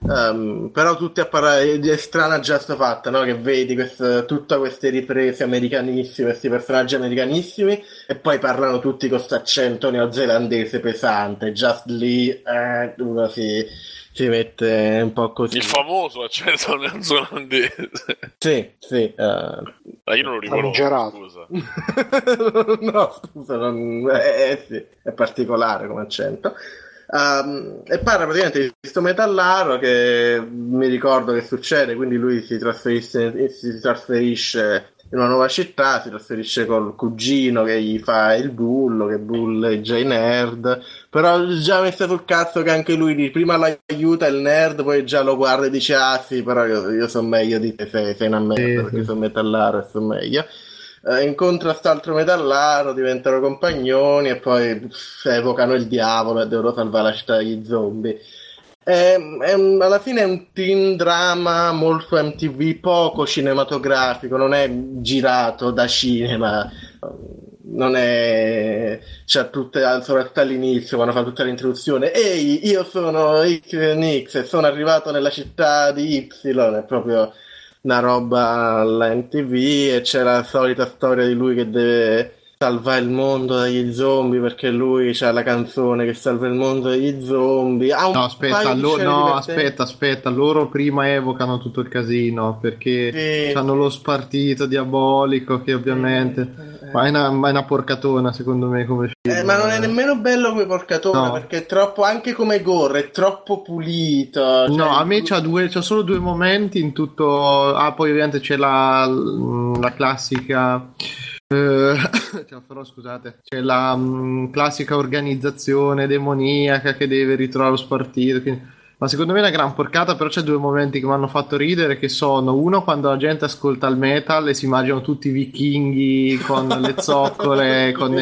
Um, però tutti a parlare è strana già sta fatta no? che vedi queste, tutte queste riprese americanissime questi personaggi americanissimi e poi parlano tutti con questo accento neozelandese pesante just lì eh, uno si, si mette un po' così Il famoso accento neozelandese. sì sì eh, Ma io non lo riconosco, Famigerato. scusa. no, scusa, non... eh, eh, sì, è particolare come accento. Um, e parla praticamente di questo metallaro che mi ricordo che succede, quindi lui si trasferisce, si trasferisce in una nuova città, si trasferisce col cugino che gli fa il bullo, che bulleggia i nerd, però già messa sul cazzo che anche lui prima l'aiuta il nerd, poi già lo guarda e dice ah sì, però io, io sono meglio di te, sei, sei una merda perché sono metallaro e sono meglio. Eh, incontra quest'altro metallaro, diventano compagnoni e poi pff, evocano il diavolo e devono salvare la città dagli zombie. È, è un- alla fine è un teen drama molto MTV, poco cinematografico, non è girato da cinema, non è. c'è tutte, soprattutto all'inizio, quando fa tutta l'introduzione. Ehi, io sono X e sono arrivato nella città di Y, è proprio una roba alla MTV e c'è la solita storia di lui che deve salvare il mondo dagli zombie perché lui c'ha la canzone che salva il mondo dagli zombie. Un No, aspetta, lo- no, aspetta, aspetta, loro prima evocano tutto il casino perché Sì. hanno lo spartito diabolico che ovviamente ma è una, ma è una porcatona secondo me come film. Eh, ma non è nemmeno bello come porcatona No. perché è troppo, anche come gore, è troppo pulito. cioè- No, a me c'ha, due, c'ha solo due momenti in tutto. Ah, poi ovviamente c'è la, la classica. Eh, cioè, però scusate, c'è la mm, classica organizzazione demoniaca che deve ritrovare lo spartito. quindi- Ma secondo me è una gran porcata, però c'è due momenti che mi hanno fatto ridere, che sono uno quando la gente ascolta il metal e si immaginano tutti i vichinghi con le zoccole, con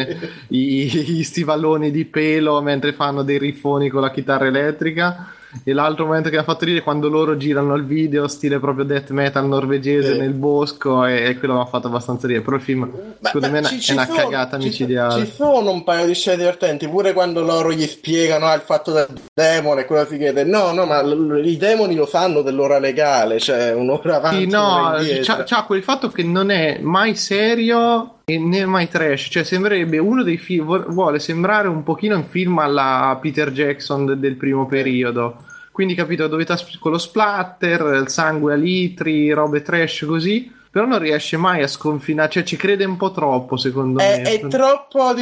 i, gli stivalloni di pelo mentre fanno dei riffoni con la chitarra elettrica. E l'altro momento che mi ha fatto ridere è quando loro girano il video stile proprio death metal norvegese Sì. nel bosco e, e quello mi ha fatto abbastanza ridere. Però il film Ma- secondo ma me è una, ci- è ci una sono- cagata ci- micidiale. Ci sono un paio di scene divertenti, pure quando loro gli spiegano ah, il fatto del demone, quello si chiede no, no, ma l- i demoni lo sanno dell'ora legale, cioè un'ora avanti, Sì, no, c'ha, c'ha quel fatto che non è mai serio e né mai trash, cioè sembrerebbe uno dei film, vuole sembrare un pochino un film alla Peter Jackson de- del primo periodo, quindi capito, dovete as- con lo splatter, il sangue a litri, robe trash così, però non riesce mai a sconfinare, cioè ci crede un po' troppo secondo È, me. è troppo.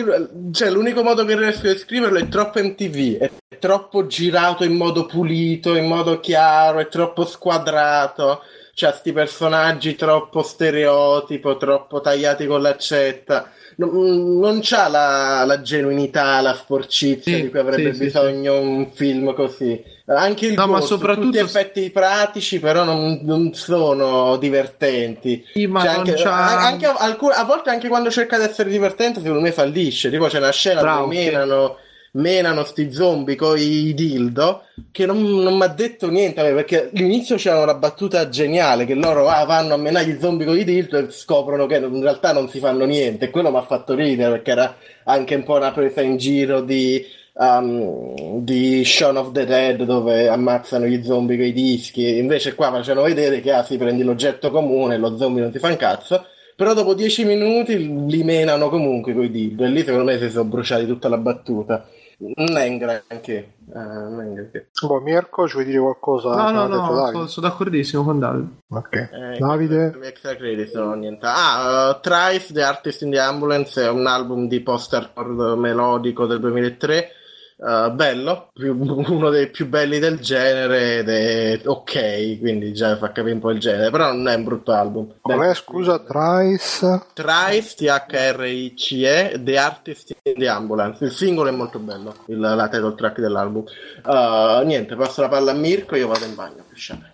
Cioè, l'unico modo che riesco a descriverlo è troppo MTV. È troppo girato in modo pulito, in modo chiaro, è troppo squadrato. C'ha sti personaggi troppo stereotipo, troppo tagliati con l'accetta. Non, non c'ha la, la genuinità, la sporcizia Sì, di cui avrebbe sì, sì, bisogno un film così. Anche il No, ma corso, soprattutto- tutti effetti pratici, però non, non sono divertenti. Sì, ma anche, anche alcun- a volte anche quando cerca di essere divertente, secondo me fallisce. Tipo, c'è una scena Bravo, dove sì. menano, menano sti zombie con i dildo che non, non mi ha detto niente me, perché all'inizio c'era una battuta geniale che loro ah, vanno a menare gli zombie con i dildo e scoprono che in realtà non si fanno niente. E quello mi ha fatto ridere perché era anche un po' una presa in giro di. um, di Shaun of the Dead dove ammazzano gli zombie con i dischi invece qua facevano vedere che ah, si prendi l'oggetto comune lo zombie non ti fa un cazzo però dopo dieci minuti li menano comunque con dildo e lì secondo me si sono bruciati tutta la battuta non è un granché eh, non è un granché Boh, Mirko, ci vuoi dire qualcosa? No, no, no, Davide? sono, sono d'accordissimo con Davide. Ok. Eh, Davide? extra credits non niente. Ah, uh, Thrice, The Artist in the Ambulance è un album di post-hardcore melodico del 2003. Uh, bello, più- uno dei più belli del genere ed è ok, quindi già fa capire un po' il genere, però non è un brutto album. Com'è, scusa, Trice? Thrice, T-H-R-I-C-E, The Artist in the Ambulance. Il singolo è molto bello, il, la title track dell'album. Uh, niente, passo la palla a Mirko, io vado in bagno.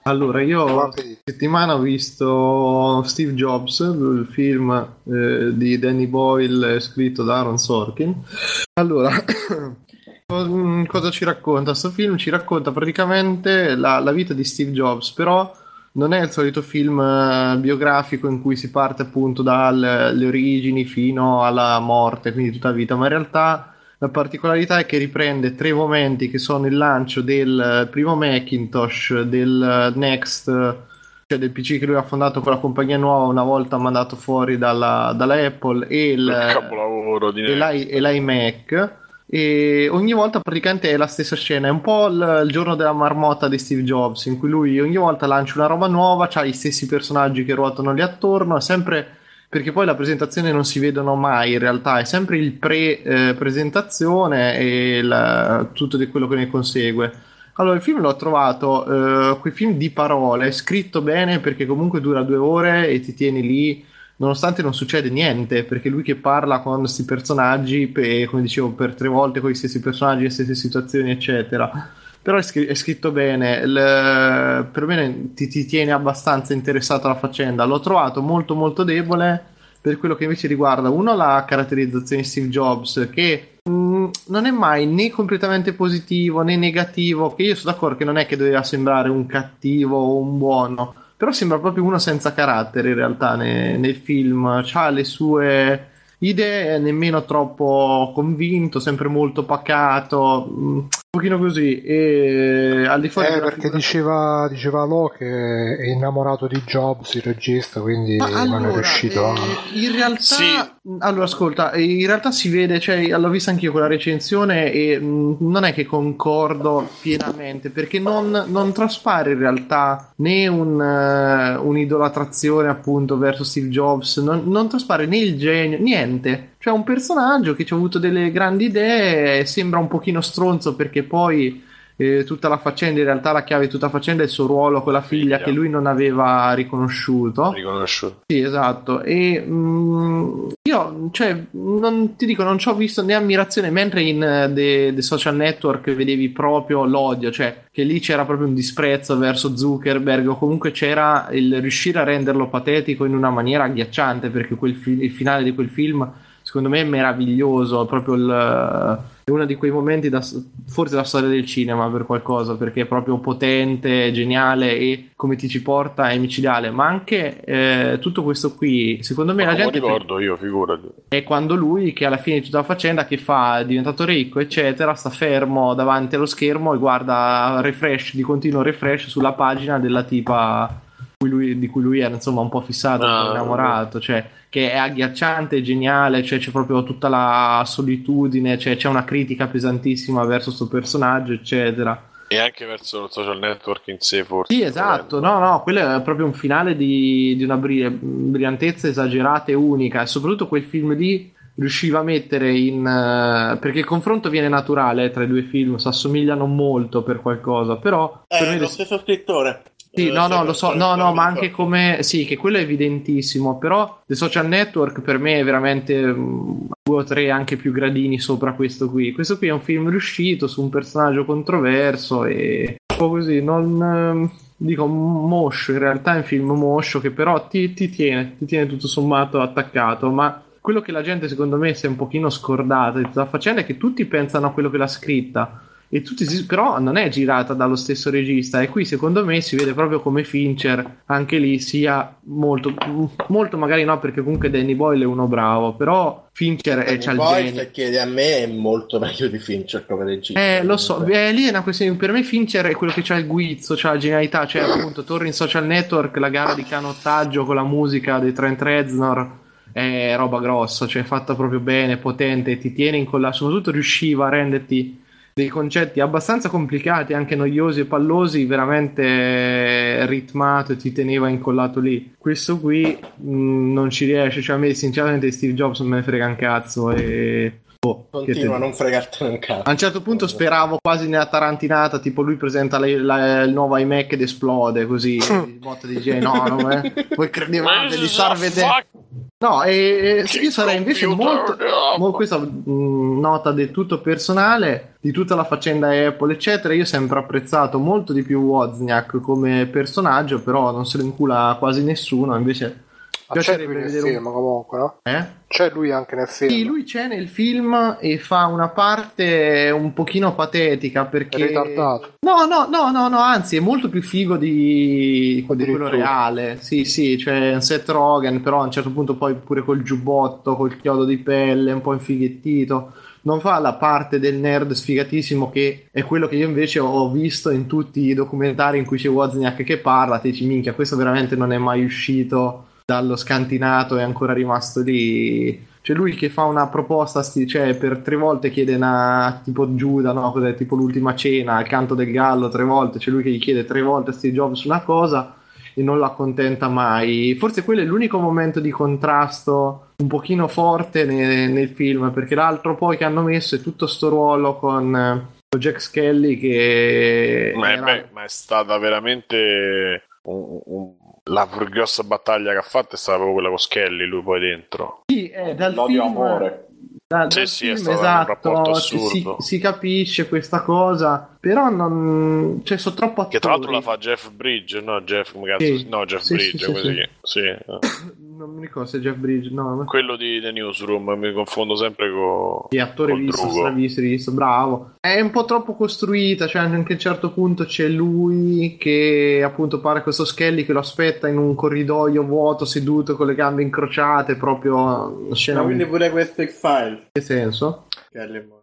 Allora, io settimana ho visto Steve Jobs, il film eh, di Danny Boyle scritto da Aaron Sorkin. Allora, cosa ci racconta? Questo film ci racconta praticamente la, la vita di Steve Jobs, però non è il solito film eh, biografico in cui si parte appunto dalle origini fino alla morte, quindi tutta la vita, ma in realtà la particolarità è che riprende tre momenti che sono il lancio del primo Macintosh, del Next, cioè del PC che lui ha fondato con la compagnia nuova una volta mandato fuori dalla, dalla Apple e il, capolavoro di e, l'i- e l'iMac. E ogni volta praticamente è la stessa scena, è un po' il, il giorno della marmotta di Steve Jobs, in cui lui ogni volta lancia una roba nuova, ha gli stessi personaggi che ruotano lì attorno, è sempre perché poi la presentazione non si vedono mai in realtà, è sempre il pre-presentazione e la- tutto quello che ne consegue. Allora, il film l'ho trovato, eh, quei film di parole, scritto bene perché comunque dura due ore e ti tieni lì, nonostante non succede niente, perché lui che parla con questi personaggi, pe- come dicevo, per tre volte con gli stessi personaggi, le stesse situazioni, eccetera. Però è, scri- è scritto bene, il- perlomeno ti, ti tiene abbastanza interessato alla faccenda. L'ho trovato molto molto debole per quello che invece riguarda uno la caratterizzazione di Steve Jobs che mh, non è mai né completamente positivo né negativo che io sono d'accordo che non è che doveva sembrare un cattivo o un buono però sembra proprio uno senza carattere in realtà ne- nel film. Ha le sue idee nemmeno troppo convinto sempre molto pacato. Un pochino così e al di fuori Eh, perché figura- diceva, diceva Lo che è innamorato di Jobs, il regista, quindi Ma non è allora, riuscito a... eh, in realtà, Sì. allora ascolta, eh, in realtà si vede, cioè, l'ho vista anch'io con la recensione e mh, non è che concordo pienamente perché non, non traspare in realtà né un, eh, un'idolatrazione appunto verso Steve Jobs, non, non traspare né il genio, niente. Cioè un personaggio che ci ha avuto delle grandi idee, sembra un pochino stronzo perché poi eh, tutta la faccenda, in realtà la chiave di tutta la faccenda è il suo ruolo con la figlia Figlia. che lui non aveva riconosciuto. riconosciuto. Sì, esatto. E mm, io, cioè, non ti dico, non ci ho visto né ammirazione, mentre in eh, The, The Social Network vedevi proprio l'odio, cioè che lì c'era proprio un disprezzo verso Zuckerberg, o comunque c'era il riuscire a renderlo patetico in una maniera agghiacciante, perché quel fi- il finale di quel film, secondo me, è meraviglioso, proprio il. È uno di quei momenti, da, forse la storia del cinema per qualcosa, perché è proprio potente, geniale e come ti ci porta è micidiale. Ma anche eh, tutto questo qui, secondo me, Ma la lo gente ricordo io, figurati. è quando lui, che alla fine di tutta la faccenda, che fa, è diventato ricco, eccetera, sta fermo davanti allo schermo e guarda refresh, di continuo refresh sulla pagina della tipa cui lui- di cui lui era insomma un po' fissato, un po' Ah, innamorato, cioè che è agghiacciante, geniale, cioè c'è proprio tutta la solitudine, cioè c'è una critica pesantissima verso questo personaggio, eccetera. E anche verso il social network in sé, forse. Sì, esatto, no, no, quello è proprio un finale di, di una bri- brillantezza esagerata e unica, e soprattutto quel film lì riusciva a mettere in... eh, perché il confronto viene naturale eh, tra i due film, si assomigliano molto per qualcosa, però... per È me lo stesso scrittore. Sì, Eh, no, no, sempre lo so, no, no, ma anche come, sì, che quello è evidentissimo, però The Social Network per me è veramente mm, due o tre anche più gradini sopra questo qui. Questo qui è un film riuscito su un personaggio controverso e un po' così, non ehm, dico moscio, in realtà è un film moscio che però ti, ti tiene, ti tiene tutto sommato attaccato, ma quello che la gente secondo me si è un pochino scordata di tutta la faccenda è che tutti pensano a quello che l'ha scritta e tutti però non è girata dallo stesso regista e qui secondo me si vede proprio come Fincher anche lì sia molto molto magari no perché comunque Danny Boyle è uno bravo però Fincher è c'ha il genio se chiedi a me è molto meglio di Fincher come regista. eh, lo so, eh, lì è una questione. Per me, Fincher è quello che ha il guizzo, c'ha la genialità. Cioè, appunto, torni in social network, la gara di canottaggio con la musica dei Trent Reznor è roba grossa, cioè fatta proprio bene, potente, ti tiene incollato. Soprattutto riusciva a renderti dei concetti abbastanza complicati, anche noiosi e pallosi, veramente ritmato e ti teneva incollato lì. Questo qui mh, non ci riesce, cioè a me sinceramente Steve Jobs non me ne frega un cazzo e... boh, Continua a non fregartene un cazzo. A un certo punto speravo quasi nella tarantinata, tipo lui presenta la- la- il nuovo iMac ed esplode così, botta di. No, no, eh. voi credevate di star vedendo... No, e, e io sarei invece molto... mo- questa mh, nota del tutto personale di tutta la faccenda Apple, eccetera. Io ho sempre apprezzato molto di più Wozniak come personaggio, però non se lo incula quasi nessuno. Invece piacerebbe lui nel vedere film un... comunque, no? Eh? C'è lui anche nel film. Sì, lui c'è nel film e fa una parte un pochino patetica È perché... ritardato. No, no, no, no, no, anzi è molto più figo di, di quello reale. Sì, sì, c'è un Seth Rogen, però a un certo punto poi pure col giubbotto, col chiodo di pelle, un po' infighettito. Non fa la parte del nerd sfigatissimo che è quello che io invece ho visto in tutti i documentari in cui c'è Wozniak che parla, ti dici minchia, questo veramente non è mai uscito dallo scantinato, è ancora rimasto lì. C'è lui che fa una proposta, cioè per tre volte chiede una tipo Giuda, no? Cos'è? Tipo l'ultima cena, il canto del gallo, tre volte. C'è lui che gli chiede tre volte a Steve Jobs una cosa e non la accontenta mai. Forse quello è l'unico momento di contrasto un pochino forte ne- nel, film, perché l'altro poi che hanno messo è tutto sto ruolo con, eh, Jack Skelly che... Ma è, era- beh, ma è stata veramente un- un- la più grossa battaglia che ha fatto è stata proprio quella con Skelly, lui poi dentro. Sì, eh, dal L'odio film... amore. Da, Sì, sì, film, esatto, si, si capisce questa cosa, però non... Cioè, sono troppo attori. Che tra l'altro la fa Jeff Bridge, no? Jeff, come cazzo? Sì. No, Jeff Sì, Bridge, sì, come sì, eh. Non mi ricordo se è Jeff Bridge, no. Quello di The Newsroom, mi confondo sempre con Sì, attore col visto, stravisto, visto, bravo. È un po' troppo costruita, cioè anche a un certo punto c'è lui che appunto pare questo Skelly che lo aspetta in un corridoio vuoto, seduto con le gambe incrociate, proprio scena... Ma quindi in pure questo X-Files. Che senso? Kelly Morgan.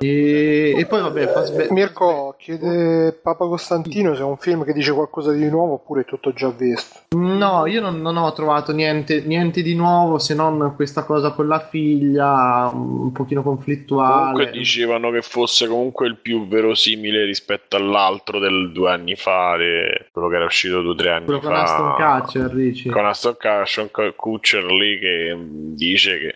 E, e poi vabbè, fa sbe- Mirko chiede Papa Costantino se è un film che dice qualcosa di nuovo oppure è tutto già visto. No, io non, non ho trovato niente, niente di nuovo se non questa cosa con la figlia, un pochino conflittuale. Comunque dicevano che fosse comunque il più verosimile rispetto all'altro del due anni fa, de- quello che era uscito due o tre anni Quello fa. con Aston Catcher, dici? Con Aston Catcher, con Kutcher lì che mm, dice che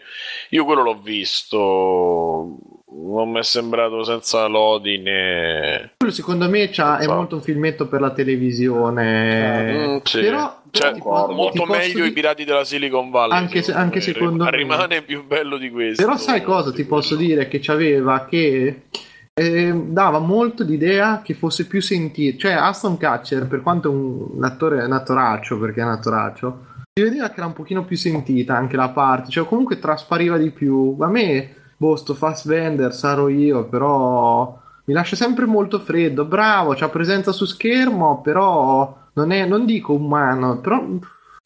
io quello l'ho visto, non mi è sembrato senza lodi né... Quello secondo me c'ha- è So. molto un filmetto per la televisione. Mm, sì. Però, Cioè, però po- molto meglio i di- pirati della Silicon Valley. Anche se- anche me. secondo me. Rimane più bello di questo. Però sai cosa ti posso dire che c'aveva che eh, dava molto l'idea che fosse più sentito. Cioè Aston Catcher, per quanto è un, un attore, un attoraccio, perché è un attoraccio, si vedeva che era un pochino più sentita anche la parte, cioè comunque traspariva di più. A me, boh, sto Fassbender sarò io, però mi lascia sempre molto freddo. Bravo, c'ha presenza su schermo, però non è, non dico umano, però...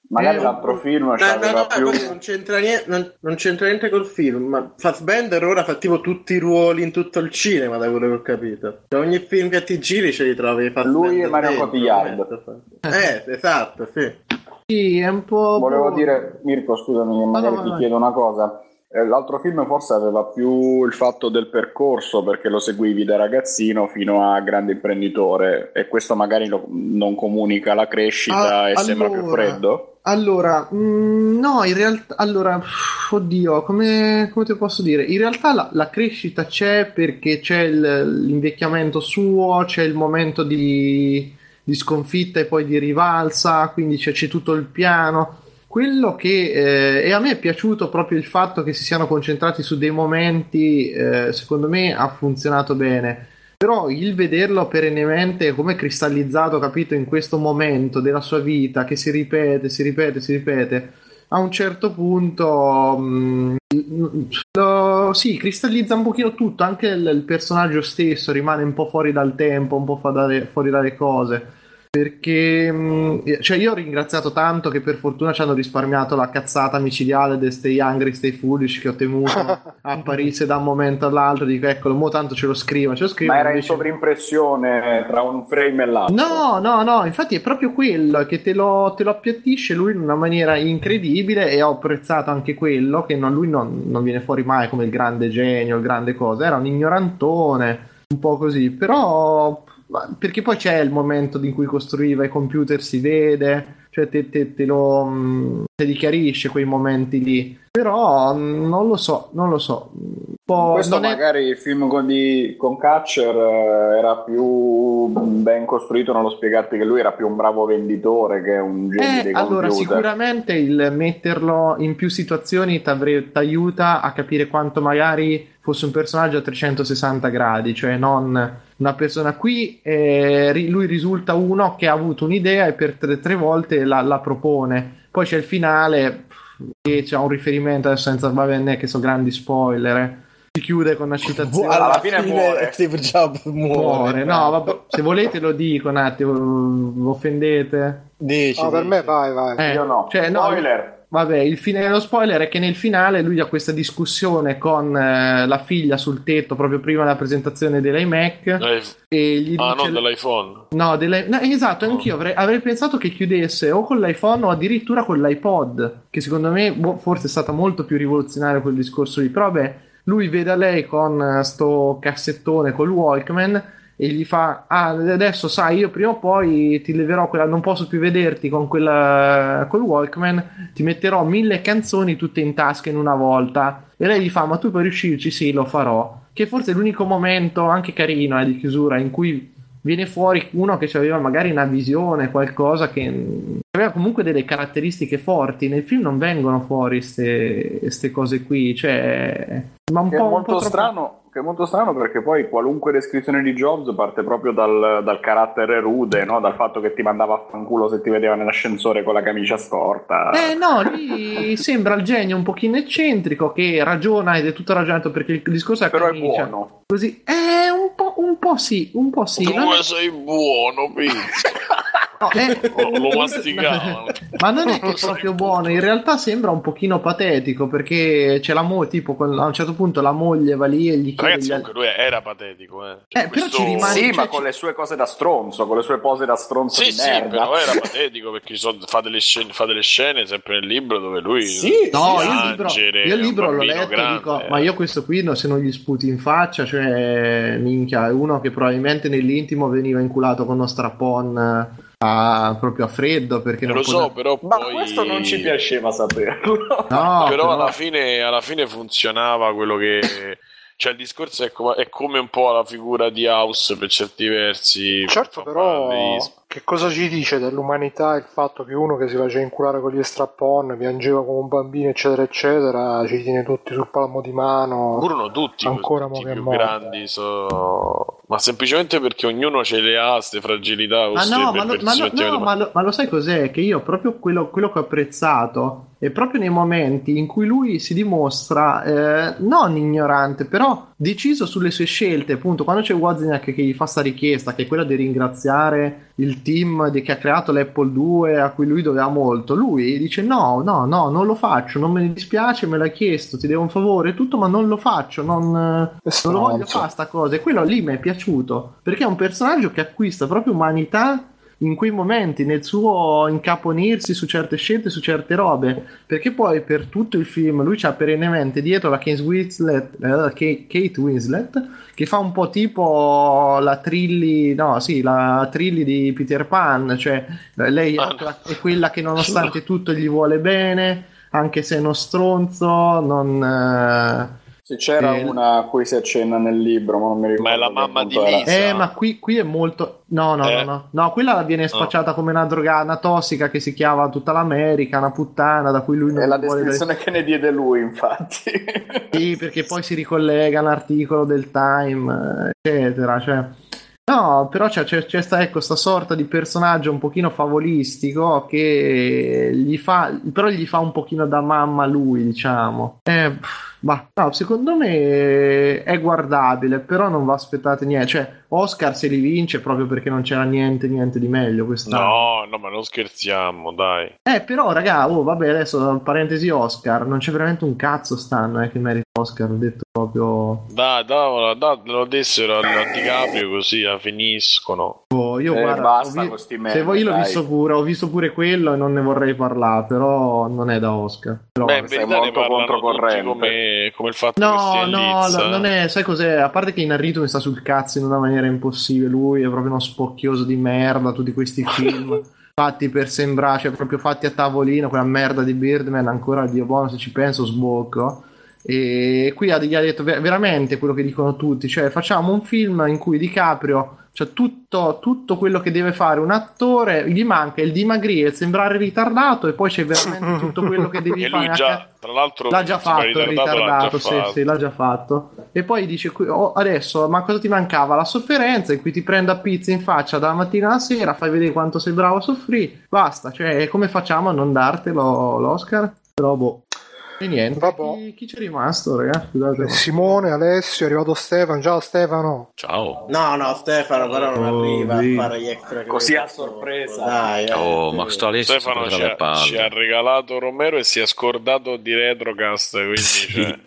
Magari Eh, l'altro film No, no, no, più... non, c'entra niente, non, non c'entra niente col film. Ma Fassbender ora fa tipo tutti i ruoli in tutto il cinema, da quello che ho capito. Da ogni film che ti giri ce li trovi Fassbender. Lui e Mario Cotillard. Eh, esatto, sì. Sì, è un po'... Volevo boh. dire, Mirko, scusami, magari no, ti chiedo una cosa. Eh, L'altro film forse aveva più il fatto del percorso perché lo seguivi da ragazzino fino a grande imprenditore e questo magari lo- non comunica la crescita Ah, e sembra più allora. freddo. Allora, mm, no, in realtà, allora, oddio, come, come te posso dire? In realtà la, la crescita c'è perché c'è il- l'invecchiamento suo, c'è il momento di, di sconfitta e poi di rivalsa, quindi c'è, c'è tutto il piano. Quello che, eh, e a me è piaciuto proprio il fatto che si siano concentrati su dei momenti, eh, secondo me ha funzionato bene. Però il vederlo perennemente come cristallizzato, capito, in questo momento della sua vita che si ripete, si ripete, si ripete, a un certo punto mh, lo- sì, cristallizza un pochino tutto, anche il, il personaggio stesso rimane un po' fuori dal tempo, un po' fa- dalle- fuori dalle cose. Perché mh, cioè io ho ringraziato tanto che per fortuna ci hanno risparmiato la cazzata micidiale del Stay Hungry, Stay Foolish che ho temuto apparisse da un momento all'altro. Dico, eccolo, mo tanto ce lo scrivo, ce lo scrivo. Ma era in invece- sovrimpressione tra un frame e l'altro. No, no, no, infatti è proprio quello che te lo, te lo appiattisce lui in una maniera incredibile e ho apprezzato anche quello che non- lui non, non viene fuori mai come il grande genio, il grande cosa, era un ignorantone, un po' così, però ma- perché poi c'è il momento in cui costruiva i computer, si vede, cioè te, te- te lo mh, te li chiarisce quei momenti lì, però mh, non lo so, non lo so, un po' Questo non è- magari il film con, di, con Catcher eh, era più ben costruito nello spiegarti che lui era più un bravo venditore che un genio Eh, dei allora, computer. sicuramente il metterlo in più situazioni ti aiuta a capire quanto magari fosse un personaggio a 360 gradi, cioè non una persona qui, eh, lui risulta uno che ha avuto un'idea e per tre, tre volte la, la propone. Poi c'è il finale che c'è un riferimento, adesso senza vabbè, non è che so grandi spoiler, eh. si chiude con una citazione. alla, alla fine, fine muore. Steve Jobs muore. Muore. No, vabbè, se volete lo dico un attimo, vi offendete. Dici, No, per me vai, vai. Eh, Io no. cioè, no, Spoiler. Vabbè, il fine dello spoiler è che nel finale lui ha questa discussione con eh, la figlia sul tetto proprio prima della presentazione dell'iMac e gli Ah, dice no, dell'iPhone. No, delle- no, esatto, anch'io avrei, avrei pensato che chiudesse o con l'iPhone o addirittura con l'iPod, che secondo me boh, forse è stata molto più rivoluzionaria quel discorso lì. Però vabbè, lui vede lei con eh, sto cassettone col Walkman e gli fa: Ah, adesso sai, io prima o poi ti leverò quella, non posso più vederti con quella col Walkman, ti metterò mille canzoni tutte in tasca in una volta. E lei gli fa: Ma tu puoi riuscirci? Sì, lo farò. Che forse è l'unico momento anche carino eh, di chiusura in cui viene fuori uno che aveva magari una visione, qualcosa che aveva comunque delle caratteristiche forti. Nel film non vengono fuori queste cose qui, cioè, ma un Che è po', un molto po' troppo- strano. Che è molto strano perché poi qualunque descrizione di Jobs parte proprio dal, dal carattere rude, no? dal fatto che ti mandava a fanculo se ti vedeva nell'ascensore con la camicia storta. Eh no, lì sembra il genio un pochino eccentrico che ragiona ed è tutto ragionato perché il discorso è Però è camicia. buono. Così, eh, un po', un po' sì, un po' sì. tu non è- sei buono, pizzo. eh, Lo, lo masticavano. Ma non è che è proprio buono, in realtà sembra un pochino patetico perché c'è la moglie, tipo a un certo punto la moglie va lì e gli chiede Ragazzi, comunque lui era patetico, eh. Eh, però ci rimane- Sì, cioè, ma ci- con le sue cose da stronzo, con le sue pose da stronzo Sì, di sì, merda. però era patetico perché so- fa, delle scene, fa delle scene sempre nel libro dove lui Sì, No, si io il libro, io il libro l'ho letto grande, dico, eh. ma io questo qui no, se non gli sputi in faccia, cioè, minchia, è uno che probabilmente nell'intimo veniva inculato con uno strapon eh, a- proprio a freddo perché non lo so, poteva- però Ma poi... questo non ci piaceva saperlo. No, però alla fine, alla fine funzionava quello che cioè il discorso è, come- è come un po' la figura di House per certi versi Certo, però. Che cosa ci dice dell'umanità il fatto che uno che si faceva inculare con gli strappon, piangeva come un bambino, eccetera, eccetera, ci tiene tutti sul palmo di mano. furono tutti Ancora tutti più morto. grandi so- ma semplicemente perché ognuno ce le ha queste fragilità Ma no, ma, lo, ma, lo, no, ma lo- ma lo sai cos'è? Che io proprio quello, quello che ho apprezzato è proprio nei momenti in cui lui si dimostra eh, non ignorante, però deciso sulle sue scelte. Appunto, quando c'è Wozniak che gli fa sta richiesta, che è quella di ringraziare il team di- che ha creato l'Apple 2 a cui lui doveva molto, lui dice: No, no, no, non lo faccio, non me ne dispiace, me l'hai chiesto, ti devo un favore, e tutto, ma non lo faccio, non, non lo voglio fare sta cosa. E quello lì mi è piaciuto perché è un personaggio che acquista proprio umanità in quei momenti, nel suo incaponirsi su certe scelte, su certe robe, perché poi per tutto il film lui c'ha perennemente dietro la Kate Winslet, eh, Kate Winslet che fa un po' tipo la Trilli, no, sì, la Trilli di Peter Pan, cioè lei Ah, è, è quella che nonostante tutto gli vuole bene, anche se è uno stronzo, non... eh, Sì, c'era Eh, una a cui si accenna nel libro, ma non mi ricordo. Ma è la mamma di era. Lisa. Eh, ma qui, qui è molto. No, no, Eh? no, no. No, quella viene spacciata come una droga, una tossica che si chiama tutta l'America, una puttana da cui lui non È la vuole. descrizione che ne diede lui, infatti. Sì, perché poi si ricollega all'articolo del Time, eccetera. Cioè. No, però c'è, c'è, c'è sta, ecco, sta sorta di personaggio un pochino favolistico che gli fa, però gli fa un pochino da mamma lui, diciamo. Eh, pff, ma no, secondo me è guardabile, però non va aspettate niente. Cioè, Oscar se li vince proprio perché non c'era niente, niente di meglio quest'anno. No, no, ma non scherziamo, dai. Eh, però, raga, oh, vabbè, adesso parentesi Oscar, non c'è veramente un cazzo stanno eh, che merita Oscar, ho detto proprio. Dai, dai, dai, lo dessero a DiCaprio così la finiscono. Oh, io Eh, guarda, basta ho vi- con sti se vuoi l'ho visto pure, ho visto pure quello e non ne vorrei parlare, però non è da Oscar. Però- Beh, sei molto controcorrente. come, come il fatto che No, stia in no, no, non è, sai cos'è? A parte che Inarrito mi sta sul cazzo in una maniera impossibile, lui è proprio uno spocchioso di merda, tutti questi film fatti per sembrare, cioè proprio fatti a tavolino, quella merda di Birdman, ancora Dio buono se ci penso sbocco. E qui ha, gli ha detto ver- veramente quello che dicono tutti, cioè facciamo un film in cui DiCaprio cioè tutto, tutto quello che deve fare un attore, gli manca il dimagrire, il sembrare ritardato e poi c'è veramente tutto quello che devi fare. già, tra l'altro, L'ha già fatto il ritardato, l'ha ritardato, già sì, fatto. sì, l'ha già fatto. E poi dice: oh, Adesso, ma cosa ti mancava? La sofferenza in cui ti prendo a pizza in faccia dalla mattina alla sera, fai vedere quanto sei bravo a soffrire. Basta, cioè, come facciamo a non dartelo l'Oscar? Però, boh. E niente, Vabbè. chi, chi c'è rimasto, ragazzi? Scusate. Simone, Alessio, è arrivato Stefano. Ciao Stefano. Ciao. No, no, Stefano, però non Oh, arriva sì. a fare gli extra. Così a sorpresa. Dai, eh, Oh, sì. ma sto Alessio Stefano ci ha, ci ha regalato Romero e si è scordato di Retrocast, quindi cioè,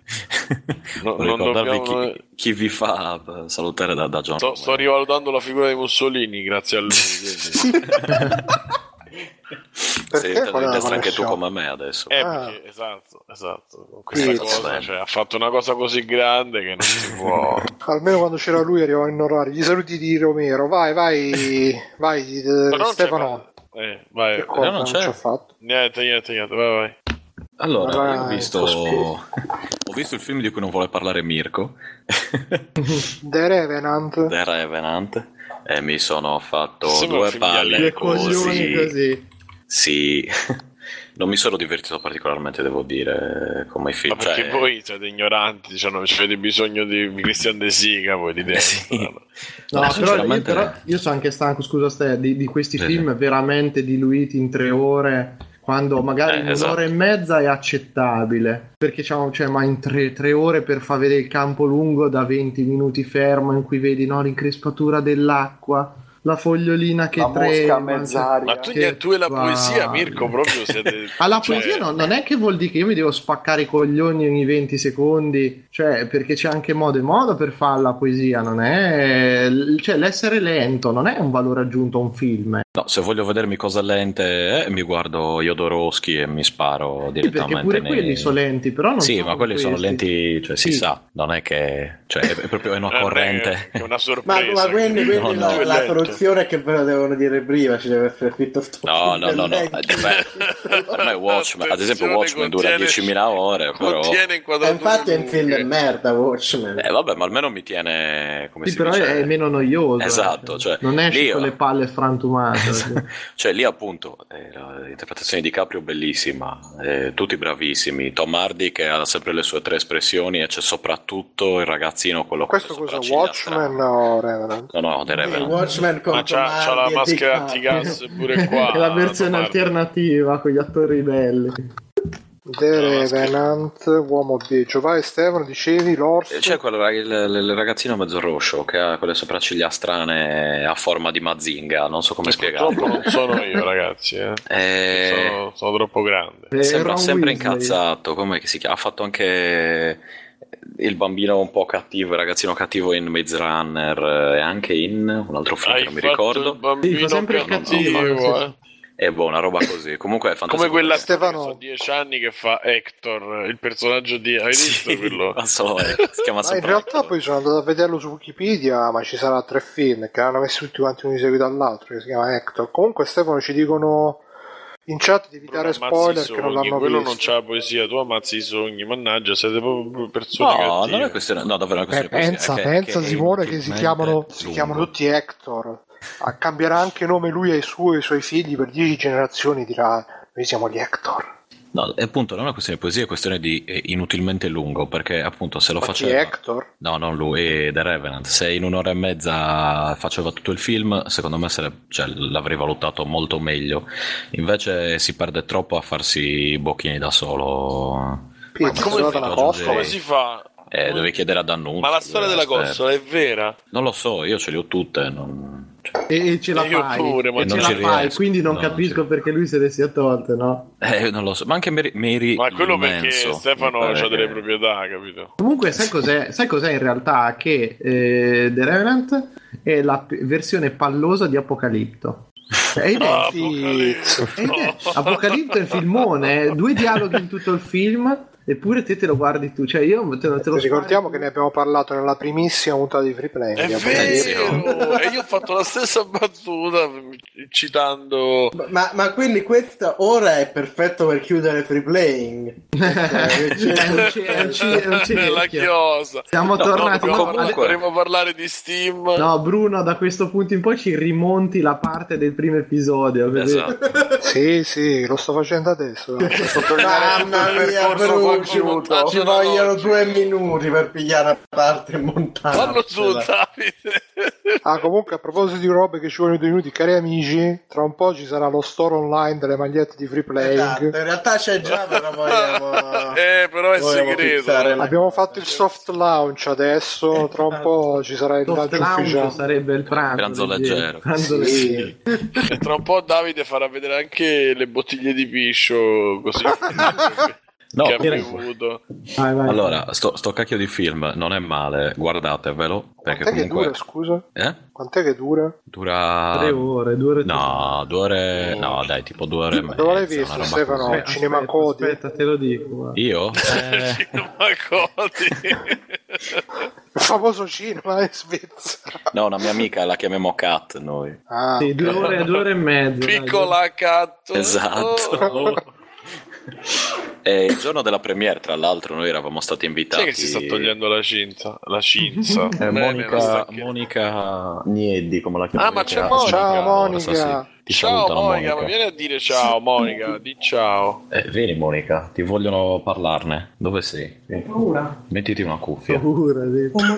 No- non Ricordarvi dobbiamo- chi, chi vi fa eh, salutare da, da John. sto, sto rivalutando la figura di Mussolini grazie a lui. Sei Perché? In la destra anche tu come me adesso. Eh, Ah. perché, esatto, esatto. Questa cosa, cioè, ha fatto una cosa così grande che non si può. Almeno quando c'era lui arrivava in orario. Gli saluti di Romero. Vai, vai, vai, eh, Ma non c'è- Stefano. Eh, vai. Che cosa non non c'è. ci ha fatto? Niente, niente, niente, vai, vai. Allora, Vai, ho visto, ho visto il film di cui non vuole parlare Mirko, The Revenant. The Revenant, e mi sono fatto Sembra due di palle così. così. Sì, non mi sono divertito particolarmente, devo dire, come film. Ma perché cioè- voi siete ignoranti, cioè, non avete bisogno di Christian De Sica, voi di Eh, sì. No, No, però, io, però io sono anche stanco, scusa Ste, di, di questi Sì, film veramente diluiti in tre ore, quando magari Eh, in esatto. un'ora e mezza è accettabile, perché c'è, cioè, ma in tre, tre ore per far vedere il campo lungo da 20 minuti fermo in cui vedi no, l'increspatura dell'acqua, la fogliolina che La cioè, mezz'aria. Ma tu, Che tu e la palle. poesia, Mirko, proprio siete... alla cioè, poesia no- non è che vuol dire che io mi devo spaccare i coglioni ogni 20 secondi, cioè perché c'è anche modo e modo per fare la poesia, non è... cioè l'essere lento non è un valore aggiunto a un film. eh. No, se voglio vedermi cose lente, eh, mi guardo Jodorowsky e mi sparo Sì, direttamente perché pure nei- quelli sono lenti, però non Sì, sono ma quelli sono questi. lenti, cioè si Sì. sa, non è che... cioè è, è proprio una è corrente. È una Ma, sorpresa. ma quindi, che- quindi No, la, no. la soluzione è che ve lo devono dire prima, ci deve essere scritto sto No, no, no, no. eh, ormai Watchmen, ad esempio Watchmen dura contiene- 10.000 ore, però... Eh, infatti è un film di merda, Watchmen. Eh vabbè, ma almeno mi tiene, come Sì, si però dice... è meno noioso. Esatto, eh. cioè, non esci lì- con le palle frantumate. Cioè lì appunto eh, l'interpretazione di Caprio bellissima, eh, tutti bravissimi, Tom Hardy che ha sempre le sue tre espressioni e c'è soprattutto il ragazzino quello Questo cosa? Watchmen o Revenant? No, no, The Revenant. Watchmen con Ma c'ha, c'ha la e maschera antigas pure qua. è la versione alternativa con gli attori belli. The Revenant, uomo biggio. Vai Stefano, dicevi l'orso. Eh, C'è quel rag- il, il- ragazzino mezzo rosso che ha quelle sopracciglia strane a forma di mazinga, non so come spiegarlo. Purtroppo non sono io, ragazzi. Eh. Eh, Sono, sono troppo grande. Eh, Sembra Ron sempre Weasley. incazzato, come si chiama? Ha fatto anche il bambino un po' cattivo, il ragazzino cattivo in Maze Runner eh, e anche in un altro film Hai che non mi ricordo. il bambino Sì, sempre cattivo, cattivo, eh. È boh, una roba così. Comunque è Come fantastico. quella Stefano- sono dieci anni che fa Hector, il personaggio di... Hai visto Sì, quello? ma solo è- si chiama Ma in realtà Hector. poi sono andato a vederlo su Wikipedia, ma ci sarà tre film che hanno messo tutti quanti uno di seguito all'altro, che si chiama Hector. Comunque Stefano ci dicono in chat di evitare Ammazzi i spoiler che non l'hanno quello visto. non c'ha la poesia, tu ammazzi i sogni, mannaggia, siete proprio persone No, cattive. non è questione. No, davvero, non è questione di pensa, è pensa è Simone che si chiamano, si chiamano tutti Hector. Ah, cambierà anche nome lui ai suoi, ai suoi figli per dieci generazioni dirà noi siamo gli Hector. No, è appunto non è una questione di poesia, è questione di eh, inutilmente lungo, perché appunto se lo Ma chi faceva... Hector? No, non lui, The Revenant. Se in un'ora e mezza faceva tutto il film, secondo me sare- cioè, l'avrei valutato molto meglio. Invece si perde troppo a farsi i bocchini da solo. Pizza, come dalla Come si fa? Eh, devi chiedere a D'Annunzio. Ma la storia della esperto. costola è vera? Non lo so, io ce le ho tutte. Non... cioè, E, e ce la Io fai. pure, ma e non ce la fai, riesco. quindi non No, capisco sì. perché lui se le sia tolte, no? eh, non lo so, ma anche Mary, Mary Ma quello perché Manson, Stefano ha delle che- proprietà, capito? Comunque, sai cos'è, sai cos'è in realtà? Che eh, The Revenant è la p- versione pallosa di Apocalipto. Ed è, Ah, Pizza. Apocalipto. Apocalipto è il filmone, eh, due dialoghi in tutto il film, eppure te te lo guardi tu. Cioè, io te, te lo Ricordiamo sparo- che ne abbiamo parlato nella primissima puntata di Free Play. È vero! e io ho fatto la stessa battuta citando... Ma, ma quindi questo ora è perfetto per chiudere free playing. è un, ce- è un ce- è un cerchio. la chiosa. Siamo No, tornati. no, comunque- Dovremmo parlare di Steam. no, Bruno, da questo punto in poi ci rimonti la parte del primo episodio. Esatto. Sì, sì, lo sto facendo adesso. Mamma mia, Bruno, ci vogliono due minuti per pigliare a parte e montare. Fallo su, Davide. Ah, comunque, a proposito di robe che ci vogliono due minuti, cari amici, tra un po' ci sarà lo store online delle magliette di Free Esatto, Playing. in realtà c'è già, però vogliamo... eh, però è segreto. Abbiamo fatto il soft launch adesso, tra un po' ci sarà il Soft lancio ufficiale. sarebbe il pranzo. Pranzo leggero. Pranzo Sì. leggero. E tra un po' Davide farà vedere anche le bottiglie di piscio così No, che ha comunque. bevuto. Vai, vai. Allora, sto, sto cacchio di film non è male, guardatevelo, perché Quant'è che comunque... dura, scusa? Eh? Quant'è che dura? Dura... Tre ore, due ore. No, due ore... No, dai, tipo due ore e mezza. Dove l'hai visto, Stefano? così. Aspetta, Cinema aspetta, Codi? Aspetta, te lo dico. guarda. Io? Eh, Ma codi. Il famoso cinema in Svizzera. no, una mia amica la chiamiamo Cat noi. Ah, Sì, due ore, due ore e mezza. dai. Piccola catto. Esatto. E il giorno della premiere, tra l'altro, noi eravamo stati invitati. Sai che si sta togliendo la cinta? La cinza. Eh, Bene, la Monica, Monica Niedi, come la chiamano? Ah, ma c'è Monica. Ciao, Monica. sì, Ti Ciao salutano, Monica, ma vieni a dire ciao Monica, di ciao. Eh, vieni Monica, ti vogliono parlarne. Dove sei? Vieni. Paura. Mettiti una cuffia. Paura, sì. Ho, mo-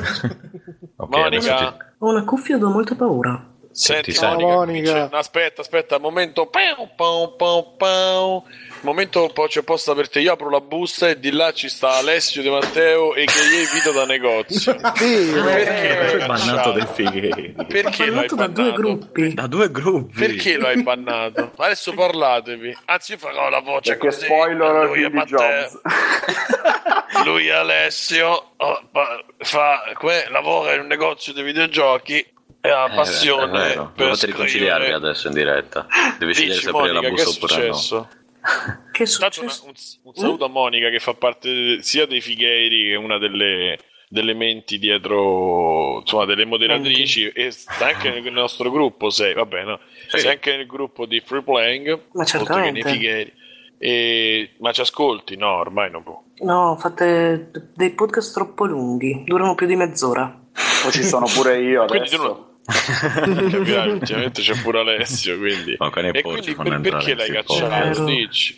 Ok, Monica. ti... ho una cuffia e ho molta paura. Senti, ti senti? Monica, c'è- aspetta, aspetta, momento. Pau, pau, pau, pau. Momento, poi c'è posta per te. Io apro la busta e di là ci sta Alessio De Matteo e che gli Vito da negozio. Sì, Perché l'hai bannato dei fighi. Perché lo hai Parlato da due bannato? gruppi. Da due gruppi. Perché lo hai bannato? Adesso parlatevi. Anzi, io farò la voce Perché così. spoiler lui e di Matteo. Lui e Alessio oh, fa, que- lavora in un negozio di videogiochi ha Eh, passione è vero. per Dovete riconciliarvi adesso in diretta. Devi scegliere Dici se aprire la Monica, che è busta oppure no. successo? Che è successo? un, un saluto a Monica che fa parte sia dei Figheiri che una delle, delle menti dietro, insomma, delle moderatrici e sta anche nel nostro gruppo, sei, vabbè, no? Sì. Sei anche nel gruppo di Free Playing, Ma oltre che nei certamente. Figheiri. E- ma ci ascolti? No, ormai non può. No, fate dei podcast troppo lunghi, durano più di mezz'ora. Poi ci sono pure io Quindi tu adesso. Non... Capirai, ultimamente c'è pure Alessio, quindi... I E quindi per- perché l'hai cacciato. Stitch?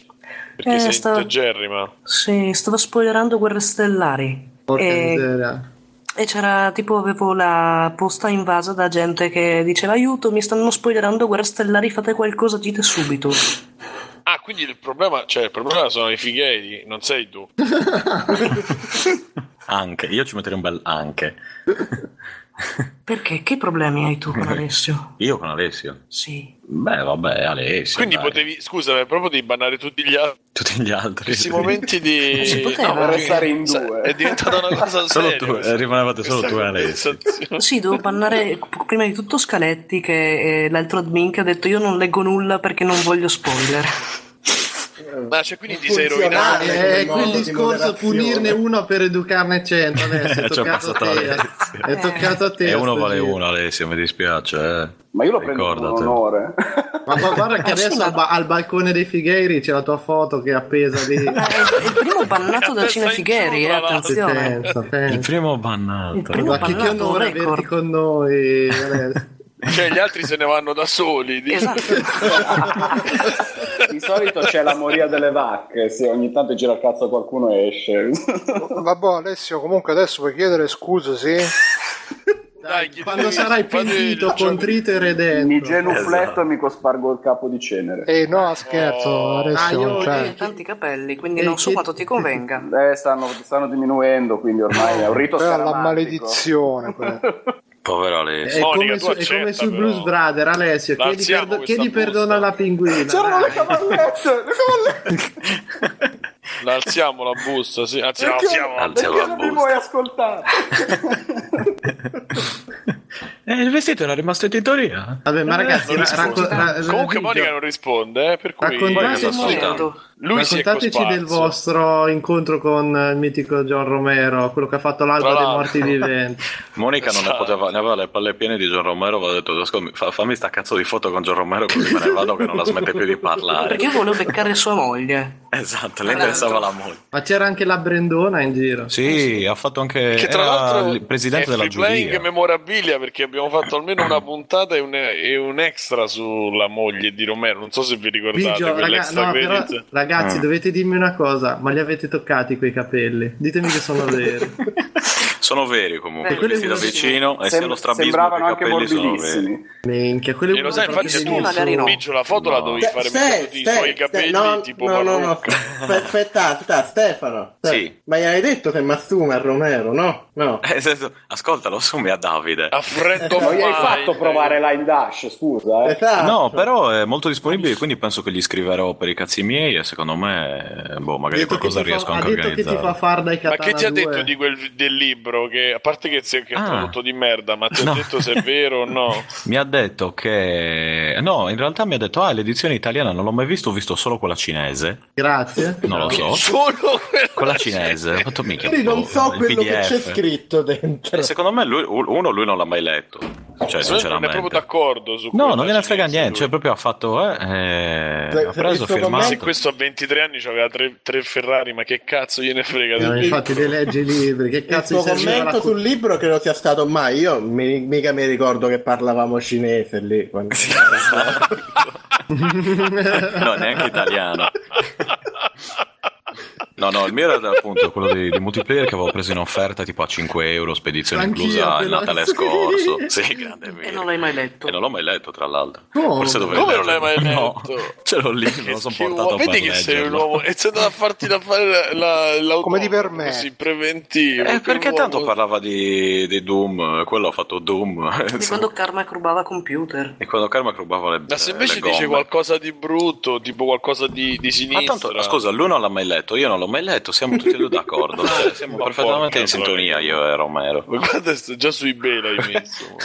Perché Eh, sei stava- integerrima? Sì, stavo spoilerando Guerre Stellari. Porca E, miseria. e c'era tipo, avevo la posta invasa da gente che diceva aiuto, mi stanno spoilerando Guerre Stellari, fate qualcosa, dite subito. Ah, quindi il problema, cioè, il problema sono i Figheiri, non sei tu. Anche, io ci metterei un bel anche. Perché? Che problemi hai tu con Alessio? Io con Alessio? Sì. Beh, vabbè, Alessio. Quindi dai. potevi, scusa, proprio devi bannare tutti gli altri. Tutti gli altri. Questi momenti di. Non si poteva. Restare in due. È diventata una cosa Solo seria. tu, questa- eh, rimanevate solo tu e Alessio. Sì, devo bannare prima di tutto Scaletti, che è l'altro admin che ha detto io non leggo nulla perché non voglio spoiler. Ma cioè, quindi ti sei rovinato. Eh, modo di discorso punirne uno per educarne cento adesso è toccato a te Alessio. è toccato a te E uno vale giro. uno, Alessio, mi dispiace. eh. Ma io lo prendo con Ricordate. onore. ma gu- guarda che adesso ma- al, ba- al balcone dei Figheiri c'è la tua foto che è appesa lì Ma è è il primo bannato da Cinefigheeri, giù, eh, attenzione. pensa, Il pensa. primo bannato. Il primo- ma che, che bannato, onore averti con noi. Cioè, gli altri se ne vanno da soli. Esatto. Di solito c'è la moria delle vacche, se ogni tanto gira il cazzo qualcuno esce. Vabbè, Alessio, comunque adesso puoi chiedere scusa, sì? Dai, chiedi- quando sarai fate- pentito faccio- contrito e redento Mi genufletto Esatto. e mi cospargo il capo di cenere. Eh, no, scherzo, Oh. Alessio, Ah, c'è. Hai tanti capelli, quindi Eh, non so quanto ti convenga. Eh, stanno, stanno diminuendo, quindi ormai è un rito Quella è la scaramantico. maledizione. Povero è Alessio. Monica, come, su, è come però. Blues Brother Alessio chiedi, perdo- chiedi perdono alla pinguina C'erano le cavallette! Le cavallette! La alziamo la busta, sì. Anzi, la Perché, alziamo. Alziamo perché la non mi busta. vuoi ascoltare? Eh, il vestito era rimasto in tintoria. Vabbè, ma ragazzi, Non ra- racco- ra- Comunque Monica non risponde, eh, per cui lui raccontateci del vostro incontro con eh, il mitico John Romero, quello che ha fatto l'alba dei morti viventi. Monica non ne Esatto. poteva, ne aveva le palle piene di John Romero. Aveva detto: "Ascolta, fa- fammi sta cazzo di foto con John Romero, così me ne vado che non la smette più di parlare. Perché io volevo beccare sua moglie. Esatto, le interessava la moglie. Ma c'era anche la Brendona in giro. Sì, ha fatto anche. Che tra l'altro il presidente è della free playing giuria. memorabilia perché abbiamo fatto almeno una puntata e un, e un extra sulla moglie di Romero. Non so se vi ricordate Vigio, raga- no, però, ragazzi, Ah. dovete dirmi una cosa: ma li avete toccati quei capelli? Ditemi che sono veri. Sono veri comunque, Eh, visti da vicino e sia Sem- lo strabismo sembravano i anche capelli sono veri. morbidissimi. Minchia, quelli E lo sai, infatti, tu magari no. Biggio, la foto la No. dovevi fare Ste- mettendo i Ste- suoi Ste- capelli no, tipo no, no, no. Aspetta, aspetta, Stefano. Ste- Sì. Ma gli hai detto che Massuma è Romero, no? No. Eh, senso, ascolta, lo assumi a Davide. A freddo Non gli hai fatto provare Line Dash, scusa. Eh. Esatto. No, però è molto disponibile, quindi penso che gli scriverò per i cazzi miei e secondo me, boh, magari detto qualcosa fa- riesco anche a detto che ti fa organizzare. far dai Ma che ti ha 2. detto di quel, del libro? Che, a parte che, se- che è Ah. tradotto di merda, ma ti ha No. detto se è vero o no? Mi ha detto che... No, in realtà mi ha detto, ah, l'edizione italiana non l'ho mai visto, ho visto solo quella cinese. Grazie. Non lo so. Solo quella, Quella cinese. Ho fatto mica. Quindi non boh, so quello che PDF. c'è scritto dentro. Eh, Secondo me, lui, uno, lui non l'ha mai letto. Cioè, non è sinceramente. proprio d'accordo su No, non gliene frega niente, lui. cioè proprio ha fatto, eh, eh, ha preso, firmato. se questo a 23 anni aveva tre, tre Ferrari, ma che cazzo gliene frega? Eh, di- infatti le leggi i libri, che cazzo tuo gli serviva commento la cu- sul libro credo sia stato mai. Io mi- mica mi ricordo che parlavamo cinese lì. quando- no, neanche italiano. No, no, il mio era appunto quello di, di multiplayer che avevo preso in offerta tipo a 5 euro, spedizione Anch'io, inclusa il Natale scorso. Sì, grande E vero. non l'hai mai letto. E non l'ho mai letto, tra l'altro. Come? Forse dovrei Come non leggerlo. l'hai mai No, letto? ce l'ho lì, non lo sono portato Vedi per che sei un leggerlo. uomo e sei andato a farti da fare la, la, Come di per me. così preventivo Eh, perché uomo- tanto parlava di, di Doom, quello ha fatto Doom. Di quando Carmack rubava computer. E quando Karma rubava le ma se invece dice qualcosa di brutto tipo qualcosa di, di Ma sinistra tanto, scusa, lui non l'ha mai letto, io non l'ho mai letto, siamo tutti e due d'accordo. cioè, siamo Ma perfettamente in sintonia io e Romero. ma guarda sto- già su ebay l'hai messo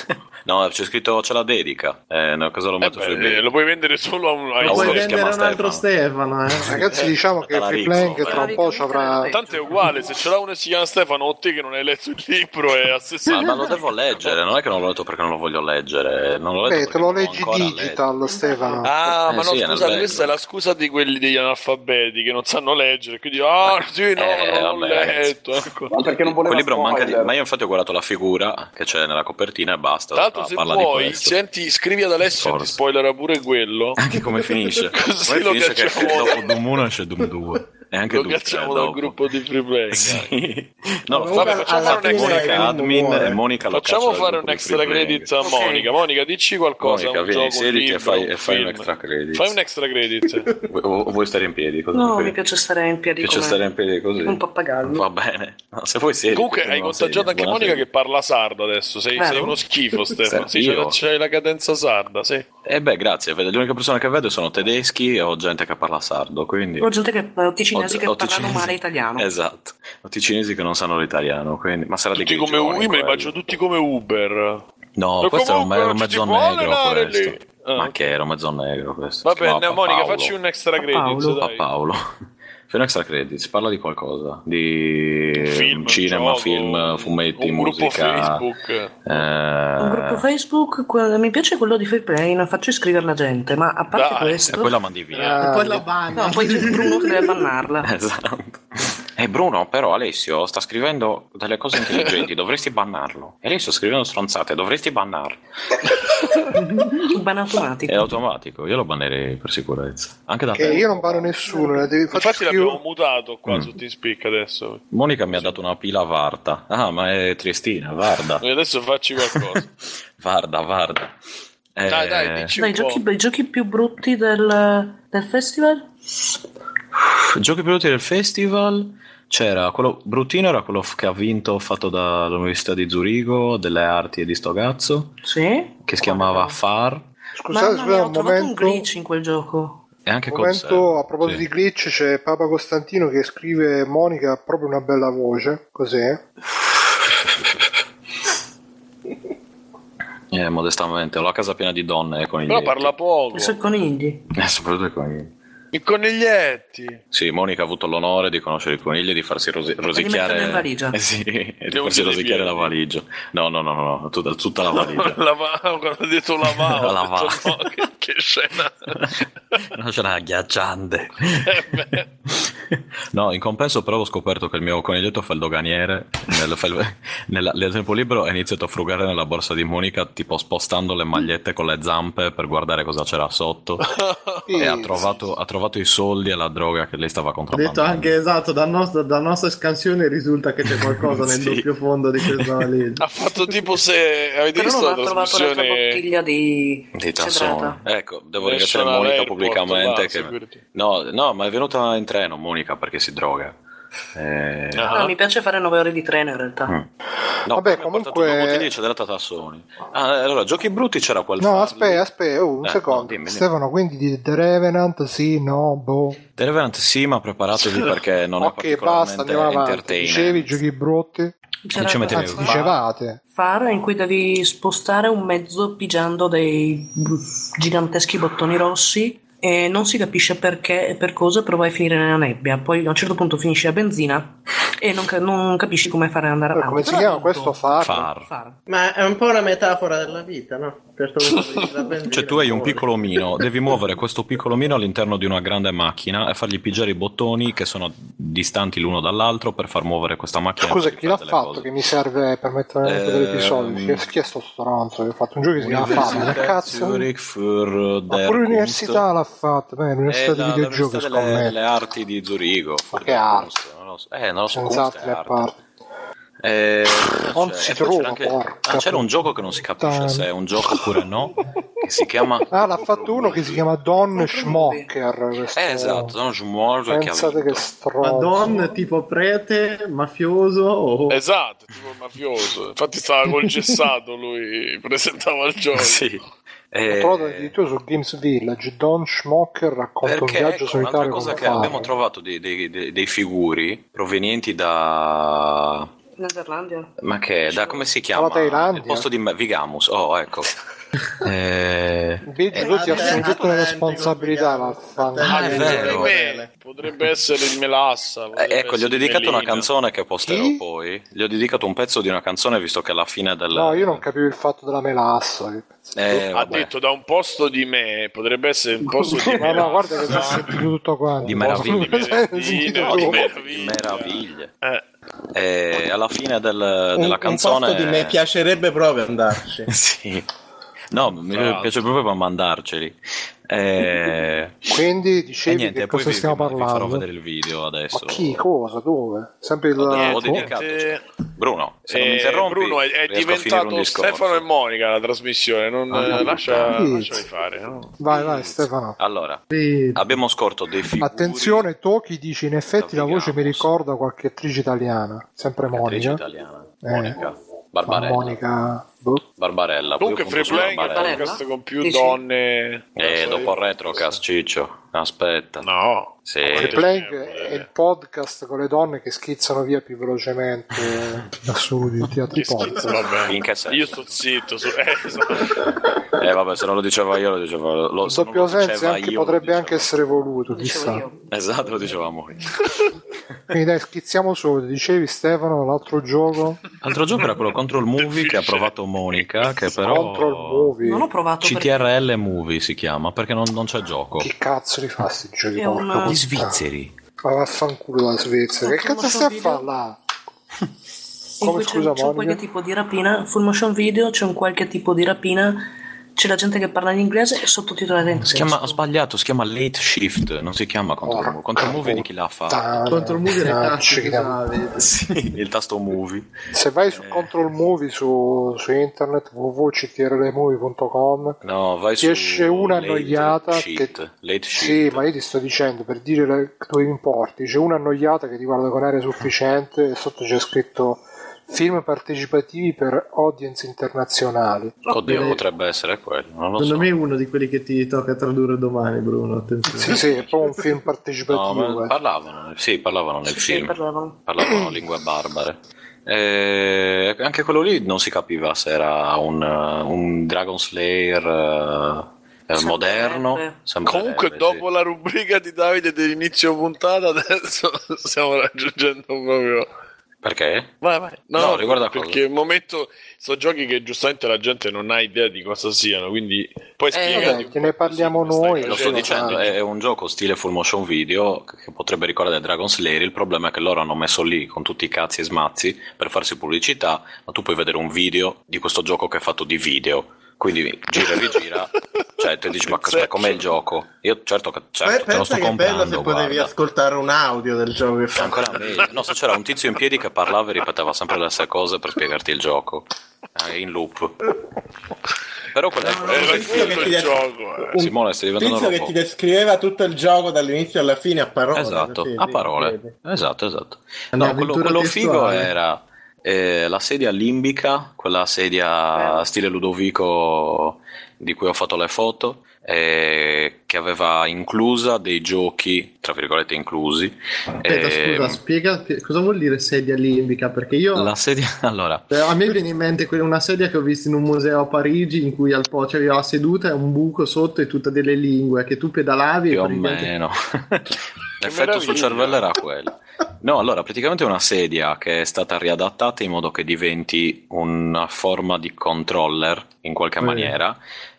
No, c'è scritto c'è la dedica. Eh, no, cosa lo Eh metto su beh, lo puoi vendere solo a un a Lo puoi vendere a un altro Stefano, eh. Ragazzi, diciamo che Free Playing beh. tra un po' ci avrà. tanto è uguale se ce l'ha uno e si chiama Stefano o te che non hai letto il libro è la stessa Ma, ma lo devo leggere, non è che non l'ho letto perché non lo voglio leggere. Non l'ho letto Beh, te lo l'ho leggi digital, Stefano. Ah, Eh, ma no, sì, bello. questa è la scusa di quelli degli analfabeti che non sanno leggere. Quindi, ah, sì, no, Eh, non ho vabbè. letto. ecco. Ma perché non voleva Quel libro manca di... Ma io infatti ho guardato la figura che c'è nella copertina e basta. L'altro, Ah, se parla di vuoi, questo. senti, scrivi ad Alessio e ti spoilerà pure quello. Anche come finisce. Così Come lo finisce che dopo Doom 1 esce Doom 2. E anche Lo Duca cacciamo dal gruppo di free play. Sì. No, Comunque, vabbè, facciamo fare un Monica admin muore. e Monica lo Facciamo fare un extra credit a. Monica. Monica, dici qualcosa. Monica, un vieni, siediti e fai, un e fai un extra credit. Fai un extra credit. Vu- Vuoi stare in piedi? Cosa No, mi piace stare in piedi Piace stare in piedi così? un pappagallo. Va bene. No, se vuoi siedi. Comunque hai contagiato anche Monica che parla sardo adesso. Sei, uno schifo, Stefano. Sì, c'hai, la cadenza sarda, sì. Eh beh, grazie. uniche persone che vedo sono tedeschi o gente che parla sardo, quindi... Ho gente che, o ticinesi O- che parlano male italiano. Esatto. O ticinesi che non sanno l'italiano, quindi... Ma sarà di Tutti come grigioni, Uber, me li immagino tutti come Uber. No, E questo era un, era un mezzo negro questo. lì. Ah, Ma ok. che era un mezzo negro questo? Va bene, Monica, Paolo. facci un extra Paolo. credit. Pa Dai. Paolo. Un extra credits, parla di qualcosa. Di Film, cinema, gioco, film, fumetti, un gruppo musica. Facebook. eh, Un gruppo Facebook, mi piace quello di non faccio iscrivere la gente, ma a parte Dai, E questo... poi la mandi via. Ah, E poi la banna. No, poi c'è Bruno che deve bannarla. Esatto. E Bruno, però Alessio sta scrivendo delle cose intelligenti, dovresti bannarlo. E lei sta scrivendo stronzate, dovresti bannarlo. Ban automatico. È automatico, io lo bannerei per sicurezza. Anche da Che te. io non parlo nessuno, devi Infatti l'abbiamo scrivo- mutato qua Mm. su TeamSpeak adesso. Monica mi ha dato una pila Varda. Ah, ma è Triestina, Varda. E adesso facci qualcosa. Varda, Varda. Eh, Dai, dai, dici Dai, giochi, i giochi più brutti del, del festival? Giochi prodotti del festival. C'era quello bruttino, era quello che ha vinto, fatto dall'Università di Zurigo, delle arti e di sto cazzo, Sì? che si chiamava FAR. Scusate, Mamma mia, ho un trovato un glitch in quel gioco. E anche momento, a proposito sì. di glitch, c'è Papa Costantino che scrive Monica ha proprio una bella voce. Cos'è? Eh, modestamente, ho la casa piena di donne e conigli. Però parla poco. I suoi conigli. Eh, soprattutto i conigli. I coniglietti. Sì, Monica ha avuto l'onore di conoscere i conigli e di farsi rosi- rosicchiare. in valigia. Eh sì, e di farsi rosicchiare la valigia. No, no, no, no, no, tutta, tutta la valigia. Lava- quando ha detto lavavo, ho Lava. detto, no, che, che scena. No, c'era agghiacciante. Eh. No, in compenso però ho scoperto che il mio coniglietto fa il doganiere nel, fa il- nella- nel tempo libero ha iniziato a frugare nella borsa di Monica tipo spostando le magliette con le zampe per guardare cosa c'era sotto e ha trovato, ha trovato i soldi e la droga che lei stava Ho detto contrabbandando. anche esatto, dal nostro- dalla nostra scansione risulta che c'è qualcosa nel Sì. doppio fondo di questa valigia. Ha fatto tipo se avete Però non visto ha la trovato l'altra trasmissione bottiglia di Dei tassoni. cedrata. Ecco, devo ringraziare Monica pubblicamente. là, che... no, no, ma è venuta in treno Monica perché si droga. Eh, Ah. No, mi piace fare 9 ore di treno in realtà. Mm. No, Vabbè, comunque- due bottiglie di cedrata tassoni. Ah, allora, giochi brutti c'era quel No, aspetta, aspetta, oh, un Eh, secondo. no, dimmi, dimmi. Stefano, quindi di The Revenant, sì, no, boh. The Revenant sì, ma preparatevi perché non è ok, basta, particolarmente avanti. entertainment. Dicevi giochi brutti? C'era ci mettevi Anzi, Va. dicevate. fare in cui devi spostare un mezzo pigiando dei giganteschi bottoni rossi e non si capisce perché e per cosa, però vai a finire nella nebbia. Poi a un certo punto finisci la benzina e non, ca- non capisci come fare ad andare avanti. come si chiama questo Far? Far. Far. Ma è un po' una metafora della vita, no? Di Cioè, tu hai un piccolo omino, devi muovere questo piccolo omino all'interno di una grande macchina e fargli pigiare i bottoni che sono distanti l'uno dall'altro per far muovere questa macchina. Scusa, chi l'ha fatto cose. che mi serve per mettere nell'elenco degli episodi? Ehm, Chi è, chi è sto stronzo che ha fatto un gioco che si chiama Universität cazzo? Zurich für Ma der pure l'università l'ha fatta, beh, l'università di la- videogiochi delle arti di Zurigo. Ma che? Kunst, Non lo so. Eh, non lo so, Senza Kunst è altre arte. parti. Eh, Non cioè, si trova, c'era anche- ah, c'era un gioco che non si capisce puttana. se è un gioco oppure no, che si chiama... Ah, l'ha fatto uno che si chiama Don Schmocker. questo- Eh, esatto, Don ha Pensate che vinto. stronzo. Madonna, tipo prete, mafioso o... Esatto, tipo mafioso. Infatti stava col gessato lui, presentava il gioco. Sì. L'ho Eh, trovato addirittura su Games Village. Don Schmocker racconta un perché viaggio ecco, un'altra solitario cosa con che Far. abbiamo trovato dei, dei- dei- dei figuri provenienti da... Netherlandia. Ma che? Da come si chiama? Dalla Thailandia. Il posto di Me- Vigamus. Oh, ecco. eh, Eh, tu ti assumi tutte le responsabilità, vaffanculo. Ah, è Potrebbe- vero. me, potrebbe essere il Melassa. Eh, ecco, gli ho dedicato una canzone che posterò Chi? poi. Gli ho dedicato un pezzo di una canzone visto che alla fine del... No, io non capivo il fatto della melassa. Eh, Ha vabbè. detto da un posto di me, potrebbe essere un posto di me. No, no, guarda che si è sentito tutto quanto. Di meraviglia. Di meraviglia, di meraviglia. Meraviglie. Eh, alla fine del- Un, della un canzone... posto di me piacerebbe proprio andarci. sì. No, mi Tra piace proprio mandarceli. E, Quindi e dicevi niente, che poi cosa vi, stiamo vi- vi farò parlando? vedere il video adesso. Ma chi, cosa, dove? Sempre il... Ho dedicato, cioè. Bruno, se non mi Eh, interrompi, Bruno è, è diventato. Stefano e Monica la trasmissione. Non, Ah, eh, lascia, no. lasciali fare. no? Vai, vai Stefano. Allora, Sì. abbiamo scorto dei figuri. Attenzione, Toki dice in effetti la voce mi ricorda qualche attrice italiana, sempre Attrice Monica. italiana. Eh. Monica. Ma Barbarella. Monica... boh. Barbarella. Comunque, Free Playing è podcast con più donne. E dopo il retrocast, Ciccio. Aspetta. No. Sì. Free Playing è il podcast con le donne che schizzano via più velocemente in assoluto di schifo, podcast. Io sto zitto. Su... Eh, esatto. Eh vabbè, se non lo diceva io lo diceva lo, se doppio lo senso diceva anche io, potrebbe dicevo. anche essere voluto, dicevo chissà. Esatto, lo dicevamo io. Quindi dai, schizziamo subito. Dicevi Stefano, l'altro gioco? L'altro gioco era quello Control Movie che ha provato Monica, che però... Control Movie. Non ho provato perché CTRL Movie si chiama, perché non, non c'è gioco. Che cazzo li fa sti giochi? È svizzeri. Ma vaffanculo la Svezia. Che cazzo sta motion a fare là? Come scusa c'è un qualche tipo di rapina, full motion video, c'è un qualche tipo di rapina, c'è la gente che parla in inglese e sottotitolata in Si tedesco. chiama, ha sbagliato, si chiama Late Shift, non si chiama Control Movie. Control Movie di chi l'ha fatto? Contro il movie le tasse che chiama. avete. Sì, il tasto Movie. Se vai Eh. su Control Movie su, su internet www.ctrlmovie.com No, vai ti su esce una Late annoiata che... Late Sì, ma io ti sto dicendo per dire tue importi. C'è una annoiata che ti guarda con aria sufficiente e sotto c'è scritto film partecipativi per audience internazionali. Oddio, Beh, potrebbe essere quello, non lo Secondo so. me è uno di quelli che ti tocca tradurre domani, Bruno. Attenzione. Sì, sì, è proprio un film No, partecipativo. ma eh. parlavano, sì, parlavano nel Sì, sì, film. parlavano. parlavano lingue barbare. E anche quello lì non si capiva se era un, uh, un Dragon Slayer eh, moderno. Comunque, sì. dopo la rubrica di Davide dell'inizio puntata, adesso stiamo raggiungendo proprio. Perché? Vai, vai. No, No, riguarda perché al momento sono giochi che giustamente la gente non ha idea di cosa siano, quindi poi spiegati un te po' ne parliamo noi, Lo sto dicendo, è un gioco stile full motion video che potrebbe ricordare Dragon Slayer. Il problema è che loro hanno messo lì con tutti i cazzi e smazzi per farsi pubblicità, ma tu puoi vedere un video di questo gioco che è fatto di video. Quindi gira e rigira, cioè te dici ma aspetta, com'è il gioco? Io certo certo, Beh, te lo sto che bello se comprando, potevi guarda. ascoltare un audio del gioco che È fa. ancora meglio. No, se c'era un tizio in piedi che parlava e ripeteva sempre le stesse cose per spiegarti il gioco. Eh, in loop. Però quella No, no, il che il des- gioco. eh. un Simone, stai diventando tizio un che ti descriveva tutto il gioco dall'inizio alla fine a parole. Esatto, a parole. Esatto, esatto. No, quello, quello figo era eh, la sedia limbica, quella sedia Bello. stile Ludovico di cui ho fatto le foto, eh, che aveva inclusa dei giochi, tra virgolette inclusi. Aspetta, Eh, scusa, spiega che- cosa vuol dire sedia limbica? Perché io. La sedia, allora, Eh, A me viene in mente una sedia che ho visto in un museo a Parigi in cui al po' c'aveva la seduta e un buco sotto e tutte delle lingue che tu pedalavi più e o meno. L'effetto sul cervello era quello. No, allora, praticamente è una sedia che è stata riadattata in modo che diventi una forma di controller in qualche Sì. maniera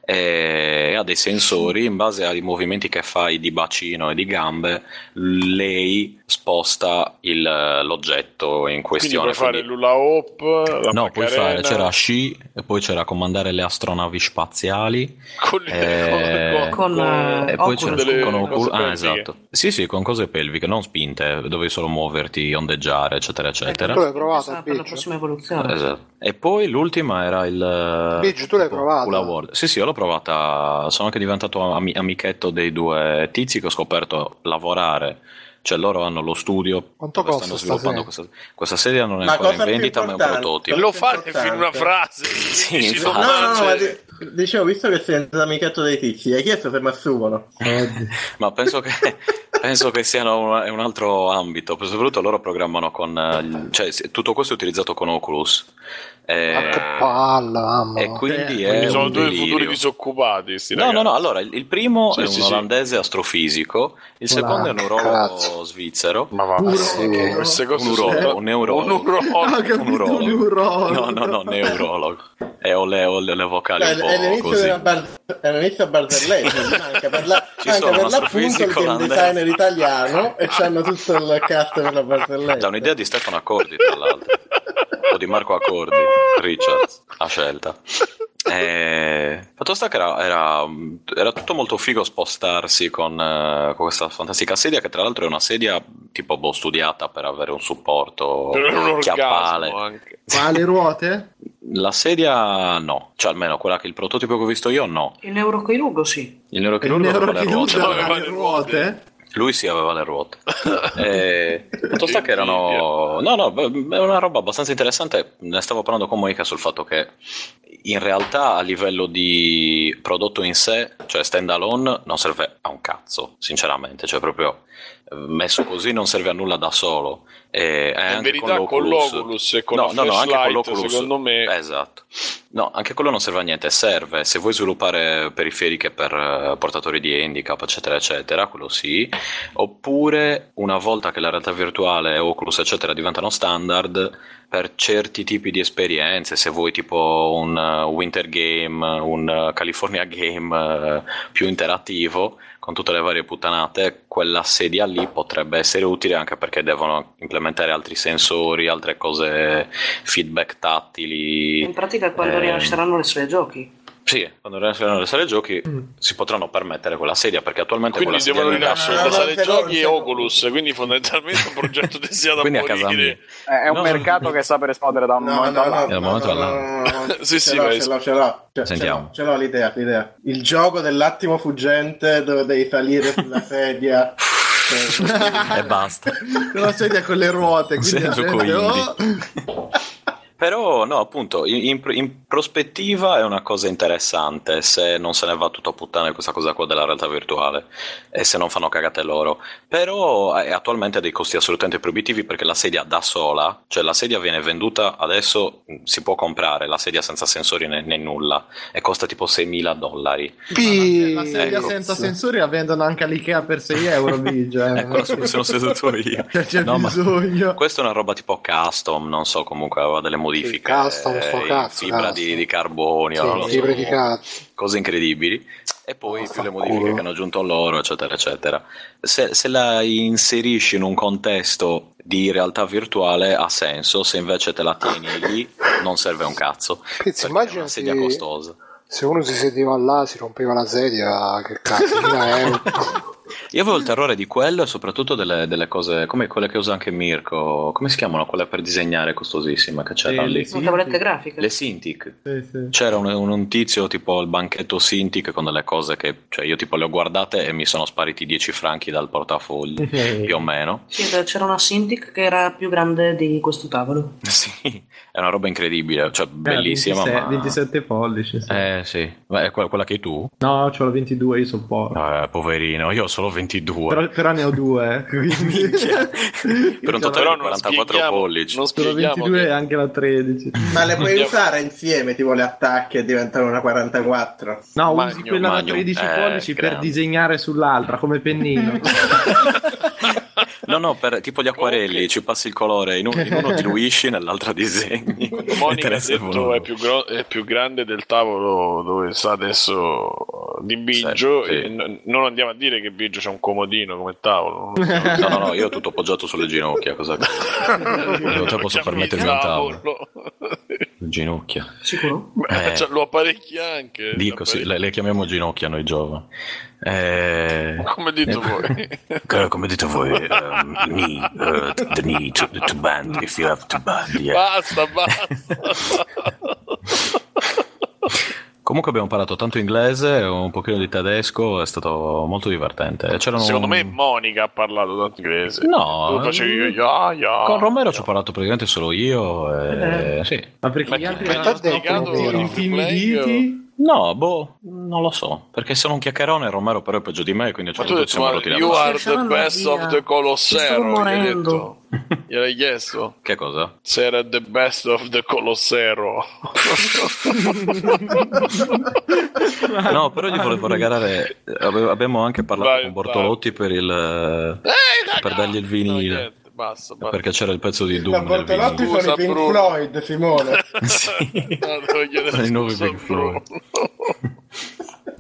e ha dei sensori in base ai movimenti che fai di bacino e di gambe lei sposta il- l'oggetto in Quindi questione puoi fare quindi- l'ula hop, la no puoi Macarena, fare c'era sci e poi c'era comandare le astronavi spaziali con, le- eh, con- con, eh, e poi c'era Delle con cose Oculus- ah, pelviche. esatto. Sì, sì, con cose pelviche, non spinte, dovevi solo muoverti, ondeggiare, eccetera, eccetera. Tu l'hai provato, Sarà per la prossima evoluzione. Esatto. E poi l'ultima era il Biggio, tu l'hai provata? Sì, sì, io l'ho provata. Sono anche diventato ami- amichetto dei due tizi che ho scoperto lavorare. Cioè, loro hanno lo studio. Quanto dove costa stanno sta sviluppando questa, questa sedia non è La ancora in vendita, ma è un prototipo. lo fa in una frase. Sì, non No, no, no, ma di- dicevo, visto che sei diventato amichetto dei tizi, hai chiesto se mi assumono. Ma penso che, penso che siano un, è un altro ambito. Per soprattutto loro programmano con. eh, cioè, tutto questo è utilizzato con Oculus. Eh, Ma che palla, mamma. e quindi Eh, è Quindi sono un due delirio. futuri disoccupati. No, no, no. Allora, il, il primo Sì, è un sì, sì. olandese astrofisico, il secondo è un urologo cazzo. svizzero. Ma va, Un sì. queste cose Un urologo, un neurologo. Un urologo. Ah, capito, Un urologo. un urologo. No, no, no, neurologo. E ho le, ho le- le vocali È, un po' è l'inizio così. della bar- è l'inizio a barzelletta, anche per, la, Ci anche sono per un l'appunto il astrofisico game designer italiano e c'hanno tutto il cast per la barzelletta. Da un'idea di Stefano Accordi, tra l'altro. o di Marco Accordi, Richards, a scelta. Eh, fatto Tosta che era, era, era tutto molto figo spostarsi con, eh, con questa fantastica sedia che tra l'altro è una sedia tipo boh, studiata per avere un supporto un chiappale. anche. Ma ha le ruote? La sedia no, cioè almeno quella che il prototipo che ho visto io no. Il neurochirurgo sì. Il neurochirurgo le ruote. Aveva aveva le le ruote? Lui sì aveva le ruote. e, Tosta che erano... No, no, è una roba abbastanza interessante. Ne stavo parlando con Monica sul fatto che in realtà a livello di prodotto in sé, cioè stand alone, non serve a un cazzo, sinceramente. Cioè proprio eh, messo così non serve a nulla da solo. E, In anche verità con l'Oculus e con no, no, no, anche con l'Oculus, secondo me- Esatto. No, anche quello non serve a niente, serve se vuoi sviluppare periferiche per eh, portatori di handicap, eccetera, eccetera, quello sì. Oppure una volta che la realtà virtuale, Oculus, eccetera, diventano standard, per certi tipi di esperienze, se vuoi tipo un eh, Winter Game, un eh, California Game più interattivo, con tutte le varie puttanate, quella sedia lì potrebbe essere utile anche perché devono implementare altri sensori, altre cose, feedback tattili. In pratica quando Ehm, rilasceranno le sue giochi. Sì, quando rilasceranno le sale giochi si potranno permettere quella sedia perché attualmente Quindi quella sedia devono rilasciare no, sale giochi e. Oculus, quindi fondamentalmente un progetto destinato a Quindi a casa morire. Eh, È un No, mercato che sta per esplodere da un No, momento no, no, all'altro. Dal momento no, no, all'altro. no, no, no. Sì, sì, ce l'ho, ce l'ho, ce l'ho. Ce- Sentiamo. Ce l'ho, ce l'ho l'idea, l'idea. Il gioco dell'attimo fuggente dove devi salire sulla sedia. e basta. Con la sedia con le ruote. Quindi Però no, appunto, in, in- prospettiva è una cosa interessante se non se ne va tutto a puttane questa cosa qua della realtà virtuale e se non fanno cagate loro. Però è attualmente ha dei costi assolutamente proibitivi perché la sedia da sola, cioè la sedia viene venduta adesso, mh, si può comprare la sedia senza sensori né, né nulla e costa tipo 6.000 dollari. Pi- La sedia Ecco. senza sensori la vendono anche all'Ikea per 6 euro, Bigia. Ecco, sono seduto io. C'è No, bisogno. Questa è una roba tipo custom, non so, comunque aveva delle modifiche. custom, sto eh, cazzo, fibra di, di carbonio, Sì, so, di cazzo. cose incredibili. E poi più le modifiche che hanno aggiunto loro, eccetera, eccetera. Se, se la inserisci in un contesto di realtà virtuale ha senso, se invece te la tieni lì non serve un cazzo. Pizzi, immagina una sedia se- costosa. Se uno si sedeva là, si rompeva la sedia, che cazzo, 1000 euro. Io avevo il terrore di quello e soprattutto delle, delle cose come quelle che usa anche Mirko. Come si chiamano? Quelle per disegnare costosissime che c'erano Sì, lì. Una tavolette grafiche. Le Cintiq. Sì, sì. C'era un, un- tizio tipo il banchetto Cintiq con delle cose che cioè io tipo le ho guardate e mi sono spariti 10 franchi dal portafogli più o meno. Sì, c'era una Cintiq che era più grande di questo tavolo. Sì, è una roba incredibile, cioè bellissima. 27, ma... 27 pollici. sì. Eh sì, Beh, è quella, quella che hai tu? No, c'ho la 22, io sono povero. Eh, poverino, io ho solo 22. Però, però ne ho due. eh, Quindi... Per un totale di non 44 spieghiamo, pollici. non Sono spieghiamo 22 che- e anche la 13. Ma le puoi usare insieme, tipo le attacchi e diventare una 44. No, Magnum, usi quella da Magnum, 13 eh, pollici per grande. disegnare sull'altra come pennino. No, no, per, tipo gli acquarelli, ci passi il colore, in, un- in uno diluisci, nell'altro disegni. Monica ha detto è più, gro- è più grande del tavolo dove sta adesso di Biggio Sì, sì. e n- non andiamo a dire che Biggio c'è un comodino come tavolo. No, no, no, io ho tutto appoggiato sulle ginocchia, cosa. Io te posso permettermi un tavolo. tavolo. Ginocchia. Sicuro? Eh. cioè, lo apparecchia anche Dico, sì, le, le chiamiamo ginocchia noi giovani. Eh, come voi eh, come dite voi, ehm, knee, eh, the knee to, to bend, if you have to bend, yeah. basta basta Comunque abbiamo parlato tanto inglese, un pochino di tedesco, è stato molto divertente. C'erano secondo me Monica ha parlato tanto inglese No, facevi io ya, ya. Con Romero ci ho parlato praticamente solo io. E... Sì. Ma perché Ma gli altri erano intimiditi? No, boh, non lo so. Perché sono un chiacchierone, Romero però è peggio di me, quindi a un certo hai punto siamo rotti you are the best of the Colossero gli hai detto gliel'hai chiesto Che cosa? se era the best of the Colossero No, però gli volevo regalare. Abbiamo anche parlato Vai, con Bortolotti per il. Ehi, per dargli il No, vinile. Basta, basta. Perché c'era il pezzo di Da Doom del Bortolotti sono i Pink Bruno. Floyd, Simone. Sì. No, chiedere I nuovi Pink Floyd.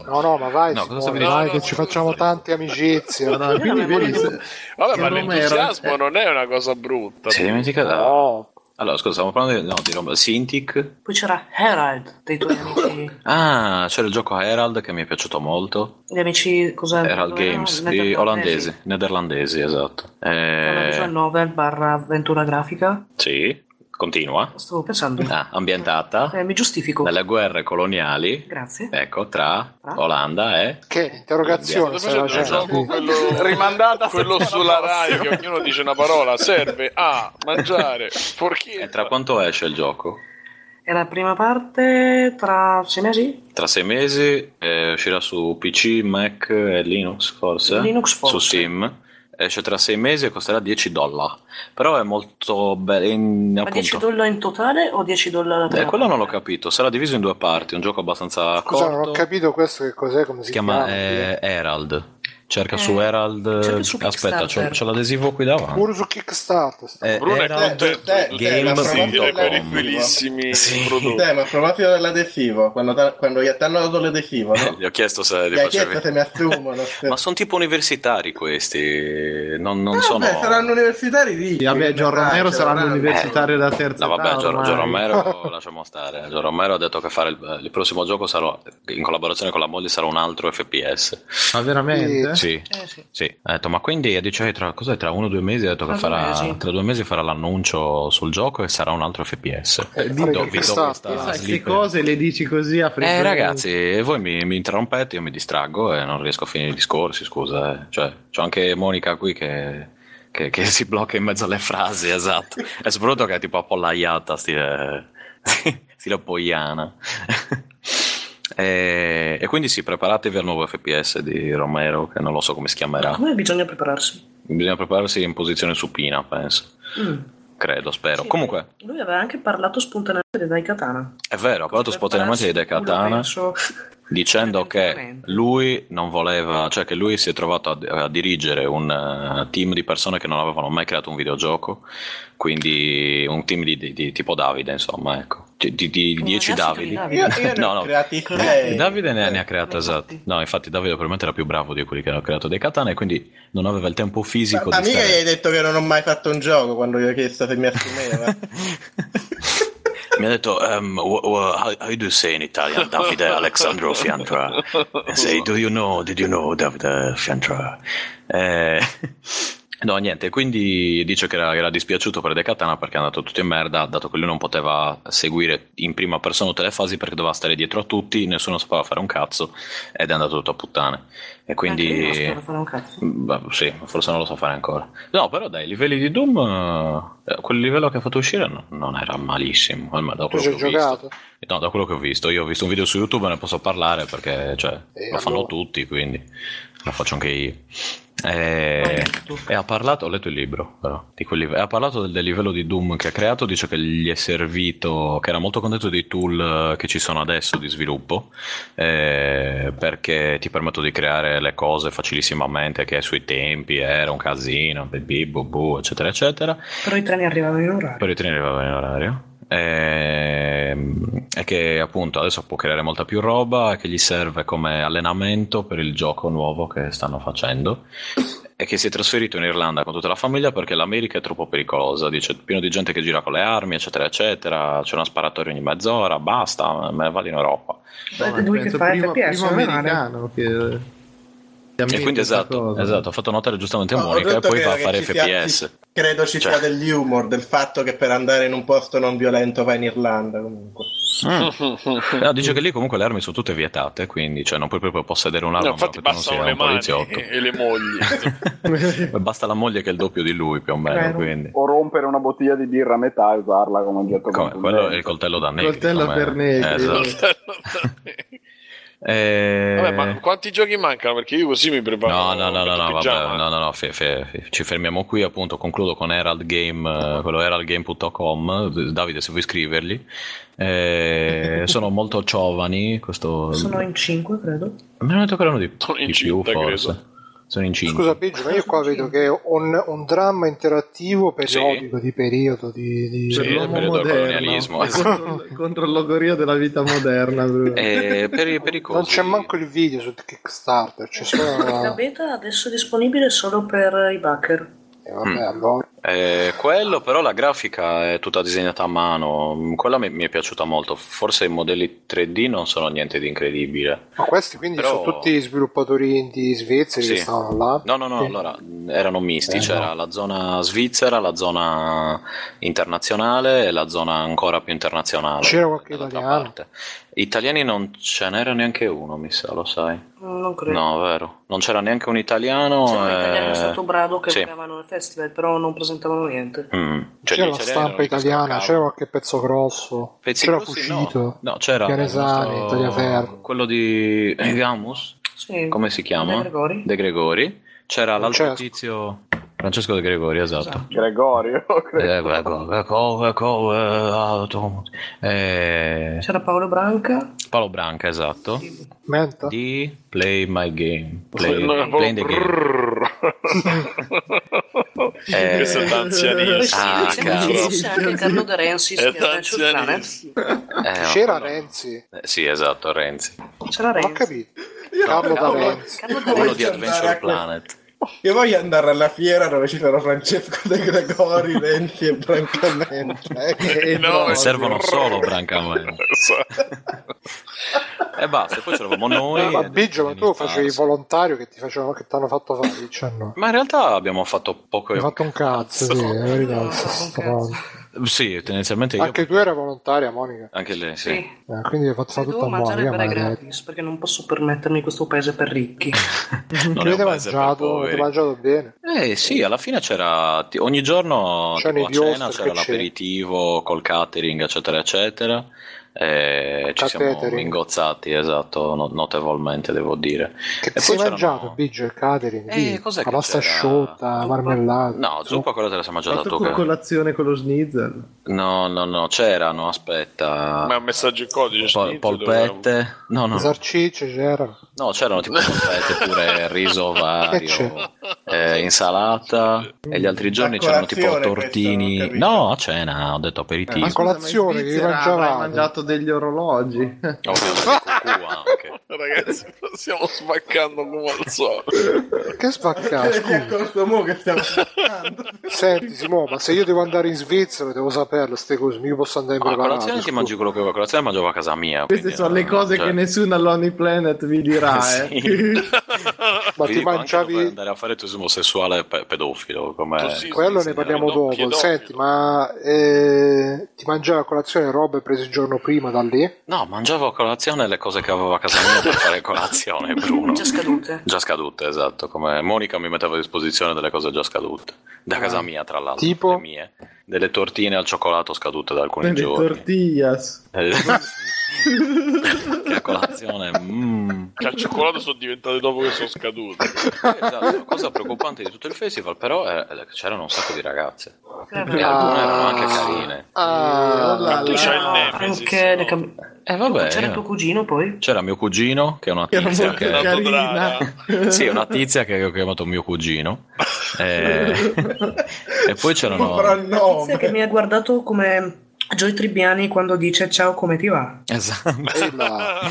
No, no, ma vai, No, Simone, vai dicendo? che No, ci no, facciamo no. tante amicizie. No, Vabbè, ma l'entusiasmo eh, non è una cosa brutta. Si è dimenticato. No, Allora, scusa, stiamo parlando di, no, di roba. Cintiq. Poi c'era Herald dei tuoi amici. Ah, c'era il gioco Herald che mi è piaciuto molto. Gli amici cosa Herald? Games, di Nederlandesi. olandesi, nederlandesi, esatto. Eh, visual novel barra avventura grafica. sì, continua. Stavo pensando. Ah, ambientata Eh, mi giustifico. nelle guerre coloniali, Grazie. ecco, tra Tra? Olanda e... Che interrogazione gioco quello, Rimandata quello sulla. Rai che ognuno dice una parola. Serve a mangiare forchetta. E tra quanto esce il gioco? E la prima parte tra sei mesi? Tra sei mesi eh, uscirà su PC, Mac e Linux forse? Linux forse. Su Steam. Esce tra sei mesi e costerà 10 dollari. Però è molto bello. Ma 10 dollari in totale o 10 dollari la Eh, quello non l'ho capito. Sarà diviso in due parti. Un gioco abbastanza Scusa, non corto. ho capito questo che cos'è, come si, Si chiama chiama. eh, Herald. Cerca Eh, su Herald. cerca su Aspetta, c'ho, c'ho l'adesivo qui davanti. Pure su Kickstarter. sta- Eh, Bruno è bellissimi Sì. prodotti. Te, ma a proposito dell'adesivo, quando, ta- quando gli hanno dato l'adesivo, no? Gli ho chiesto se li chiesto se mi assumono. se- Ma sono tipo universitari questi. Non, non Eh, sono. vabbè, saranno universitari ricchi. Sì, vabbè, Dai, Romero saranno non- universitario da terza No, vabbè. Gio Romero lasciamo stare. Gio Romero ha detto che fare il, il prossimo gioco sarà in collaborazione con la moglie sarà un altro FPS. Ma veramente? Sì. Eh sì. Sì, ha detto, ma quindi dice, eh, tra, tra uno o due mesi ha detto che Tra due farà, mesi. tra due mesi farà l'annuncio sul gioco e sarà un altro FPS. Eh, Vi fare do- vi do queste cose le dici così a freddo. Eh ragazzi, voi mi, mi interrompete, io mi distraggo e non riesco a finire i discorsi, scusa. eh. Cioè, c'ho anche Monica qui che, che- che si blocca in mezzo alle frasi, esatto. e soprattutto che è tipo appollaiata, stile, stile poiana. E, e quindi sì, preparatevi al nuovo FPS di Romero, che non lo so come si chiamerà. Come bisogna prepararsi? Bisogna prepararsi in posizione supina, penso. Mm. Credo, spero. Sì, Comunque, Lui aveva anche parlato spontaneamente di Daikatana. è vero, ha parlato spontaneamente di prepararsi, Katana. penso- dicendo che lui non voleva, cioè che lui si è trovato a, a dirigere un eh, team di persone che non avevano mai creato un videogioco, quindi un team di, di- di tipo Davide, insomma, ecco, di, di- di Come 10 l'esercito di Davidi. Davide. Io, io ne No, ho no. creati Eh, sei. Davide ne, ne ha creato, Eh, esatto. infatti. No, infatti Davide probabilmente era più bravo di quelli che hanno creato dei katana e quindi non aveva il tempo Ma, fisico ma di mica gli stare... hai detto che non ho mai fatto un gioco quando gli ho chiesto se mi assumeva. Mi ha detto, um, wh- wh- how, how do you say in Italian Davide Alexandro Fiantra? E say, do you know, did you know Davide Fiantra? Eh, no, niente, quindi dice che era, era dispiaciuto per De Katana perché è andato tutto in merda, dato che lui non poteva seguire in prima persona tutte le fasi perché doveva stare dietro a tutti, nessuno sapeva fare un cazzo ed è andato tutto a puttane. E non quindi... sapeva fare un cazzo. Beh, sì, forse non lo so fare ancora. No, però dai, i livelli di Doom, eh, quel livello che ha fatto uscire non, non era malissimo. Almeno da Tu quello ci hai che ho visto. giocato? No, da quello che ho visto. Io ho visto un video su YouTube e ne posso parlare perché cioè, Eh, lo fanno allora. tutti, quindi lo faccio anche io. E, e ha parlato, ho letto il libro però, di quel livello, e ha parlato del, del livello di Doom che ha creato, dice che gli è servito, che era molto contento dei tool eh, che ci sono adesso di sviluppo, eh, perché ti permettono di creare le cose facilissimamente, che sui tempi era un casino, bibì, bubu, eccetera, eccetera. Però i treni arrivavano in orario. Per i treni arrivava in orario. Ehm, E che appunto adesso può creare molta più roba e che gli serve come allenamento per il gioco nuovo che stanno facendo. E che si è trasferito in Irlanda con tutta la famiglia perché l'America è troppo pericolosa. Dice pieno di gente che gira con le armi, eccetera, eccetera. C'è una sparatoria ogni mezz'ora, basta, me ne vado in Europa. Beh, lui che fa primo, FPS, primo male. americano che, E quindi esatto, esatto, ho fatto notare giustamente a Monica e detto poi va a fare FPS. ci- credo ci Cioè. sia degli humor del fatto che per andare in un posto non violento vai in Irlanda comunque. Mm. No, dice che lì comunque le armi sono tutte vietate, quindi cioè, non puoi proprio possedere un'arma. No, infatti bastano le un mani poliziotto. e le mogli. Basta la moglie che è il doppio di lui, più o meno. Quindi. O rompere una bottiglia di birra a metà e usarla come oggetto Come- quello è il coltello da negri. Coltello come- per negri. Eh, esatto. Eh, Vabbè, ma quanti giochi mancano? Perché io così mi preparo. No, no, no, no, no, vabbè, no, no, no, fe- fe- fe- ci fermiamo qui, appunto, concludo con Herald Game, eh, quello heraldgame.com, Davide se vuoi scrivergli. Eh, sono molto giovani, questo... Sono in 5, credo. Mi hanno detto che erano di, Sono di più, incinta, forse. credo. Sono incinta. Scusa Biggio, ma io qua vedo che è un, un dramma interattivo periodico di periodo di... di- Sì, Per il l'uomo periodo moderno, colonialismo, contro, contro il logorio della vita moderna. Eh, per. Non c'è manco il video su Kickstarter, c'è solo... La beta adesso è disponibile solo per i backer. Eh, vabbè, allora... Eh, quello però la grafica è tutta disegnata a mano, quella mi, mi è piaciuta molto, forse i modelli 3D non sono niente di incredibile. Ma questi quindi Però- sono tutti sviluppatori indie svizzeri Sì. che stavano là? No, no, no, Sì. allora erano misti, Eh, c'era no. la zona svizzera, la zona internazionale e la zona ancora più internazionale. C'era qualche italiano? parte. Italiani non ce n'era neanche uno, mi sa, lo sai. Non credo. No, vero. Non c'era neanche un italiano. C'era un italiano eh, stato brado che sì. giocavano al festival, però non presentavano niente. Mm. Cioè, c'era la stampa italiana, c'era qualche pezzo grosso, Pezzi c'era grossi, Fucito, No, no c'era Pianesani, il nostro- Tagliaferro. quello di eh, Gamus, Sì. come si chiama? De Gregori? De Gregori. C'era l'altro Francesco. tizio Francesco De Gregori, esatto. Gregorio. Eh, eh, eh, C'era Paolo Branca. Paolo Branca, esatto. Menta? Di Play My Game. Play, No, Play the Game. Eh, Questo è sì, Ah, c'è anche Carlo De Renzi d'anzianissimo. Eh, C'era quello- Renzi, eh, sì, esatto, Renzi. C'era ho Renzi. capito. Carlo da Carlo- Renzi. Carlo di Adventure Planet. Io voglio andare alla fiera dove ci sono Francesco De Gregori, Renzi e Brancamente. E No, proprio. è- Servono solo Brancamento. E basta, poi c'eravamo noi. Ma Biggio, ma tu facevi volontario che ti facevano, che ti hanno fatto fare, cioè no. Ma in realtà abbiamo fatto poco. Hai fatto un cazzo, sì, è verità. No. Sì, tendenzialmente io. Anche tu eri volontaria, Monica. Anche lei, sì. Sì. Eh, quindi hai fatto Se tutto a mangiare Monica. maledetta. gratis perché non posso permettermi questo paese per ricchi. Non avete mangiato? Avete mangiato bene? Eh sì, alla fine c'era ogni giorno C'erano tipo, a cena c'era che c'è? l'aperitivo col catering, eccetera, eccetera. E ci siamo ingozzati, esatto, no- notevolmente devo dire. Che E ti sei poi mangiato, Biggio, il catering? Eh, cos'è la pasta c'era? asciutta, Zuppa? marmellata. No, zuppa quella te la sei mangiata tu. con colazione con lo schnitzel. No, no, no, c'erano, aspetta. Ma un messaggio in codice. Pol- polpette. No, no. Sarcicce c'erano. No, c'erano tipo polpette pure riso vario, eh, insalata e gli altri giorni c'erano tipo tortini. questo, ho. No, a cena, ho detto aperitivo. Ma colazione, che mangiavate? mangiato degli orologi. Ovviamente cucù anche. Ragazzi, stiamo sbaccando come al solito. Che svaccato, Che scusa. costo mo che stiamo parlando? Senti, Simone, ma se io devo andare in Svizzera, devo saperlo, ste cose, io posso andare in preparato. colazione ti mangi quello che vuoi, a colazione mangiavo a casa mia. Queste quindi, sono le cose cioè- che nessuno all'Only Planet vi dirà, eh. Sì. Ma Vi ti mangiavi- andare a fare turismo sessuale pe- pedofilo come sì, Quello sì, ne parliamo dopo. pedofilo. Senti, ma eh, ti mangiavi a colazione robe prese il giorno prima da lì? No, mangiavo a colazione le cose che avevo a casa mia per fare colazione, Bruno. Già scadute. Già scadute, esatto. Come Monica mi metteva a disposizione delle cose già scadute. Da casa mia, tra l'altro. Tipo? Le mie. Delle tortine al cioccolato scadute da alcuni Le giorni. tortillas. Eh, a colazione. mm. Che al cioccolato sono diventate dopo che sono scadute. Eh, esatto, la cosa preoccupante di tutto il festival, però, è che c'erano un sacco di ragazze. E alcune erano anche carine. Ah, là, tu là. c'hai il Nemesis. anche le no? cam- E vabbè. C'era io- tuo cugino poi? C'era mio cugino, che è una tizia che. carina. Sì, è una tizia che ho chiamato mio cugino. E, e poi c'erano. Il Tizia che mi ha guardato come Joy Tribbiani quando dice ciao come ti va? Esatto. e là.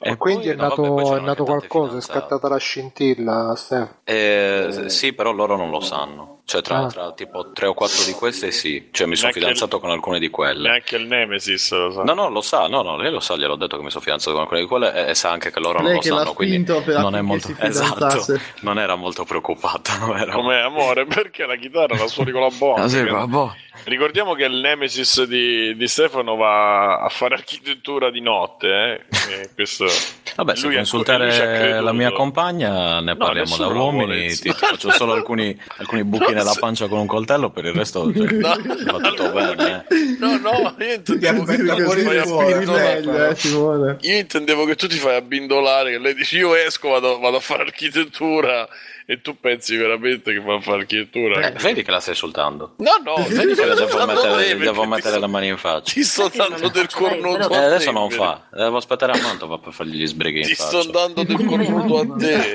E Quindi è nato, vabbè, è nato qualcosa, è scattata la scintilla, Stefano. Eh, sì, però loro non lo sanno. Cioè, tra, Ah. tra tipo tre o quattro di queste, sì. Cioè, mi sono Neanche fidanzato con alcune di quelle. Neanche il Nemesis lo sa. No, no, lo sa, no, no, lei lo sa, gliel'ho detto che mi sono fidanzato con alcune di quelle e, e sa anche che loro non Lei lo che l'ha sanno, quindi non è molto esatto, non era molto preoccupata, era Come amore, perché la chitarra la suoni con la bomba. Ah, sì, boh. Ricordiamo che il Nemesis di, di Stefano va a fare architettura di notte. Eh? Questo... Vabbè, se vuoi insultare la mia compagna, ne No, parliamo da uomini. Ti, ti faccio solo alcuni, alcuni buchi nella pancia con un coltello, per il resto cioè, va tutto bene. eh. No, no, io intendevo che tu ti meglio, eh. Io intendevo che tu ti fai abbindolare, che lei dice io esco, vado, vado a fare architettura e tu pensi veramente che va a fare architettura. Eh, vedi che la stai insultando. No, no, Vedi che le devo mettere, devo mettere ti le mani in faccia. Ti sto dando del cornuto Eh, adesso non fa, devo aspettare a Mantova per fargli gli sbrighi in Ti sto dando del cornuto a te.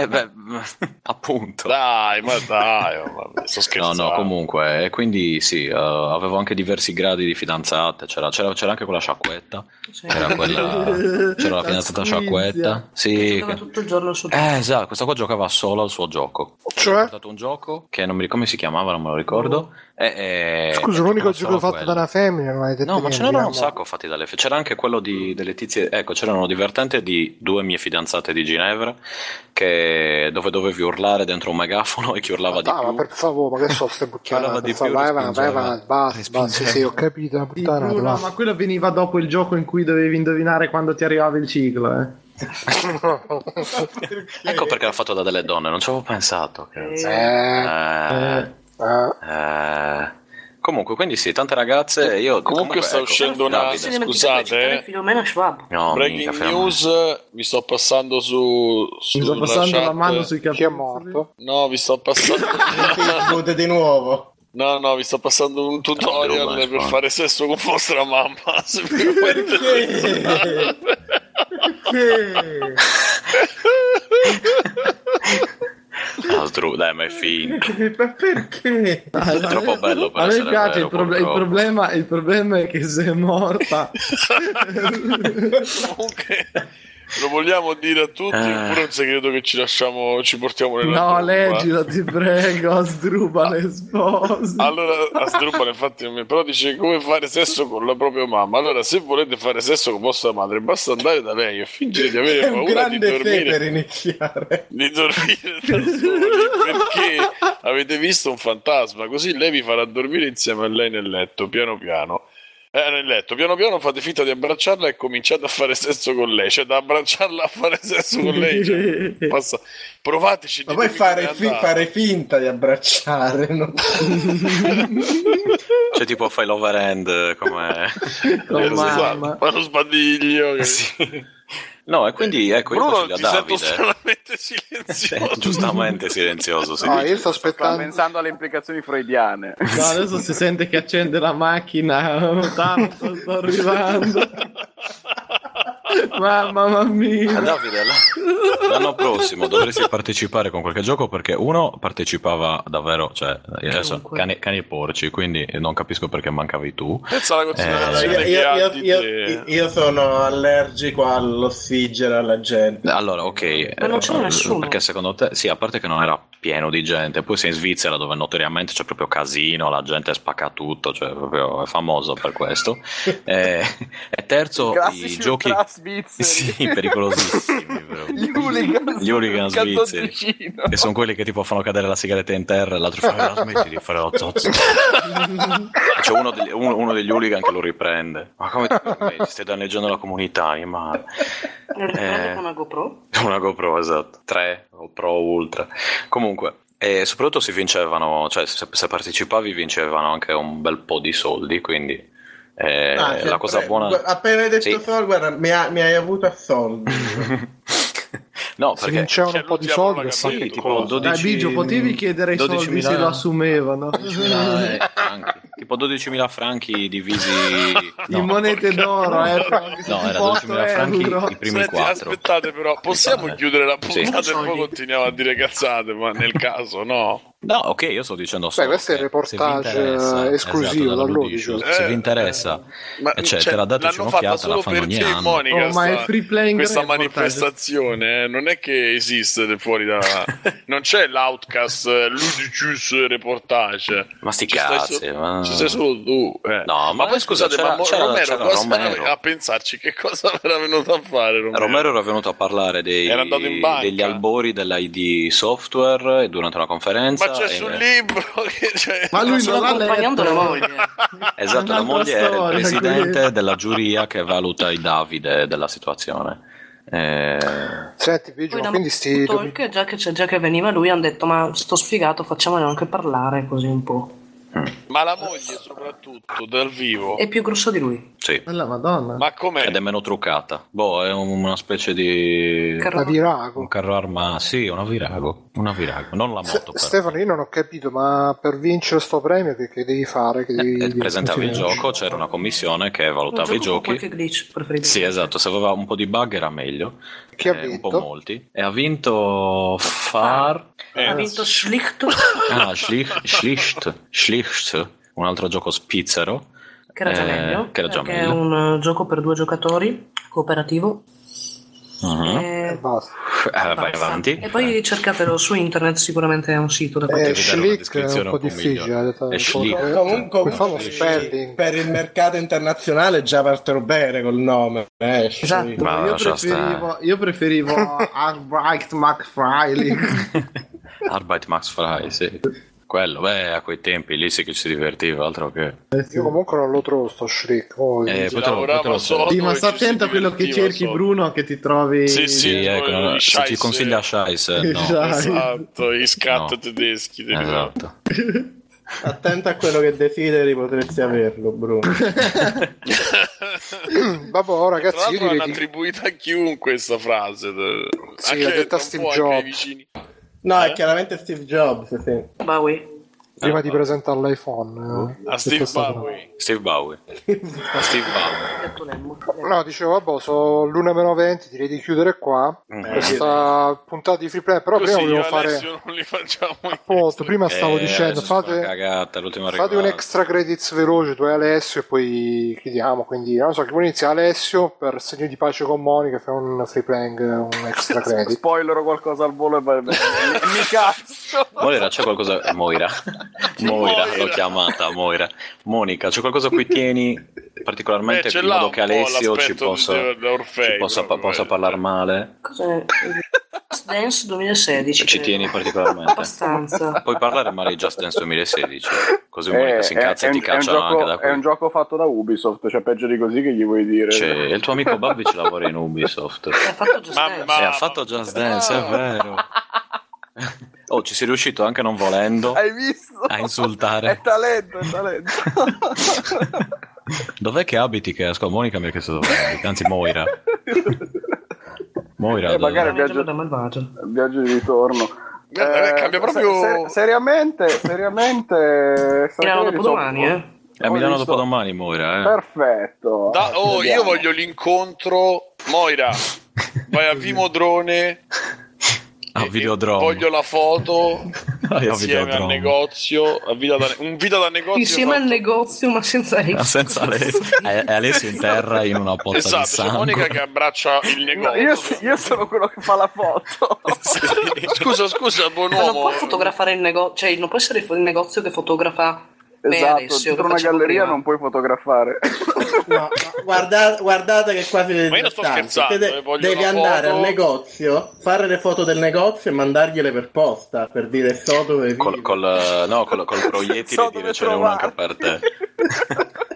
Eh beh, appunto. Dai, ma dai, oh, ma sto No, scherzando. no, comunque, e quindi sì, eh, avevo anche diversi gradi di fidanzate, c'era, c'era, c'era anche quella sciacquetta, c'era, quella, c'era la La fidanzata squizia. sciacquetta. Sì, che- tutto il giorno su eh, esatto, questa qua giocava solo al suo gioco. Cioè? portato un gioco che non mi ricordo come si chiamava, non me lo ricordo. e- e- Scusa, e l'unico giocava gioco fatto quello. da una femmina non hai detto No, ma ce n'erano un diciamo. sacco fatti dalle fe- C'era anche quello di, delle tizie. Ecco, c'era uno divertente di due mie fidanzate di Ginevra. Che dove dovevi urlare dentro un megafono e chi urlava di Ah, ma più. per favore, ma che so ste Chi urlava di più Vai vai respingeva. avanti, basta, basta, sì, ho capito, puttana. Bruno, ma quello veniva dopo il gioco in cui dovevi indovinare quando ti arrivava il ciclo, eh. Ecco perché era fatto da delle donne, non ci avevo pensato. Eh, Eh, Eh, eh. eh. Comunque, quindi sì, tante ragazze. Io Comunque sta ecco, uscendo una- dimenticato di Scusate, eh. Filomena Schwab. No, Breaking mica, news, vi sto passando su. mi sulla sto passando la chat. mano sui capelli. Chi è morto? No, vi sto passando. Di nuovo. No, no, vi sto passando un tutorial per fare sesso con vostra mamma. Se Sdru- dai, ma è finto. Ma perché? È troppo bello per A me piace, vero, il, proble- il problema, il problema è che se è morta Comunque, lo vogliamo dire a tutti, Eh. oppure è un segreto che ci lasciamo, ci portiamo nella No, tomba? leggilo, ti prego, Asdruba le spose. Allora, Asdrubal infatti non mi- però dice come fare sesso con la propria mamma. Allora, se volete fare sesso con vostra madre, basta andare da lei e fingere di avere È un paura di grande fe per dormire, iniziare. di dormire da soli perché avete visto un fantasma. Così lei vi farà dormire insieme a lei nel letto, piano piano. Eh, nel letto, piano piano fate finta di abbracciarla e cominciate a fare sesso con lei. Cioè, da abbracciarla a fare sesso con lei, cioè, passa- provateci. Ma poi fare, fi- fare finta di abbracciare. no? Cioè, tipo fai l'over end come. Oh, Esatto, mamma. fa lo sbadiglio. che- Sì. No, e quindi ecco, io Bruno, ti sento Davide. stranamente silenzioso. giustamente silenzioso. Sì. Ah, io sto Sto aspettando. pensando alle implicazioni freudiane. No, adesso si sente che accende la macchina. Tanto sto arrivando. Mamma mia. Davide, la- l'anno prossimo dovresti partecipare con qualche gioco perché uno partecipava davvero, cioè adesso cani, cani e porci, quindi non capisco perché mancavi tu. Eh, Io, io- io- io- sono allergico all'ossigeno, alla gente. Allora, ok. Ma non c'era eh, nessuno. Perché secondo te, sì, a parte che non era pieno di gente, poi sei in Svizzera dove notoriamente c'è proprio casino, la gente spacca tutto, cioè proprio è famoso per questo. Eh, e terzo, i Classici giochi... ultra svizzeri. Sì, pericolosissimi. Gli hooligan. Gli hooligan svizzeri. Che sono quelli che ti fanno cadere la sigaretta in terra e l'altro fa "No, smetti di fare lo zozzo. C'è uno degli, uno- uno degli hooligan che lo riprende. Ma come ti permetti? Stai danneggiando la comunità, ma Lo riprende Eh. con una GoPro? una GoPro, esatto. 3 o Pro Ultra. Comunque, e soprattutto si vincevano, cioè se, se partecipavi vincevano anche un bel po' di soldi, quindi eh, Ah, la cosa pre- buona... Appena hai detto Sì. guarda, mi, ha- mi hai avuto a soldi. no, Si perché... vincevano Cioè, un po' di soldi. Sì, tipo 12... Dai, Bigio, potevi chiedere i soldi 12.000 se lo assumevano. 12.000 franchi. Tipo 12.000 franchi divisi... no, in monete d'oro, eh. No, era tipo 12.000 8 franchi euro. i primi Senti, 4. aspettate però, possiamo Sì. chiudere la Sì. puntata e poi continuiamo a dire cazzate, ma nel caso no. No, ok, io sto dicendo solo questo è il reportage, se vi interessa- eh, esclusivo dalla da Ludicio, Ludicio. Se Eh, vi interessa, Ma eh, cioè, cioè, dateci l'hanno fatta un'occhiata, solo per te. Monica, Oh, ma è sta- free playing questa manifestazione, eh, non è che esiste fuori da... non c'è l'outcast eh, Ludicus reportage. Ma sti Ci stai cazzi, so- ma- Ci sei solo tu. eh. No, ma poi poi scusa, scusate, c'era- ma c'era- Romero, c'era Romero. a pensarci che cosa era venuto a fare Romero? Romero era venuto a parlare dei- Era andato in banca. degli albori dell'ID Software durante una conferenza. Ma c'è e- sul libro che c'è... Ma lui non l'ha accompagnando letto. la moglie. Esatto, la moglie è il storia, presidente quindi. della giuria che valuta i Davide della situazione. Eh, Senti, Biggio, Poi ma da quindi sti... talk, già che, c'è- già che veniva lui, hanno detto: Ma sto sfigato, facciamone anche parlare così un po'. Ma la moglie soprattutto, dal vivo. È più grosso di lui. sì, Bella madonna. Ma com'è? ed è meno truccata. Boh, è un- una specie di... Carro- virago. Un carro armato, sì, una virago, una virago, non la moto. però. Stefano, io non ho capito, ma per vincere sto premio che, che devi fare? Che devi, Eh, devi- presentavi il gioco, c'era una commissione che Un valutava i giochi. qualche glitch preferibile. Sì, esatto, se aveva un po' di bug era meglio. Chi ha Eh, un vinto? po' molti. E ha vinto Far. Ha vinto Schlicht, Ah, Schlich- Schlicht. Schlicht, un altro gioco spizzero. Che era già Eh, meglio. che era già meglio. è un eh, gioco per due giocatori, cooperativo. Mhm. E E basta. Eh, vai avanti. E poi cercatelo su internet, sicuramente è un sito da poter Eh, Schlick è descrizione un po' un po' difficile. È Schlick. Comunque, uno per- il mercato internazionale già partono bene col nome. Eh, Esatto. Ma io, preferivo, io preferivo Albrecht McFry. Arbeit Max Fry, sì. Quello, beh, a quei tempi lì sì che ci si divertiva, altro che... Io comunque non lo trovo sto Schlick. oh, Eh, te lo- solo Sì, ma sta attento a quello che cerchi, solo. Bruno, che ti trovi. Sì, sì. Sì, ecco, se ti consiglia Scheisse, no. Esatto. Gli scatto No. tedeschi. Esatto. Attento a quello che desideri, potresti averlo, Bruno. Vabbè, oh, ragazzi, io direi l'hanno attribuita a chiunque questa frase. Sì, anche l'ha detta Steve Jobs. No, Eh? è chiaramente Steve Jobs. Sì. Bowie. Prima di presentare l'iPhone. eh, A Steve Bowie. Steve Bowie. Steve Bowie. No, dicevo, vabbè, sono l'una meno 20, direi di chiudere qua Mm. questa puntata di free play, però Così prima volevo fare Alessio non li facciamo apposto, prima stavo Eh, dicendo, fate, cagata, fate un extra credits veloce tu e Alessio e poi chiudiamo, quindi non so, chi vuole iniziare Alessio per segno di pace con Monica fa un free playing, un extra credit. Spoilerò qualcosa al volo e vai- mi, mi cazzo. Moira, c'è qualcosa... eh, Moira. Moira, Moira. l'ho chiamata, Moira. Monica, c'è qualcosa a cui tieni particolarmente Eh, in modo che Alessio ci possa, ci possa, possa eh. parlare male? Cos'è? Just Dance 2016. Ci credo. tieni particolarmente? Abbastanza. Puoi parlare male di Just Dance 2016, così Monica Eh, si incazza e ti caccia anche gioco, da è un qui. gioco fatto da Ubisoft, cioè peggio di così che gli vuoi dire. Cioè, il tuo amico Babbi ci lavora in Ubisoft. Ha fatto Just Dance. ma- E ha fatto Just Dance, è vero. Oh, ci sei riuscito anche non volendo Hai visto? a insultare. È talento, è talento. Dov'è che abiti? Che ascolta, Monica mi ha chiesto dove abiti, anzi Moira. Moira, Eh, dove- magari- Viaggio da malvagio. Viaggio di ritorno. Guarda, eh, cambia proprio- ser- seriamente, seriamente. Milano dopodomani, sono- eh? È a ho Milano visto- dopodomani, Moira, eh. Perfetto. Da- oh, io Vediamo. voglio l'incontro. Moira, vai a Vimodrone. Ah, Videodrome. Voglio la foto Ah, insieme al negozio. a vita da- un video da negozio. Insieme al fatto- negozio, ma senza Ma Alessio. senza Alessio. È è Alessio in terra in una pozza Esatto, di sangue. Monica che abbraccia il No, negozio. io, io sono quello che fa la foto. Scusa, scusa, buon Ma non uomo. può fotografare il negozio, cioè non può essere il negozio che fotografa esatto, Alessio. dentro una galleria prima. non puoi fotografare. No, no, guarda- guardate che quasi Ma io sto scherzando, eh, devi andare foto. al negozio, fare le foto del negozio e mandargliele per posta per dire so dove Col, vivi. col, no, col, col proiettile So dire ce n'è uno anche per te.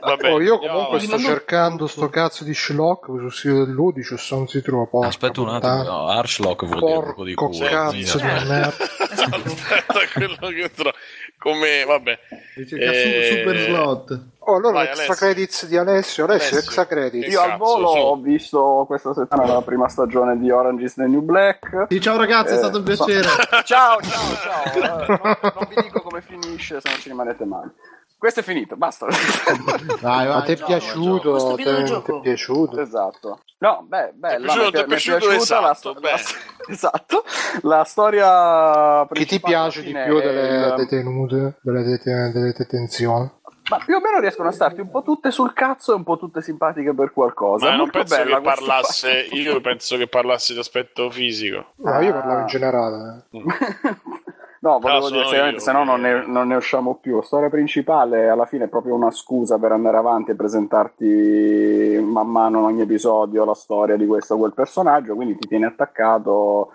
Vabbè, Oh, io comunque sto cercando sto cazzo di Schlock sul sito dell'11 se non si trova. porca Aspetta un attimo, puttana. no, Arschlock vuol dire un po' di Porco culo. cazzo di merda. Aspetta, quello che tro- come vabbè. Eh, su Super Slot. Oh, allora Vai, extra Alessio. credits di Alessio. Alessio, Alessio. extra credits. Io al volo su. ho visto questa settimana la prima stagione di Orange is the New Black. Sì, ciao ragazzi, è Eh, stato un so- piacere. ciao, ciao, ciao. Eh, non, non vi dico come finisce, se non ci rimanete male. Questo è finito, basta. Vai, Ma ti è piaciuto? Ti video è è piaciuto? esatto. No, beh, bella, piaciuto- mi ti è mi piaciuto piaciuta la, esatto, sto- beh. la- esatto. La storia Chi ti piace di più è delle il- detenute, delle, dete- delle detenzioni? Ma più o meno riescono a starti un po' tutte sul cazzo e un po' tutte simpatiche per qualcosa. Ma È non penso bella che parlasse, io penso che parlasse di aspetto fisico. No, io Ah. parlavo in generale. eh. No, volevo dire seriamente, se no non ne, non ne usciamo più. La storia principale alla fine è proprio una scusa per andare avanti e presentarti man mano in ogni episodio la storia di questo o quel personaggio, quindi ti tiene attaccato.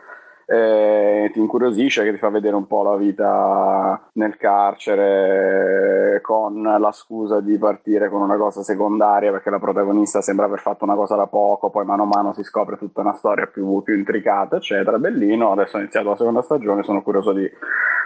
Eh, ti incuriosisce che ti fa vedere un po' la vita nel carcere con la scusa di partire con una cosa secondaria perché la protagonista sembra aver fatto una cosa da poco poi mano a mano si scopre tutta una storia più, più intricata eccetera bellino adesso è iniziata la seconda stagione sono curioso di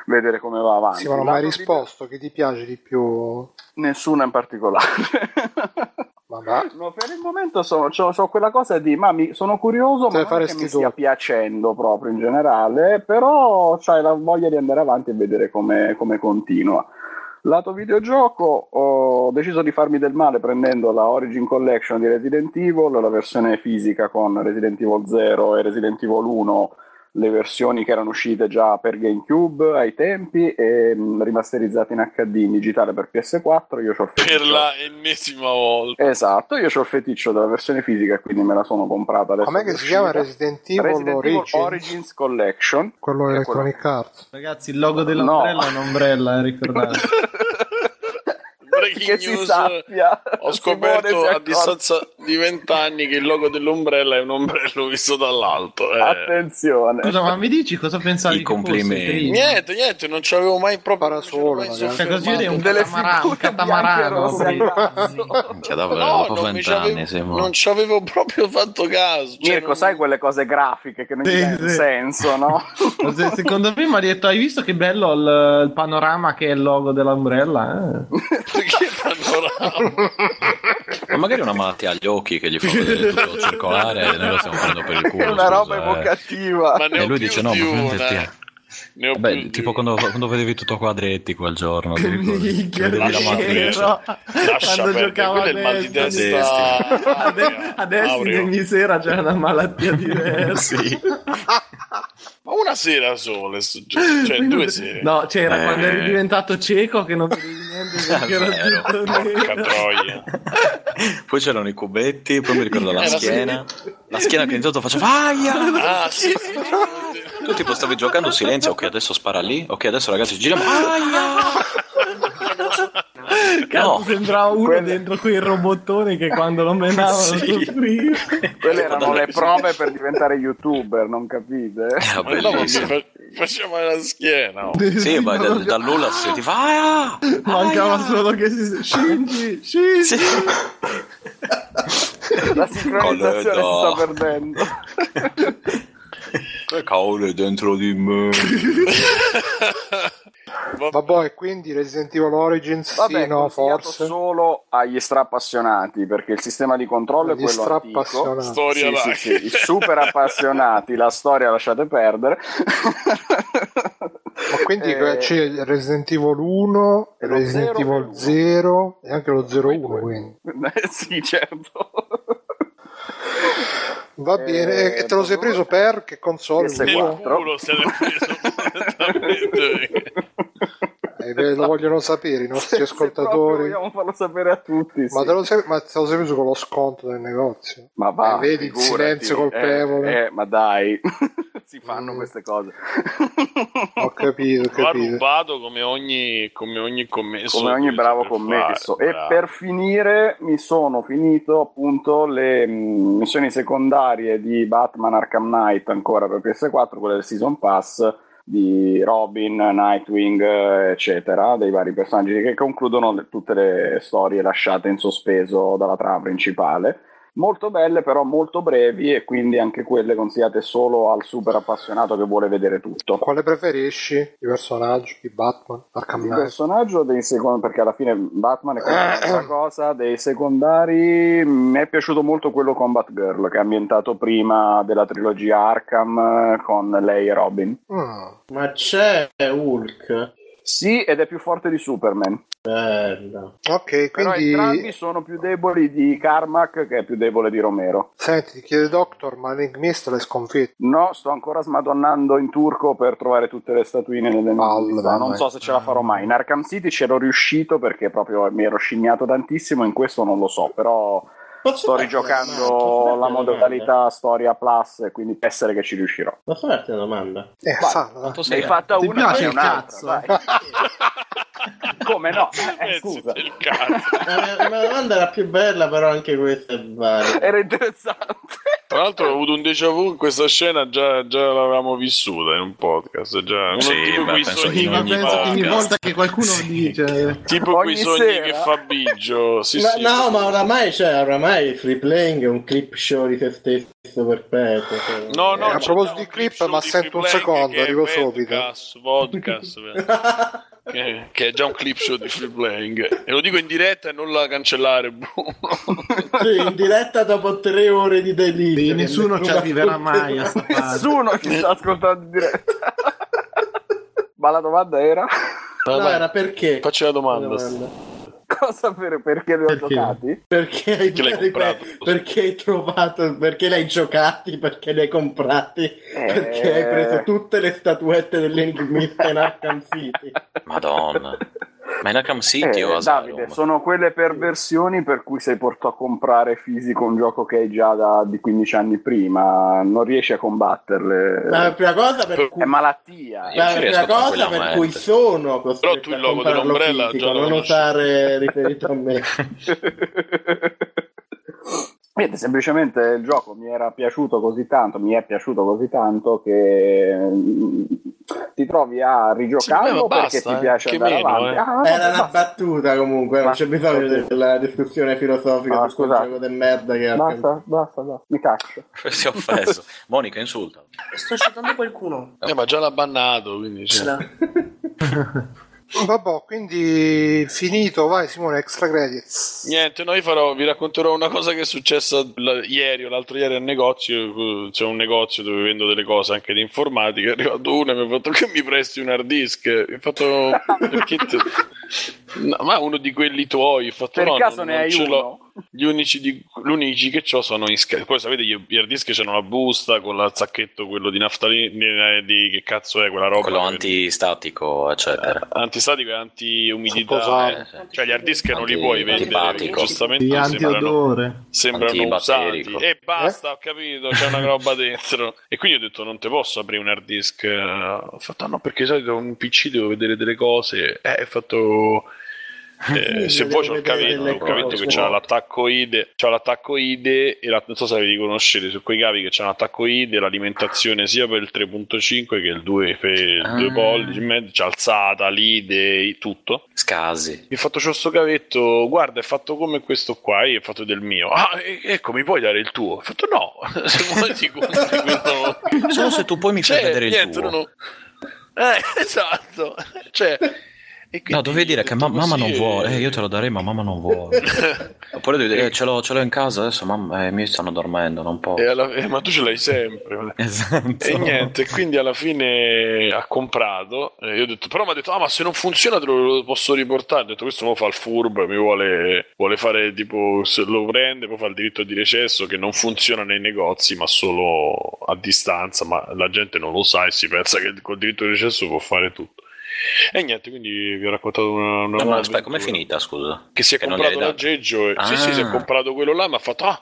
vedere come va avanti Sì, ma non hai risposto. Chi ti piace di più? nessuno in particolare. No, per il momento sono, c'ho, c'ho quella cosa di ma mi, sono curioso ma fare che mi due. piacendo proprio in generale però c'hai la voglia di andare avanti e vedere come, come continua lato videogioco ho deciso di farmi del male prendendo la Origin Collection di Resident Evil la versione fisica con Resident Evil 0 e Resident Evil 1 le versioni che erano uscite già per GameCube ai tempi e mh, rimasterizzate in HD in digitale per PS4. Io c'ho il Per feticcio- la ennesima volta. Esatto, io ho il feticcio della versione fisica e quindi me la sono comprata adesso. Com'è che si chiama. Resident Evil Resident Evil Origins? Origins Collection. Quello Electronic Arts. Ragazzi, il logo dell'ombrella No. è un'ombrella, eh, ricordate. Breaking che si news. sappia. Ho scoperto a distanza di vent'anni che il logo dell'ombrella è un ombrello visto dall'alto. eh. Attenzione. Scusa, ma mi dici cosa pensavi I complimenti. prima? Niente, niente, non ci avevo mai proprio magari. Cioè, così vedi un Delle catamarano, catamarano. davvero, No, dopo non, mi ci vent'anni non ci avevo proprio fatto caso. Cioè, Mirko, non- sai quelle cose grafiche che non Sì, sì. senso, no? Se- Secondo me mi ha detto, hai visto che bello il, il panorama che è il logo dell'ombrella? Eh? Panorama? Ma magari una malattia agli occhi che gli fa vedere tutto circolare e noi lo stiamo prendendo per il È culo. una roba scusa, eh. evocativa. Ne E lui dice no, ma Ne ho Beh, tipo quando, quando vedevi tutto a quadretti quel giorno? Minchia, Vedevi la matrice. quando perdere, è il mal di destra, testa. Ade- adesso Aureo. ogni sera c'è una malattia diversa. Sì. Ma una sera sola, è successo, cioè due sere. No, c'era Eh. quando eri diventato cieco che non vedevi perché era Vero. tutto Porca nero. troia. Poi c'erano i cubetti, poi mi ricordo la Era schiena. La schiena che intanto faceva aia! Ah, sì, sì, sì. Tu tipo stavi giocando silenzio, ok adesso spara lì, ok adesso ragazzi giriamo, aia! Cazzo, No. sembrava uno Quelle- dentro quei robottoni che quando lo menavano Sì. Quelle erano le prove per diventare youtuber, non capite? Era mi bellissimo. Fa- faceva la schiena. oh. Sì, ma da, da nulla si sentiva aia! Mancava solo che si Shinji, Shinji. Sì. La sincronizzazione si sta perdendo. Che cavolo è dentro di me? Vabbè, e quindi Resident Evil Origins, Vabbè, sì, no, forse. solo agli strappassionati perché il sistema di controllo è Agli quello antico. Storia Sì, sì, là. sì, i super appassionati, la storia lasciate perdere. Ma quindi Eh, c'è Resident Evil 1, e lo Resident 0 e Evil l'uno. 0 e anche lo 01 quindi. Eh, sì, certo. Va Eh, bene, e te lo sei preso per che console? PS4. Nel Uno? culo se l'è preso. Eh, beh, lo vogliono sapere i nostri Se- se ascoltatori. Vogliamo farlo sapere a tutti. Ma sì. te, lo sei, ma te lo sei preso con lo sconto del negozio? Ma va, Eh, vedi il silenzio colpevole? Eh, eh, ma dai, si fanno Mm. queste cose. Ho capito, ho capito. rubato come ogni, come ogni commesso. Come ogni bravo commesso. fare, E bravo. per finire mi sono finito appunto le mh, missioni secondarie di Batman Arkham Knight ancora per PS4, quelle del Season Pass di Robin, Nightwing, eccetera, dei vari personaggi che concludono le- tutte le storie lasciate in sospeso dalla trama principale. Molto belle, però molto brevi e quindi anche quelle consigliate solo al super appassionato che vuole vedere tutto. Quale preferisci? I personaggi di Batman? Arkham Il Knight? personaggio dei secondi, perché alla fine Batman è un'altra cosa, dei secondari mi è piaciuto molto quello Combat Girl, che è ambientato prima della trilogia Arkham eh, con lei e Robin. Mm. Ma c'è Hulk. Sì, ed è più forte di Superman, Bello. Ok, però quindi entrambi sono più deboli di Carmack, che è più debole di Romero. senti, ti chiede Doctor, ma l'enigmista l'hai sconfitto? No, sto ancora smadonnando in turco per trovare tutte le statuine nelle Palle. Non so se ce la farò mai. In Arkham City c'ero riuscito perché proprio mi ero scimmiato tantissimo, in questo non lo so, però sto rigiocando la modalità storia plus quindi può essere che ci riuscirò. Posso farti una domanda? Eh, Vai. Ne sei? hai fatta Ti una, piace c'è il un'altra. cazzo? Come no? Eh, scusa, del cazzo. La mia, la mia domanda era più bella, però anche questa è valida. era interessante. Tra l'altro ho avuto un déjà vu in questa scena, già, già l'avevamo vissuta in un podcast. Già, uno Sì, tipo beh, quei penso sogni che Sì, ma ogni penso che ogni volta che qualcuno dice tipo Ogni quei sogni sera? che fa Biggio. Sì, Ma- sì. no, ma oramai, cioè, oramai il free playing è un clip show di se stesso perpetuo. cioè. No, no, Eh, a proposito di clip, ma sento un secondo, arrivo subito. Vodcast, Vodcast, che, che è già un clip show di free playing. E lo dico in diretta e non la cancellare, Bruno. Sì, in diretta dopo tre ore di delirio. Sì, nessuno ci arriverà mai a sta. Nessuno ci sta ascoltando in diretta. Ma la domanda era? No, No, era perché? Facci la domanda. La domanda. Cosa per, perché li ho Perché? giocati? Perché hai, Perché l'hai comprato? perché hai trovato, perché li hai giocati, perché li hai comprati, perché hai preso tutte le statuette dell'enigmista in Arkham City. Madonna. Ma in Arkham City Eh, o Asylum? Davide, sono quelle perversioni per cui sei portato a comprare fisico un gioco che hai già da, di 15 anni prima, non riesci a combatterle. Ma la prima cosa per cui È malattia. La prima cosa per cui sono Però costretto tu il a logo comprarlo dell'ombrella fisico, già non usare riferito a me. Niente, semplicemente il gioco mi era piaciuto così tanto, mi è piaciuto così tanto che mm, ti trovi a rigiocarlo Sì, ma perché basta, ti piace eh, andare meno, avanti. eh. Ah, Era una basta. battuta comunque, non c'è Basta. bisogno della discussione filosofica Ah, su quel gioco del merda che Basta, basta, basta, mi caccio. Si è offeso. Monica insulta. Sto citando qualcuno. Eh, ma già l'ha bannato, quindi... cioè. Vabbè, quindi finito, vai Simone, extra credits. Niente, noi farò, vi racconterò una cosa che è successa la- ieri o l'altro ieri al negozio. C'è un negozio dove vendo delle cose anche di informatica. È arrivato uno e mi ha fatto che mi presti un hard disk. Mi ha fatto perché te- No, ma uno di quelli tuoi. Ho fatto Per no, caso non- ne non hai ce l'ho. Gli unici, di, gli unici che ho sono in scatola. Poi sapete, gli hard disk c'hanno la busta con il sacchetto, quello di naftalina, di che cazzo è quella roba? Quello che- antistatico, eccetera. antistatico e anti-umidità. Eh, Cioè, gli hard disk non li puoi vendere. Giustamente Di sembrano, antiodore. sembrano usati. E basta, ho capito, c'è una roba dentro. E quindi ho detto: Non te posso aprire un hard disk. Eh, Ho fatto: "Ah, No, perché di solito un PC devo vedere delle cose. Eh, ho fatto. Eh, se vuoi il vedere cavetto, un cavetto che c'ha l'attacco IDE, c'ha l'attacco IDE e la, non so se vi riconoscete su quei cavi che c'ha l'attacco IDE, l'alimentazione sia per il 3.5 che il 2 per il Ah. 2 pollici, mezzo, c'ha alzata, l'IDE, tutto. Scasi. Mi ha fatto c'ho sto cavetto, guarda, è fatto come questo qua, io ho fatto del mio. Ah, ecco, mi puoi dare il tuo? Ho fatto no, se vuoi ti quello. Solo se tu poi mi fai Cioè, vedere il niente, tuo. non ho- Eh, esatto. Cioè, quindi No, dovevi dire che ma- mamma non vuole, e- eh, io te lo darei, ma mamma non vuole. Oppure devi dire, eh, ce l'ho, ce l'ho in casa adesso, mamma, eh, mi stanno dormendo, non posso. Alla- eh, ma tu ce l'hai sempre. Esatto. E niente, quindi alla fine ha comprato. E io ho detto, però mi ha detto, ah, ma se non funziona te lo, lo posso riportare. Ho detto, questo lo fa il furbo, mi vuole, vuole fare tipo, se lo prende, poi fa il diritto di recesso che non funziona nei negozi, ma solo a distanza. Ma la gente non lo sa e si pensa che col diritto di recesso può fare tutto. E niente, quindi vi ho raccontato una, una No, ma aspetta, com'è finita, scusa? Che si è Che comprato l'aggeggio. E... Sì, sì, si è Ah. comprato quello là, ma ha fatto, ah,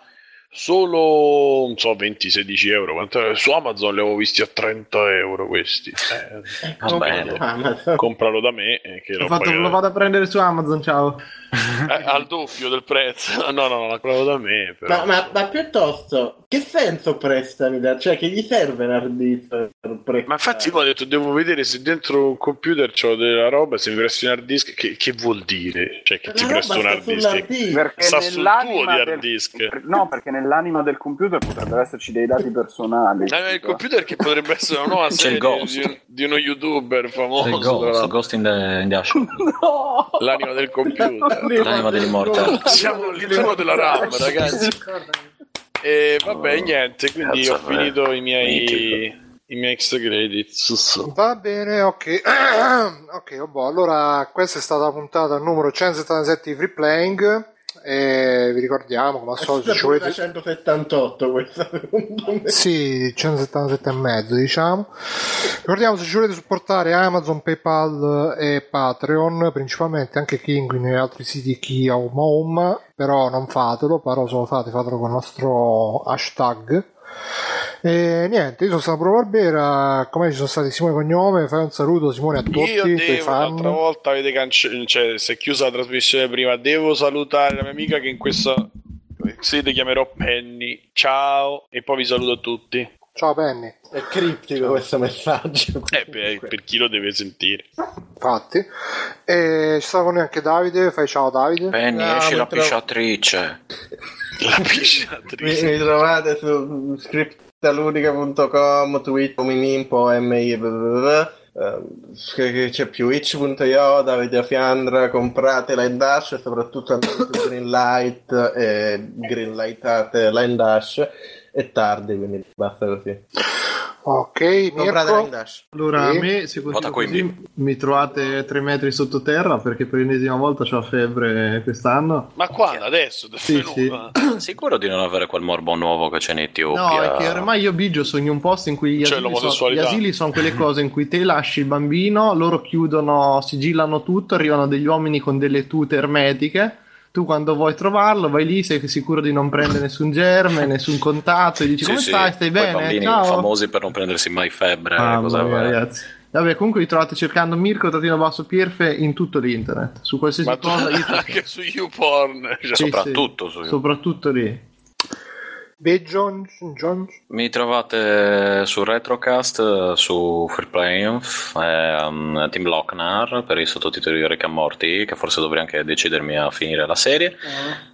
solo, non so, 20-16 euro. Su Amazon li avevo visti a 30 euro questi. Eh, Va bene. Amazon. compralo da me eh, che Ho lo, fatto, lo vado a prendere su Amazon, ciao. Eh, al doppio del prezzo. No, no, no, la compravo da me. Però. Ma, ma, ma piuttosto, che senso prestami da... Cioè, che gli serve un hard disk? Ma infatti io ho detto devo vedere se dentro un computer c'ho della roba, se mi presti un hard disk, che, che vuol dire? Cioè che La ti presto un hard disk? disk. Perché Sta sul tuo di hard del- disk. No, perché nell'anima del computer potrebbero esserci dei dati personali. Eh, ma il computer che potrebbe essere una nuova serie di, di uno youtuber famoso. C'è Ghost. Ghost in the, in the Ash. No! L'anima del computer. L'anima dell'immortale. Siamo all'interno della RAM, ragazzi. E vabbè, niente, quindi ho finito i miei, i miei extra credits. Va bene, ok. ok, oh, boh, allora questa è stata la puntata numero 177 di Free Playing. E vi ricordiamo, come al solito, ci volete... 178 questa secondo me. Sì, 177 e mezzo, diciamo. Ricordiamo se ci volete supportare Amazon, PayPal e Patreon, principalmente anche Kinguin e altri siti Chi Home Home, però non fatelo, però se lo fate fatelo con il nostro hashtag. E niente, io sono stato Pro Barbera, come ci sono stati Simone Cognome, fai un saluto Simone a tutti, Io devo, l'altra volta avete cancellato, cioè si è chiusa la trasmissione prima, devo salutare la mia amica che in questa sede chiamerò Penny. Ciao e poi vi saluto a tutti. Ciao Penny, È criptico questo messaggio. Eh, per, per chi lo deve sentire. infatti. E ci sta con noi anche Davide, fai ciao Davide. Penny, No, esci mi la trovo- pisciatrice. La Mi, pisciatrice. mi trovate su scriptaludica.com, Twitch, Minimpo, MI, che c'è più? itch.io, Davide Fiandra, comprate Line Dash e soprattutto andate su Greenlight e greenlightate Line Dash è tardi quindi basta così. Ok, Mirko. Allora, a Sì. me, se così, mi trovate tre metri sottoterra perché per l'ennesima volta ho febbre quest'anno. Ma quando? Adesso? Sì, sì. Sicuro di non avere quel morbo nuovo che c'è in Etiopia? No, è che ormai io Biggio sogno un posto in cui gli asili, sono, gli asili sono quelle cose in cui te lasci il bambino, loro chiudono, sigillano tutto, arrivano degli uomini con delle tute ermetiche. Tu quando vuoi trovarlo vai lì, sei sicuro di non prendere nessun germe, nessun contatto e dici Sì, come sì, stai, stai quei bene? bambini Ciao. famosi per non prendersi mai febbre. Mamma cosa mia, ragazzi. Vabbè, comunque vi trovate cercando Mirko Trattino Basso Pierfe in tutto l'internet, su qualsiasi Ma tu- cosa. Io anche su YouPorn. cioè. Sì, soprattutto su- soprattutto lì. Beh, John, John. Mi trovate su Retrocast, su Freeplay, ehm, Team Lochnar per i sottotitoli di Rick and Morty, che forse dovrei anche decidermi a finire la serie,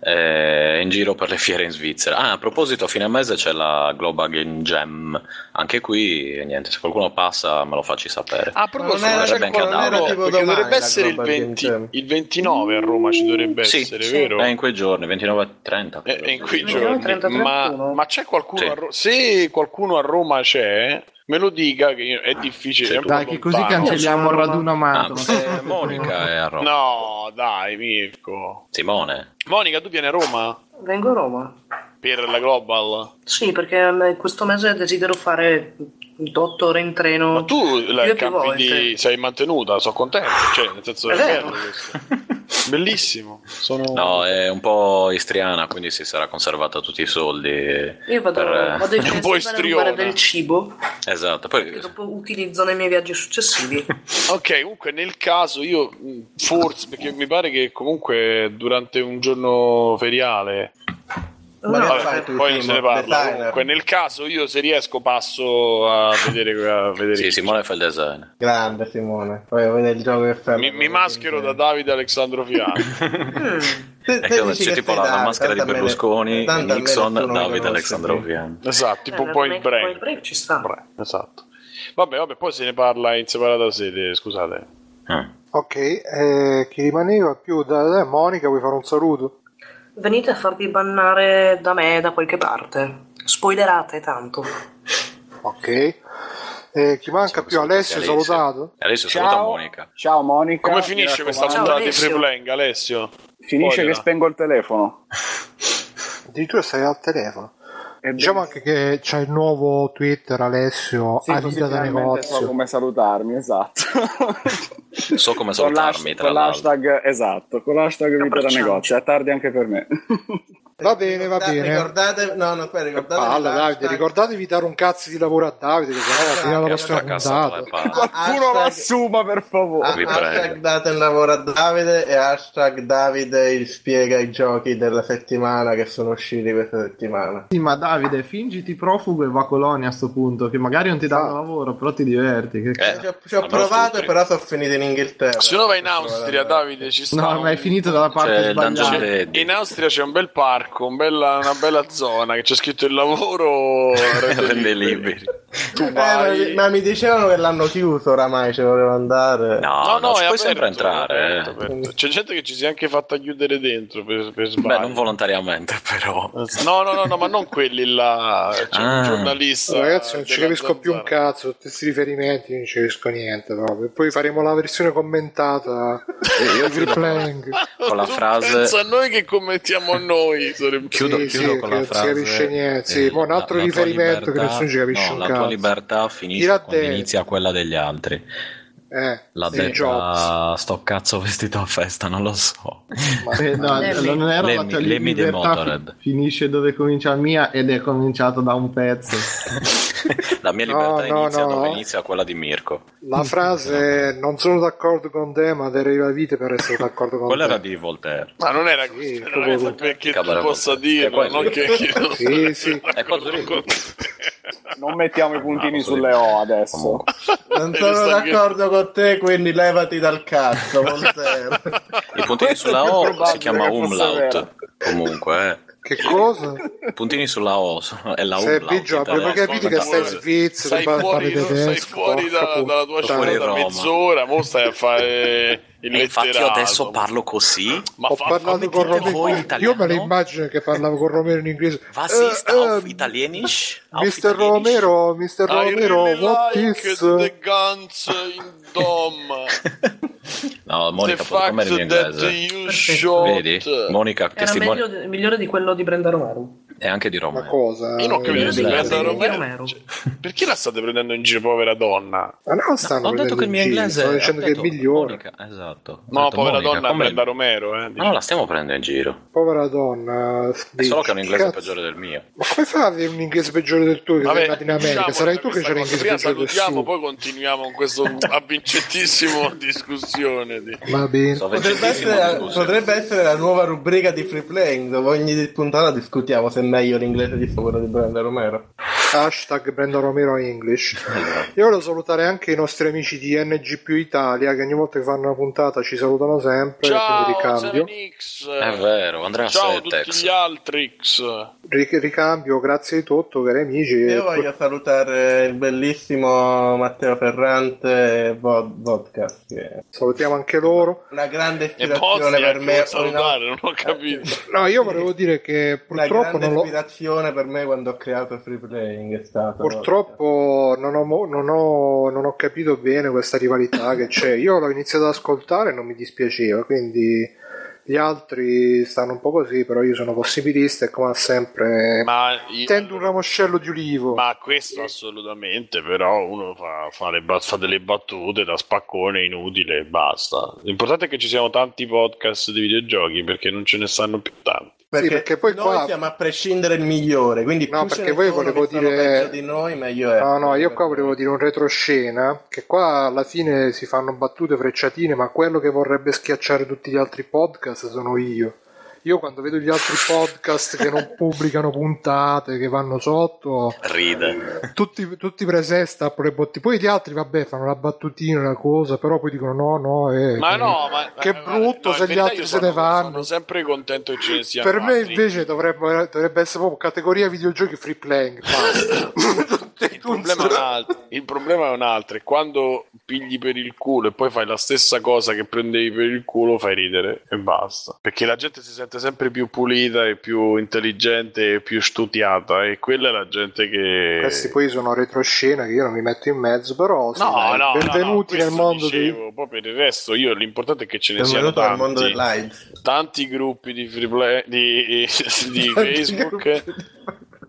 e in giro per le fiere in Svizzera. Ah, a proposito, a fine mese c'è la Global Game Jam, anche qui, niente, se qualcuno passa me lo facci sapere. Ah, a proposito, Ma non era- c'è non era tipo domani dovrebbe essere il, Global Game 20 Jam. il 29 a Roma ci dovrebbe sì, essere, sì, vero? è in quei giorni, 29 e 30. È, è in quei 29, giorni. 30, ma, 31. ma c'è qualcuno Sì. a Roma? Se qualcuno a Roma c'è, me lo dica che io- è difficile. Dai, che così cancelliamo il raduno Ah, amato. eh, Monica è a Roma. No, dai, Mirko. Simone. Monica, tu vieni a Roma? Vengo a Roma. Per la Global? Sì, perché questo mese desidero fare 8 ore in treno. Ma tu la campi sei mantenuta, sono contento. Cioè, nel senso, È bello questo. Bellissimo. Sono... No, è un po' istriana, quindi si sarà conservata tutti i soldi. Io vado, per, eh, vado in un po' festival a rubare istriona. del cibo Esatto, che poi dopo utilizzo nei miei viaggi successivi. Ok, comunque nel caso io forse, perché mi pare che comunque durante un giorno feriale, che vabbè, fai poi non se ne parla, comunque nel caso io se riesco passo a vedere, a vedere sì, Simone fa il design. Grande Simone. Poi vedere il gioco che fa. mi, mi maschero da Davide Alessandro Fiani. Mm. Te- È te dici c'è tipo la, la maschera di Berlusconi, me Nixon, Davide Alessandro. Vian. esatto, tipo un po' il break ci sta. Break, Esatto. Vabbè, vabbè, poi se ne parla in separata sede, scusate. Ah. Ok, eh, chi rimaneva più da, da Monica, vuoi fare un saluto? Venite a farvi bannare da me da qualche parte. Spoilerate tanto. Ok. Eh, chi manca più? Alessio, Alessio. salutato? Adesso saluta Ciao, Monica. ciao Monica. Come finisce questa raccomando. Puntata di Alessio. Free Playing, Alessio? Finisce Spoiler. che spengo il telefono. Addirittura stai al telefono. E Diciamo anche che c'è il nuovo Twitter Alessio, Sì, Alida da finalmente so negozio. come salutarmi, esatto. So come con salutarmi, l'hash- tra con l'altro. l'hashtag esatto, con l'hashtag vita da negozio. È tardi anche per me. Va bene, va Ricorda- bene. Ricordate, no, no, aspetta, ricordate. Palle, Davide, ricordatevi di dare un cazzo di lavoro a Davide, che sennò alla fine della le puntata. Qualcuno lo assuma per favore. Vi hashtag prego. date il lavoro a Davide e hashtag Davide spiega i giochi della settimana che sono usciti questa settimana. Sì, ma Davide, fingiti profugo e va a Colonia a sto punto, che magari non ti danno Ah. lavoro, però ti diverti. Che Eh, ci ho, ci ho provato, però sono finito in Inghilterra. Se no vai in Austria. Davide, ci sta. No, ma è finito dalla parte Dungeon sbagliata. In Austria c'è un bel parco, un bella- una bella zona che c'è scritto il lavoro Rende liberi. Tu Eh, ma, ma mi dicevano che l'hanno chiuso oramai, ci volevo andare. No, no, ci è puoi sempre entrare. eh. aperto, aperto. C'è gente che ci si è anche fatta chiudere dentro per, per sbaglio. Beh, non volontariamente, però. No, no, no, no, ma non quelli là. C'è Ah. un giornalista. Ragazzi, non ci capisco più un cazzo, tutti questi riferimenti, non ci capisco niente proprio. Poi faremo la versione commentata Playing. Con la frase- Pensa a noi che commentiamo noi. sarebbe- Chiudo, Sì, chiudo sì, con che la non si frase. capisce niente, sì. eh, un altro riferimento che libertà- nessuno ci capisce no, un cazzo. Tua libertà finisce Tira quando te. inizia quella degli altri. Eh, Jobs. detta sto cazzo vestito a festa, non lo so. Eh, no, Lemmy. non era la Lemmy- tua Lemmy libertà Motorhead. fi- finisce dove comincia la mia ed è cominciato da un pezzo. La mia No, libertà no, inizia no. dove inizia quella di Mirko. La frase è, non sono d'accordo con te, ma darei la vita per essere d'accordo con Quella te. era di Voltaire. Ma non era Sì, così, non proprio è così. perché tu possa Voltaire. dirlo, Che quello. non che io Sì, sì. È? Non mettiamo i puntini No, sulle O adesso. Comunque. Non sono sta che- d'accordo con te, quindi levati dal cazzo, Voltaire. I puntini sulla O si chiama umlaut. Comunque, eh. Che cosa? I puntini sulla O è la Se umlaut. Biggio, abbiamo capito che stai in Svizzera, Sei fuori, tedesco, sei fuori da- dalla tua città da Roma. mezz'ora, mo stai a fare il E infatti io adesso parlo così. Ma Ho fa- parlato come con Romero. voi in Io italiano? me lo immagino che parlavo con Romero in inglese. Was ist Eh, auf eh, Italienisch? Mr. Romero, Mr. I Romero, really what like is the guns in Dom. No, Monica, come in inglese. Vedi? Monica, Era testimone meglio- migliore di quello di Brenda Romero. E anche di Ma Roma. cosa? Io non capisco Eh, se sì, Romero- Romero. cioè, perché la state prendendo in giro, povera donna? Ma no, stanno ho detto che il mio inglese Sto ho dicendo che è migliore. Monica, esatto. Ho No, detto povera Monica, donna, come- Brenda Romero. Eh, Ma non la stiamo prendendo in giro. Povera donna. È solo che è un inglese Cazzo. peggiore del mio. Ma come fai a avere un inglese peggiore del tuo che sei Vabbè, nato in America? diciamo Sarai tu che cosa. l'inglese peggiore del salutiamo, suo. poi continuiamo con questa avvincentissima discussione. Di... Va bene. Potrebbe essere, la, nuova rubrica di Free Playing dove ogni puntata discutiamo se è meglio l'inglese di quello di Brenda Romero. Hashtag Brenda Romero English. Io voglio salutare anche i nostri amici di NG più Italia che ogni volta che fanno una puntata ci salutano sempre. Ciao, quindi ricambio. 7X. È vero, Andrea Ciao a tutti gli altri X. ricambio, grazie di tutto, cari amici. Io voglio salutare il bellissimo Matteo Ferrante e Vod- Vodcast, che Salutiamo anche loro. una grande ispirazione per me. salutare, non ho capito. No, io volevo dire che Una purtroppo l'ho. ispirazione per me quando ho creato Free Playing è stato Purtroppo non ho, mo- non, ho, non ho capito bene questa rivalità che c'è. Io l'ho iniziato ad ascoltare e non mi dispiaceva, quindi gli altri stanno un po' così, però io sono possibilista e come sempre Ma, io- tendo un ramoscello di ulivo. ma questo assolutamente, però uno fa, fa le fa delle battute da spaccone inutile e basta. L'importante è che ci siano tanti podcast di videogiochi perché non ce ne stanno più tanti. Perché, Sì, perché poi noi qua- siamo a prescindere il migliore, quindi No, perché poi volevo dire- di noi, meglio è. No, no, io qua volevo dire un retroscena, che qua alla fine si fanno battute frecciatine, ma quello che vorrebbe schiacciare tutti gli altri podcast sono io. Io quando vedo gli altri podcast che non pubblicano puntate, che vanno sotto, Ride. tutti, tutti presesta le botti. Poi gli altri, vabbè, fanno la battutina, la cosa, però poi dicono no, no, eh, Ma che- no, ma che ma- brutto no, se gli altri io se sono- ne vanno. Sono sempre contento che ce ne siano Per me altri. invece dovrebbe, dovrebbe essere proprio categoria videogiochi free playing. Basta. Il problema, è un altro, il problema è un altro, è quando pigli per il culo e poi fai la stessa cosa che prendevi per il culo, fai ridere e basta. Perché la gente si sente sempre più pulita e più intelligente e più studiata e quella è la gente che... Questi poi sono retroscena che io non mi metto in mezzo, però No, no, benvenuti no, no, nel mondo dicevo, Poi per il resto, io l'importante è che ce ne siano al mondo tanti, tanti gruppi di, free play, di, di Facebook.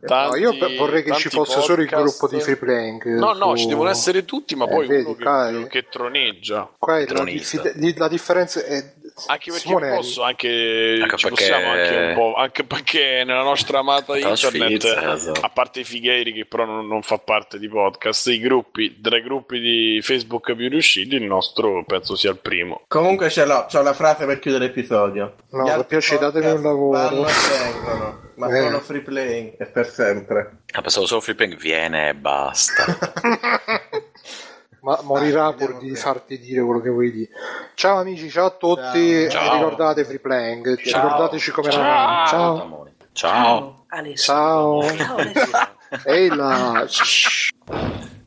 No, tanti- io pe- vorrei che ci fosse solo il podcast. gruppo di free playing. No, no, su- ci devono essere tutti, ma Eh, poi vedi, uno che, è- che troneggia. Qua è la, diffi- la differenza è... Anche perché Simonelli. posso, anche, Anche ci perché- possiamo anche un po', anche perché nella nostra amata internet, esatto. a parte i fighieri che però non, non fa parte di podcast, i gruppi, tra i gruppi di Facebook più riusciti, il nostro penso sia il primo. Comunque ce l'ho, c'ho la frase per chiudere l'episodio. No, per piacere, datemi un lavoro. Vengono, ma Eh. solo free playing e per sempre. Ah, pensavo solo Flipping viene e basta. Ma morirà pur di che- farti dire quello che vuoi dire. Ciao amici, ciao a tutti. Ciao. Ricordate free playing. Ciao. Ricordateci come eravamo. Ciao. Ciao. Alessio. Ciao. Ciao. Ehi là. Shh.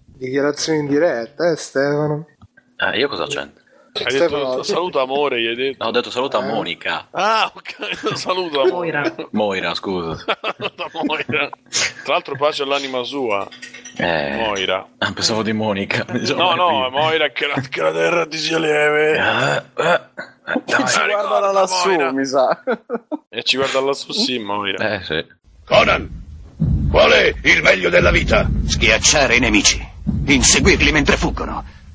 Dichiarazioni in diretta, eh Stefano? Eh, io cosa c'entro? Hai Stefano- detto saluto amore, gli hai detto. No, ho detto saluta Eh. Monica. Ah, ok, saluto amore. Moira. Moira, scusa. Saluta Moira. Tra l'altro pace all'anima sua, Eh, Moira. ah, pensavo di Monica. No, no, è Moira che la, che la terra ti sia lieve. Eh, eh, dai. Ci guarda da lassù, Moira. mi sa. E ci guarda lassù, sì, Moira. Eh, sì. Conan, qual è il meglio della vita? Schiacciare i nemici, inseguirli mentre fuggono